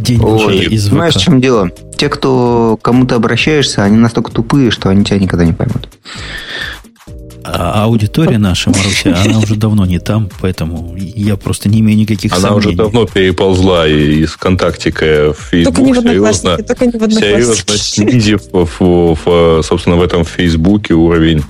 День Ой, из Знаешь, в чем дело? Те, кто кому-то обращаешься, они настолько тупые, что они тебя никогда не поймут. А аудитория наша, Маруся, она уже давно не там, поэтому я просто не имею никаких она сомнений. Она уже давно переползла из ВКонтактика в Facebook. Только не в Одноклассники, только не в Одноклассники. Серьезно снизив, собственно, в этом Фейсбуке уровень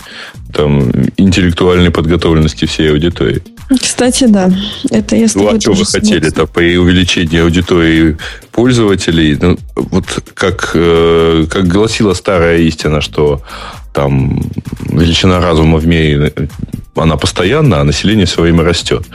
там, интеллектуальной подготовленности всей аудитории. Кстати, да. Это я ну, а что вы хотели? Это при увеличении аудитории пользователей, ну, вот как, э, как гласила старая истина, что там величина разума в мире, она постоянна, а население все время растет.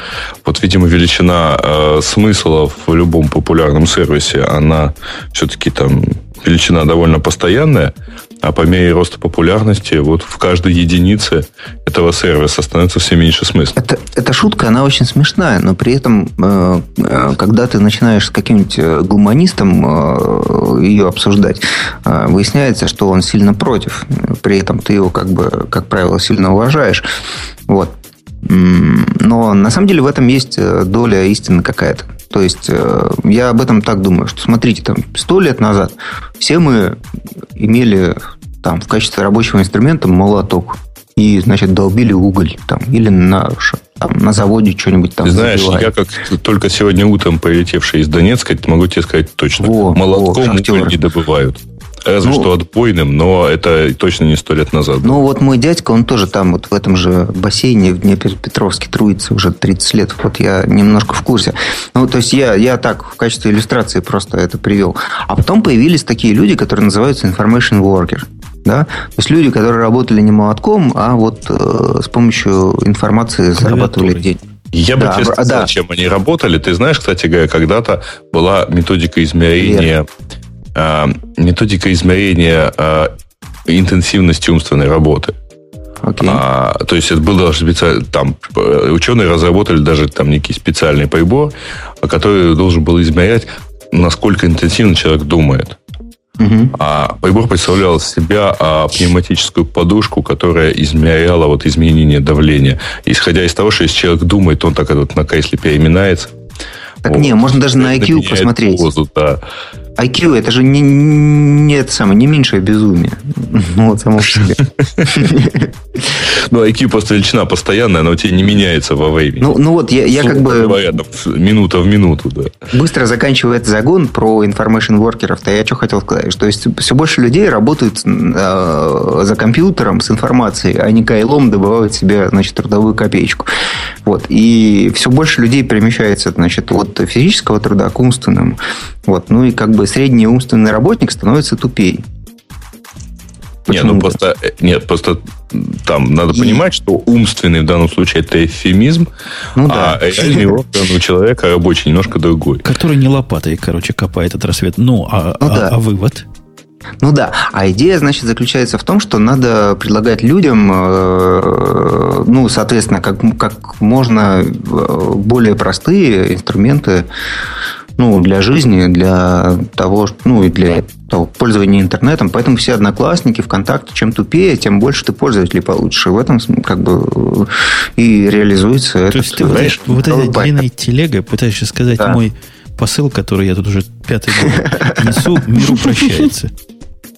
Вот, видимо, величина э, смыслов в любом популярном сервисе, она все-таки там величина довольно постоянная, а по мере роста популярности вот в каждой единице этого сервиса становится все меньше смысла. Это, эта шутка, она очень смешная, но при этом, э, э, когда ты начинаешь с каким-нибудь э, гуманистом ее обсуждать, выясняется, что он сильно против. При этом ты его, как бы, как правило, сильно уважаешь. Вот. Но на самом деле в этом есть доля истины какая-то. То есть я об этом так думаю, что смотрите, там сто лет назад все мы имели там в качестве рабочего инструмента молоток. И, значит, долбили уголь там, или на, там, на заводе что-нибудь там. Знаешь, забивали. я как только сегодня утром прилетевший из Донецка, могу тебе сказать точно. Во, Молотком во, уголь не добывают. Разве ну, что отбойным, но это точно не сто лет назад. Ну, вот мой дядька, он тоже там вот в этом же бассейне в Днепропетровске труится уже 30 лет. Вот я немножко в курсе. Ну, то есть я, я так в качестве иллюстрации просто это привел. А потом появились такие люди, которые называются information worker. Да? То есть люди, которые работали не молотком, а вот э, с помощью информации зарабатывали деньги. Я бы тебе сказал, да. чем они работали. Ты знаешь, кстати говоря, когда-то была методика измерения, э, методика измерения э, интенсивности умственной работы. Okay. А, то есть это был даже специально, там ученые разработали даже там некий специальный прибор, который должен был измерять, насколько интенсивно человек думает. Угу. А прибор представлял из себя а, пневматическую подушку, которая измеряла вот изменение давления. Исходя из того, что если человек думает, он так вот на кресле переминается. Так вот, не, можно даже на IQ посмотреть. Позу, да. IQ это же не, не это самое, не меньшее безумие. Ну, вот само по себе. Ну, IQ просто величина постоянная, она у тебя не меняется во времени. Ну, ну вот, я, я как бы... Говоря, минута в минуту, да. Быстро заканчивая этот загон про information workers, то я что хотел сказать, что есть все больше людей работают э, за компьютером с информацией, а не кайлом добывают себе, значит, трудовую копеечку. Вот. И все больше людей перемещается, значит, от физического труда к умственному. Вот. Ну и как бы средний умственный работник становится тупее. Почему? Не, ну просто, э, нет, просто там надо и... понимать, что умственный в данном случае это эвфемизм, ну, да. а реальный орган у человека рабочий немножко другой. Который не лопатой, короче, копает этот рассвет. Ну, а, ну, а, да. а вывод? Ну да, а идея, значит, заключается в том, что надо предлагать людям, э, ну, соответственно, как, как можно э, более простые инструменты ну, для жизни, для того, ну, и для того, пользования интернетом. Поэтому все одноклассники, ВКонтакте, чем тупее, тем больше ты пользователей получишь. И в этом как бы и реализуется То есть ты знаешь, вот этой длинной телегой пытаешься сказать да. мой посыл, который я тут уже пятый год несу, миру прощается.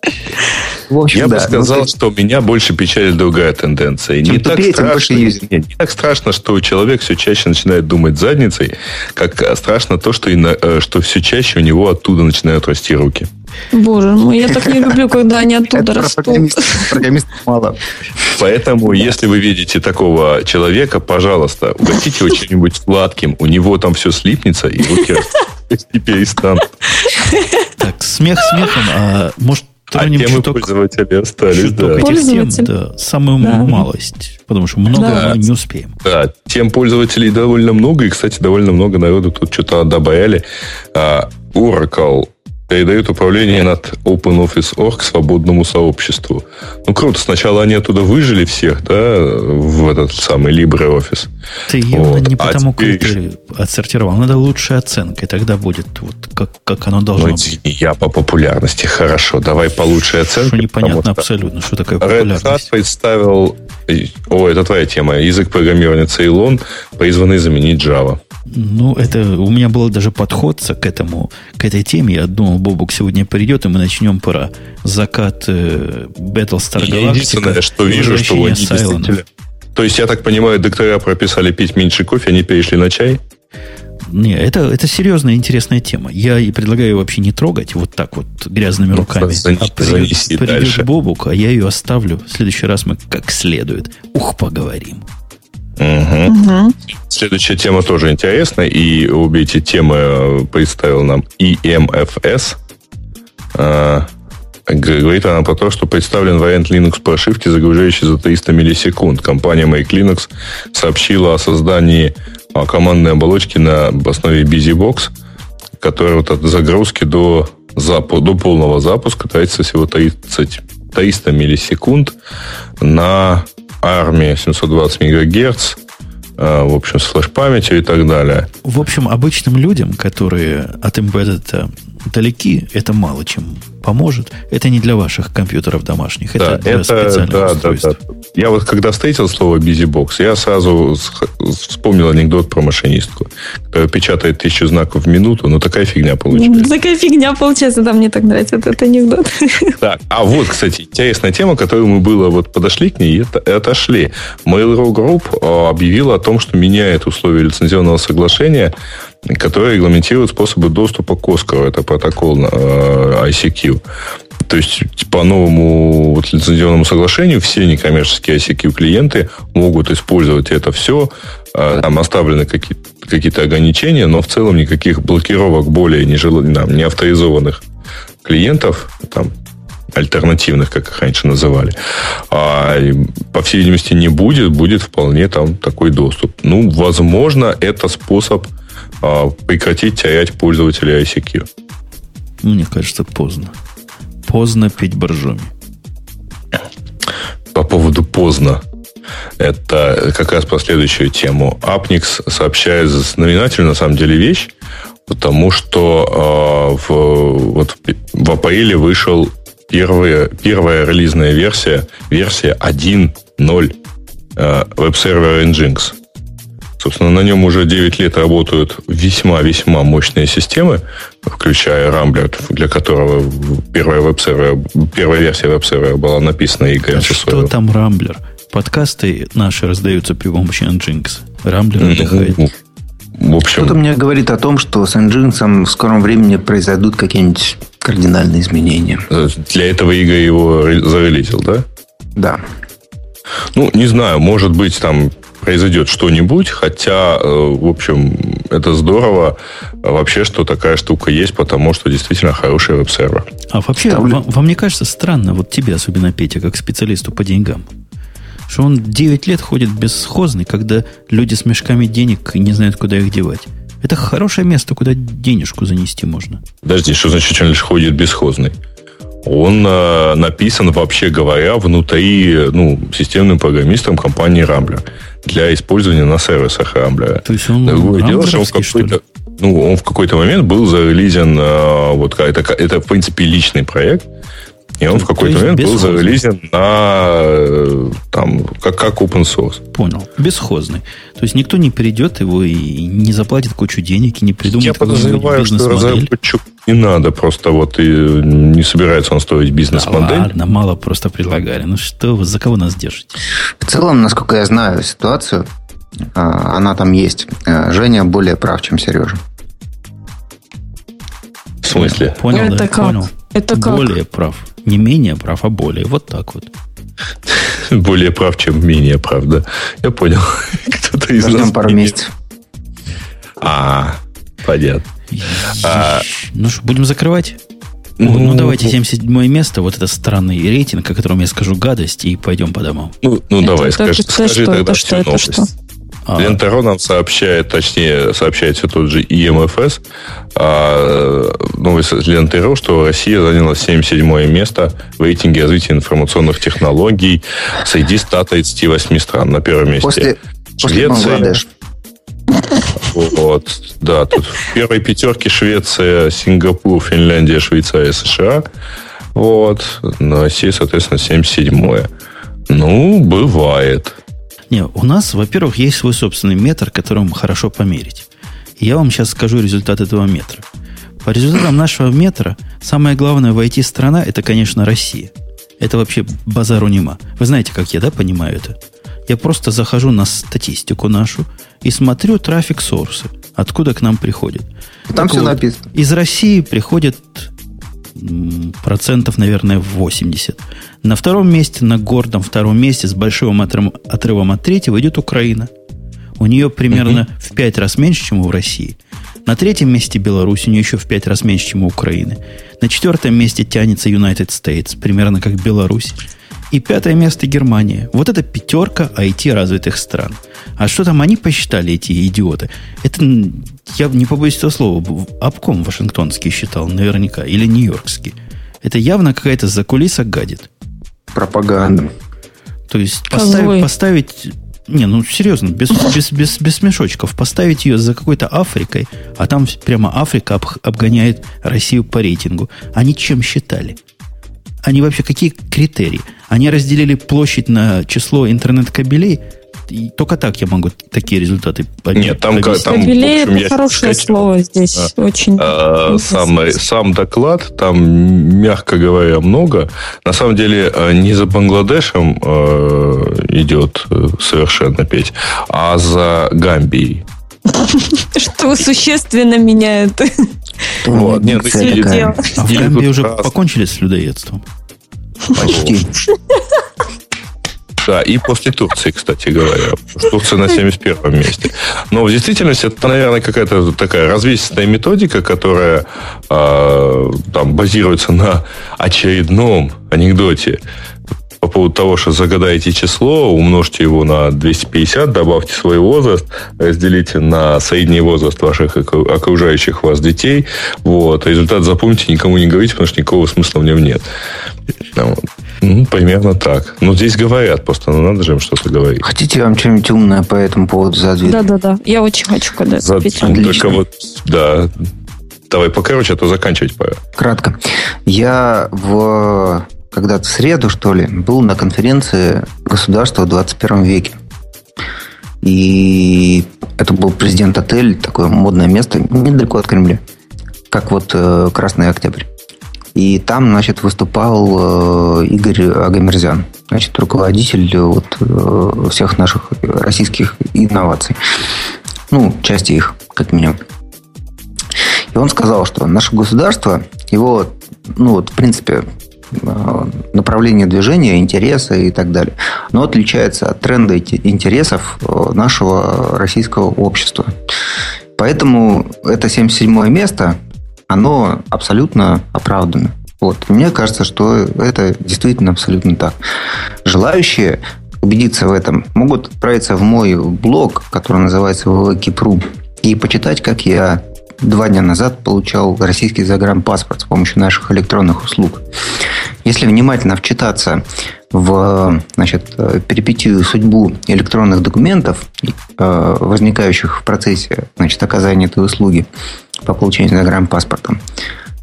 В общем, Я да, бы ну, сказал, ну, что меня больше печалит другая тенденция. Чем не так, страшно, не, не так страшно, что человек все чаще начинает думать задницей, как страшно то, что, и на, э, что все чаще у него оттуда начинают расти руки. Боже мой, я так не люблю, когда они оттуда растут. Программистов мало. Поэтому, если вы видите такого человека, пожалуйста, угостите его чем-нибудь сладким. У него там все слипнется, и руки и перестанут. Так, смех смехом, а может а темы чуток, пользователей остались, да. Тем, да. Самую да. малость, потому что много да. мы не успеем. Да, тем пользователей довольно много, и, кстати, довольно много народу тут что-то добавили. А, Oracle передают управление над OpenOffice.org свободному сообществу. Ну, круто. Сначала они оттуда выжили всех, да, в этот самый LibreOffice. Ты явно вот. не потому а теперь... критерию отсортировал. Надо лучшая оценка, и тогда будет вот как, как оно должно ну, быть. Я по популярности. Хорошо, давай по лучшей оценке. Что непонятно абсолютно, что такое популярность. Red Hat представил... О, это твоя тема. Язык программирования Ceylon, призванный заменить Java. Ну, это у меня был даже подход к этому, к этой теме. Я думал, Бобук сегодня придет, и мы начнем про закат э, Battlestar Galactica. Единственное, что вижу, что они действительно... То есть, я так понимаю, доктора прописали пить меньше кофе, они перешли на чай? Не, это, это серьезная интересная тема. Я и предлагаю вообще не трогать вот так вот грязными ну, руками. Занеси, а придет, придет Бобук, а я ее оставлю. В следующий раз мы как следует. Ух, поговорим. Угу. Угу. Следующая тема тоже интересная, и обе эти темы э, представил нам EMFS. А, говорит она про то, что представлен вариант Linux прошивки, загружающий за 300 миллисекунд. Компания Make Linux сообщила о создании командной оболочки на основе BusyBox, которая вот от загрузки до, до полного запуска тратится всего 30, 300 миллисекунд на армии 720 МГц, а, в общем, с флеш-памятью и так далее. В общем, обычным людям, которые от embedded далеки, это мало чем поможет. Это не для ваших компьютеров домашних, да, это для это, специальных да, устройств. Да, да. Я вот когда встретил слово BusyBox, я сразу вспомнил анекдот про машинистку, которая печатает тысячу знаков в минуту, но такая фигня получается. Такая фигня получается, да, мне так нравится этот анекдот. Так, а вот, кстати, интересная тема, которую мы было вот подошли к ней и отошли. Mail.ru Group а, объявила о том, что меняет условия лицензионного соглашения который регламентирует способы доступа к Оскару. Это протокол э, ICQ. То есть по новому вот, лицензионному соглашению все некоммерческие ICQ клиенты могут использовать это все. Э, там оставлены какие-то какие ограничения, но в целом никаких блокировок более нежел... там, неавторизованных клиентов, там, альтернативных, как их раньше называли, а, по всей видимости, не будет, будет вполне там такой доступ. Ну, возможно, это способ прекратить терять пользователей ICQ? Мне кажется, поздно. Поздно пить боржоми. По поводу поздно. Это как раз по следующую тему. Apnix сообщает знаменательную, на самом деле, вещь, потому что э, в, вот, в апреле вышел первая, первая релизная версия, версия 1.0 э, веб-сервера Nginx. Собственно, на нем уже 9 лет работают весьма-весьма мощные системы, включая Rambler, для которого первая, веб-сервер, первая версия веб-сервера была написана Игорем а Что там Rambler? Подкасты наши раздаются при помощи Nginx. Rambler отдыхает. В общем... Кто-то мне говорит о том, что с Nginx в скором времени произойдут какие-нибудь кардинальные изменения. Для этого Игорь его зарелизил, да? Да. Ну, не знаю, может быть, там произойдет что-нибудь, хотя, э, в общем, это здорово вообще, что такая штука есть, потому что действительно хороший веб-сервер. А вообще, Там... вам, вам не кажется странно, вот тебе, особенно Петя, как специалисту по деньгам, что он 9 лет ходит бесхозный, когда люди с мешками денег не знают, куда их девать. Это хорошее место, куда денежку занести можно. Подожди, что значит, он лишь ходит бесхозный? Он э, написан, вообще говоря, внутри ну, системным программистом компании Rambler для использования на сервисах Rambler. То есть он Другое дело, что он какой-то ну, он в какой-то момент был зарелизен, э, вот это, это, в принципе, личный проект, И он в какой-то момент был зарелизен на э, там, как, как open source. Понял. Бесхозный. То есть никто не перейдет его и не заплатит кучу денег и не придумает Я подозреваю, что разработчику не надо просто вот и не собирается он строить бизнес-модель. Да ладно, мало просто предлагали. Ну что вы, за кого нас держите? В целом, насколько я знаю ситуацию, а, она там есть. Э, Женя более прав, чем Сережа. В смысле? Понял, Это да, как? понял. Это как? Более прав. Не менее прав, а более. Вот так вот. Более прав, чем менее прав, да. Я понял. Кто-то из Ждем нас пару менее- месяцев. А, понятно. А- Ну что, будем закрывать? Вот, ну, давайте 77 место, вот это странный рейтинг, о котором я скажу гадость, и пойдем по домам. Ну, ну Это- давай, это- скажи, это скажи что, тогда это всю что, это новость. что? А, Лента.ру нам сообщает, точнее, сообщает все тот же ИМФС, а, новость с Ленты.ру, что Россия заняла 77 место в рейтинге развития информационных технологий среди 138 стран. На первом месте После, после Швеция. Вот, да, тут в первой пятерке Швеция, Сингапур, Финляндия, Швейцария, США. Вот, на России, соответственно, 77 Ну, бывает. Не, у нас, во-первых, есть свой собственный метр, которым хорошо померить. Я вам сейчас скажу результат этого метра. По результатам нашего метра, самое главное в IT-страна – это, конечно, Россия. Это вообще базару нема. Вы знаете, как я, да, понимаю это? Я просто захожу на статистику нашу и смотрю трафик сорсы, откуда к нам приходит. Там Так все вот, написано. Из России приходит процентов, наверное, 80. На втором месте, на гордом втором месте, с большим отрывом, от третьего, идет Украина. У нее примерно в 5 раз меньше, чем у России. На третьем месте Беларусь, у нее еще в 5 раз меньше, чем у Украины. На четвертом месте тянется United States, примерно как Беларусь. И пятое место Германия. Вот это пятерка IT-развитых стран. А что там они посчитали, эти идиоты? Это, я не побоюсь этого слова, обком вашингтонский считал наверняка, или нью-йоркский. Это явно какая-то закулиса гадит. Пропаганда. То есть поставить, поставить не, ну серьезно, без, без, без, без смешочков, поставить ее за какой-то Африкой, а там прямо Африка об- обгоняет Россию по рейтингу. Они чем считали? Они вообще какие критерии? Они разделили площадь на число интернет-кабелей? И только так я могу такие результаты Нет, там ка- объяснить. там- в Кабелей общем, я это хорошее скачал. слово здесь. Очень. А, сам, интересно. сам доклад, там, мягко говоря, много. На самом деле, э, не за Бангладешем э, идет э, совершенно петь, а за Гамбией. Что существенно меняет. Вот, нет, ну, такая. А в Гамбии уже покончили с людоедством. Почти. Да, и после Турции, кстати говоря. Турция на 71 месте. Но в действительности это, наверное, какая-то такая развесистая методика, которая э, там базируется на очередном анекдоте по поводу того, что загадаете число, умножьте его на 250, добавьте свой возраст, разделите на средний возраст ваших окружающих вас детей. Вот. Результат запомните, никому не говорите, потому что никакого смысла в нем нет. Вот. Ну, примерно так. Ну, здесь говорят, просто ну, надо же им что-то говорить. Хотите вам что-нибудь умное по этому поводу задвинуть? Да-да-да. Я очень хочу когда За- это Отлично. Только вот, да. Давай покороче, а то заканчивать пора. Кратко. Я в когда-то в среду, что ли, был на конференции «Государство в 21 веке». И это был президент отель, такое модное место, недалеко от Кремля, как вот э, Красный Октябрь. И там, значит, выступал э, Игорь Агамерзян, значит, руководитель э, вот, э, всех наших российских инноваций. Ну, части их, как минимум. И он сказал, что наше государство, его, ну вот, в принципе, направление движения, интересы и так далее, оно отличается от тренда интересов нашего российского общества. Поэтому это 77 место, оно абсолютно оправдано. Вот. Мне кажется, что это действительно абсолютно так. Желающие убедиться в этом могут отправиться в мой блог, который называется ВВКипру, и почитать, как я два дня назад получал российский загранпаспорт с помощью наших электронных услуг. Если внимательно вчитаться в значит, э, перипетию судьбу электронных документов, э, возникающих в процессе значит, оказания этой услуги по получению загранпаспорта,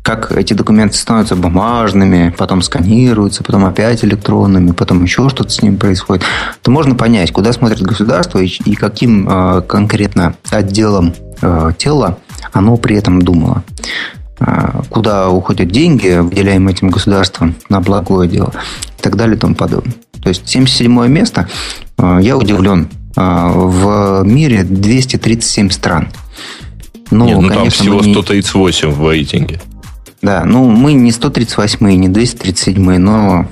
как эти документы становятся бумажными, потом сканируются, потом опять электронными, потом еще что-то с ними происходит, то можно понять, куда смотрит государство и, и каким э, конкретно отделом э, тела оно при этом думало. Э, куда уходят деньги, выделяемые этим государством на благое дело и так далее и тому подобное. То есть 77 место, э, я удивлен, э, в мире 237 стран. Но, Нет, ну конечно, там всего не... 138 в рейтинге. Да, ну мы не 138, не 237, но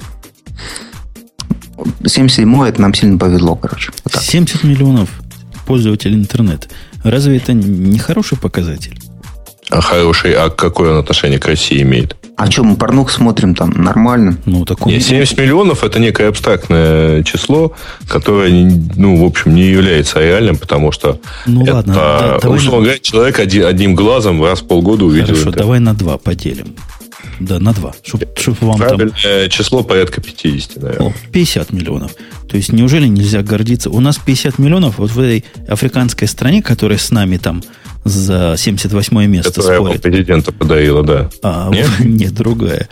77 это нам сильно повезло, короче. Вот 70 миллионов пользователей интернета. Разве это не хороший показатель? А хороший, а какое он отношение к России имеет? А что, мы порнух смотрим там нормально? Ну, таком... Нет, 70 миллионов это некое абстрактное число, которое, ну, в общем, не является реальным, потому что ну, это, ладно, да, условно говоря, человек один, одним глазом раз в полгода увидел Хорошо, это. давай на два поделим. Да, на два. Чтоб, чтоб вам Правильное там... число порядка 50, наверное. О, 50 миллионов. То есть неужели нельзя гордиться? У нас 50 миллионов вот в этой африканской стране, которая с нами там за 78 место Которая спорит. президента подарила, да. А, нет? нет, другая.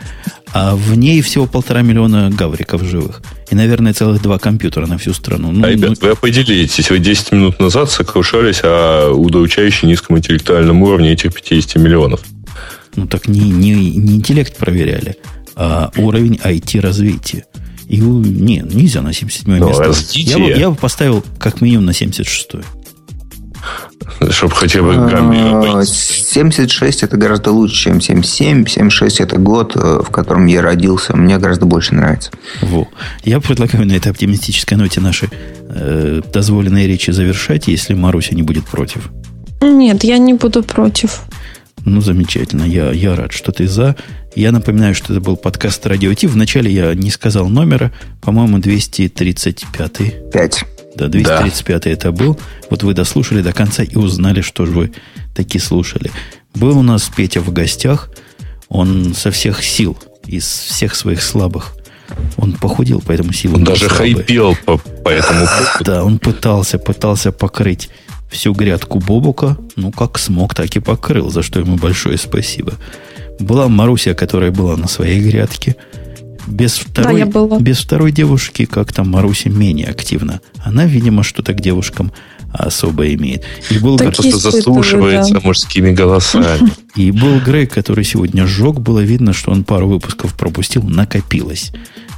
А в ней всего полтора миллиона гавриков живых. И, наверное, целых два компьютера на всю страну. Ну, а, ребят, ну... вы определитесь. Вы 10 минут назад сокрушались о удручающе низком интеллектуальном уровне этих 50 миллионов. Ну, так не, не, не интеллект проверяли, а уровень IT-развития. И не, нельзя на 77 ну, место. Я бы, я бы поставил как минимум на 76 -е. Чтобы хотя бы гамме 76 это гораздо лучше, чем 77. 76 это год, э, в котором я родился. Мне гораздо больше нравится. Во. Я предлагаю на этой оптимистической ноте наши э, дозволенные речи завершать, если Маруся не будет против. Нет, я не буду против. Ну, замечательно. Я, я рад, что ты за. Я напоминаю, что это был подкаст Радио Ти. Вначале я не сказал номера. По-моему, 235. 5. Да, 235 да. это был. Вот вы дослушали до конца и узнали, что же вы таки слушали. Был у нас Петя в гостях. Он со всех сил, из всех своих слабых, он похудел, поэтому силы Он даже слабые. хайпел по, по этому поводу. Да, он пытался, пытался покрыть всю грядку Бобука. Ну, как смог, так и покрыл, за что ему большое спасибо. Была Маруся, которая была на своей грядке. Без второй, да, без второй девушки как-то Маруся менее активна. Она, видимо, что-то к девушкам особо имеет. И был Грег, просто заслушивается да. мужскими голосами. И был Грег, который сегодня сжег. Было видно, что он пару выпусков пропустил, накопилось.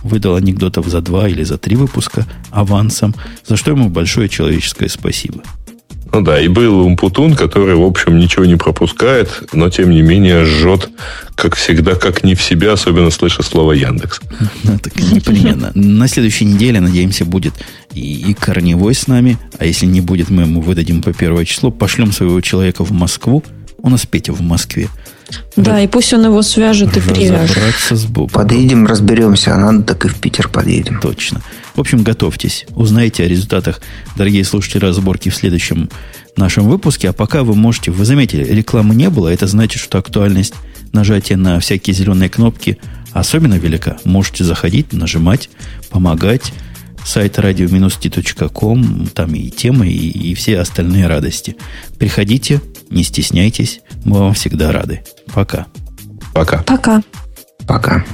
Выдал анекдотов за два или за три выпуска авансом, за что ему большое человеческое спасибо. Ну да, и был Умпутун, который, в общем, ничего не пропускает, но, тем не менее, жжет, как всегда, как не в себя, особенно слыша слово Яндекс. Ну, так непременно. На следующей неделе, надеемся, будет и, и Корневой с нами, а если не будет, мы ему выдадим по первое число, пошлем своего человека в Москву, у нас Петя в Москве. Да, и пусть он его свяжет и привяжет. С Подъедем, разберемся, а надо так и в Питер подъедем. Точно. В общем, готовьтесь. Узнаете о результатах, дорогие слушатели, разборки в следующем нашем выпуске. А пока вы можете... Вы заметили, рекламы не было. Это значит, что актуальность нажатия на всякие зеленые кнопки особенно велика. Можете заходить, нажимать, помогать. Сайт radio-t.com, там и темы, и, и все остальные радости. Приходите, не стесняйтесь, мы вам всегда рады. Пока. Пока. Пока. Пока.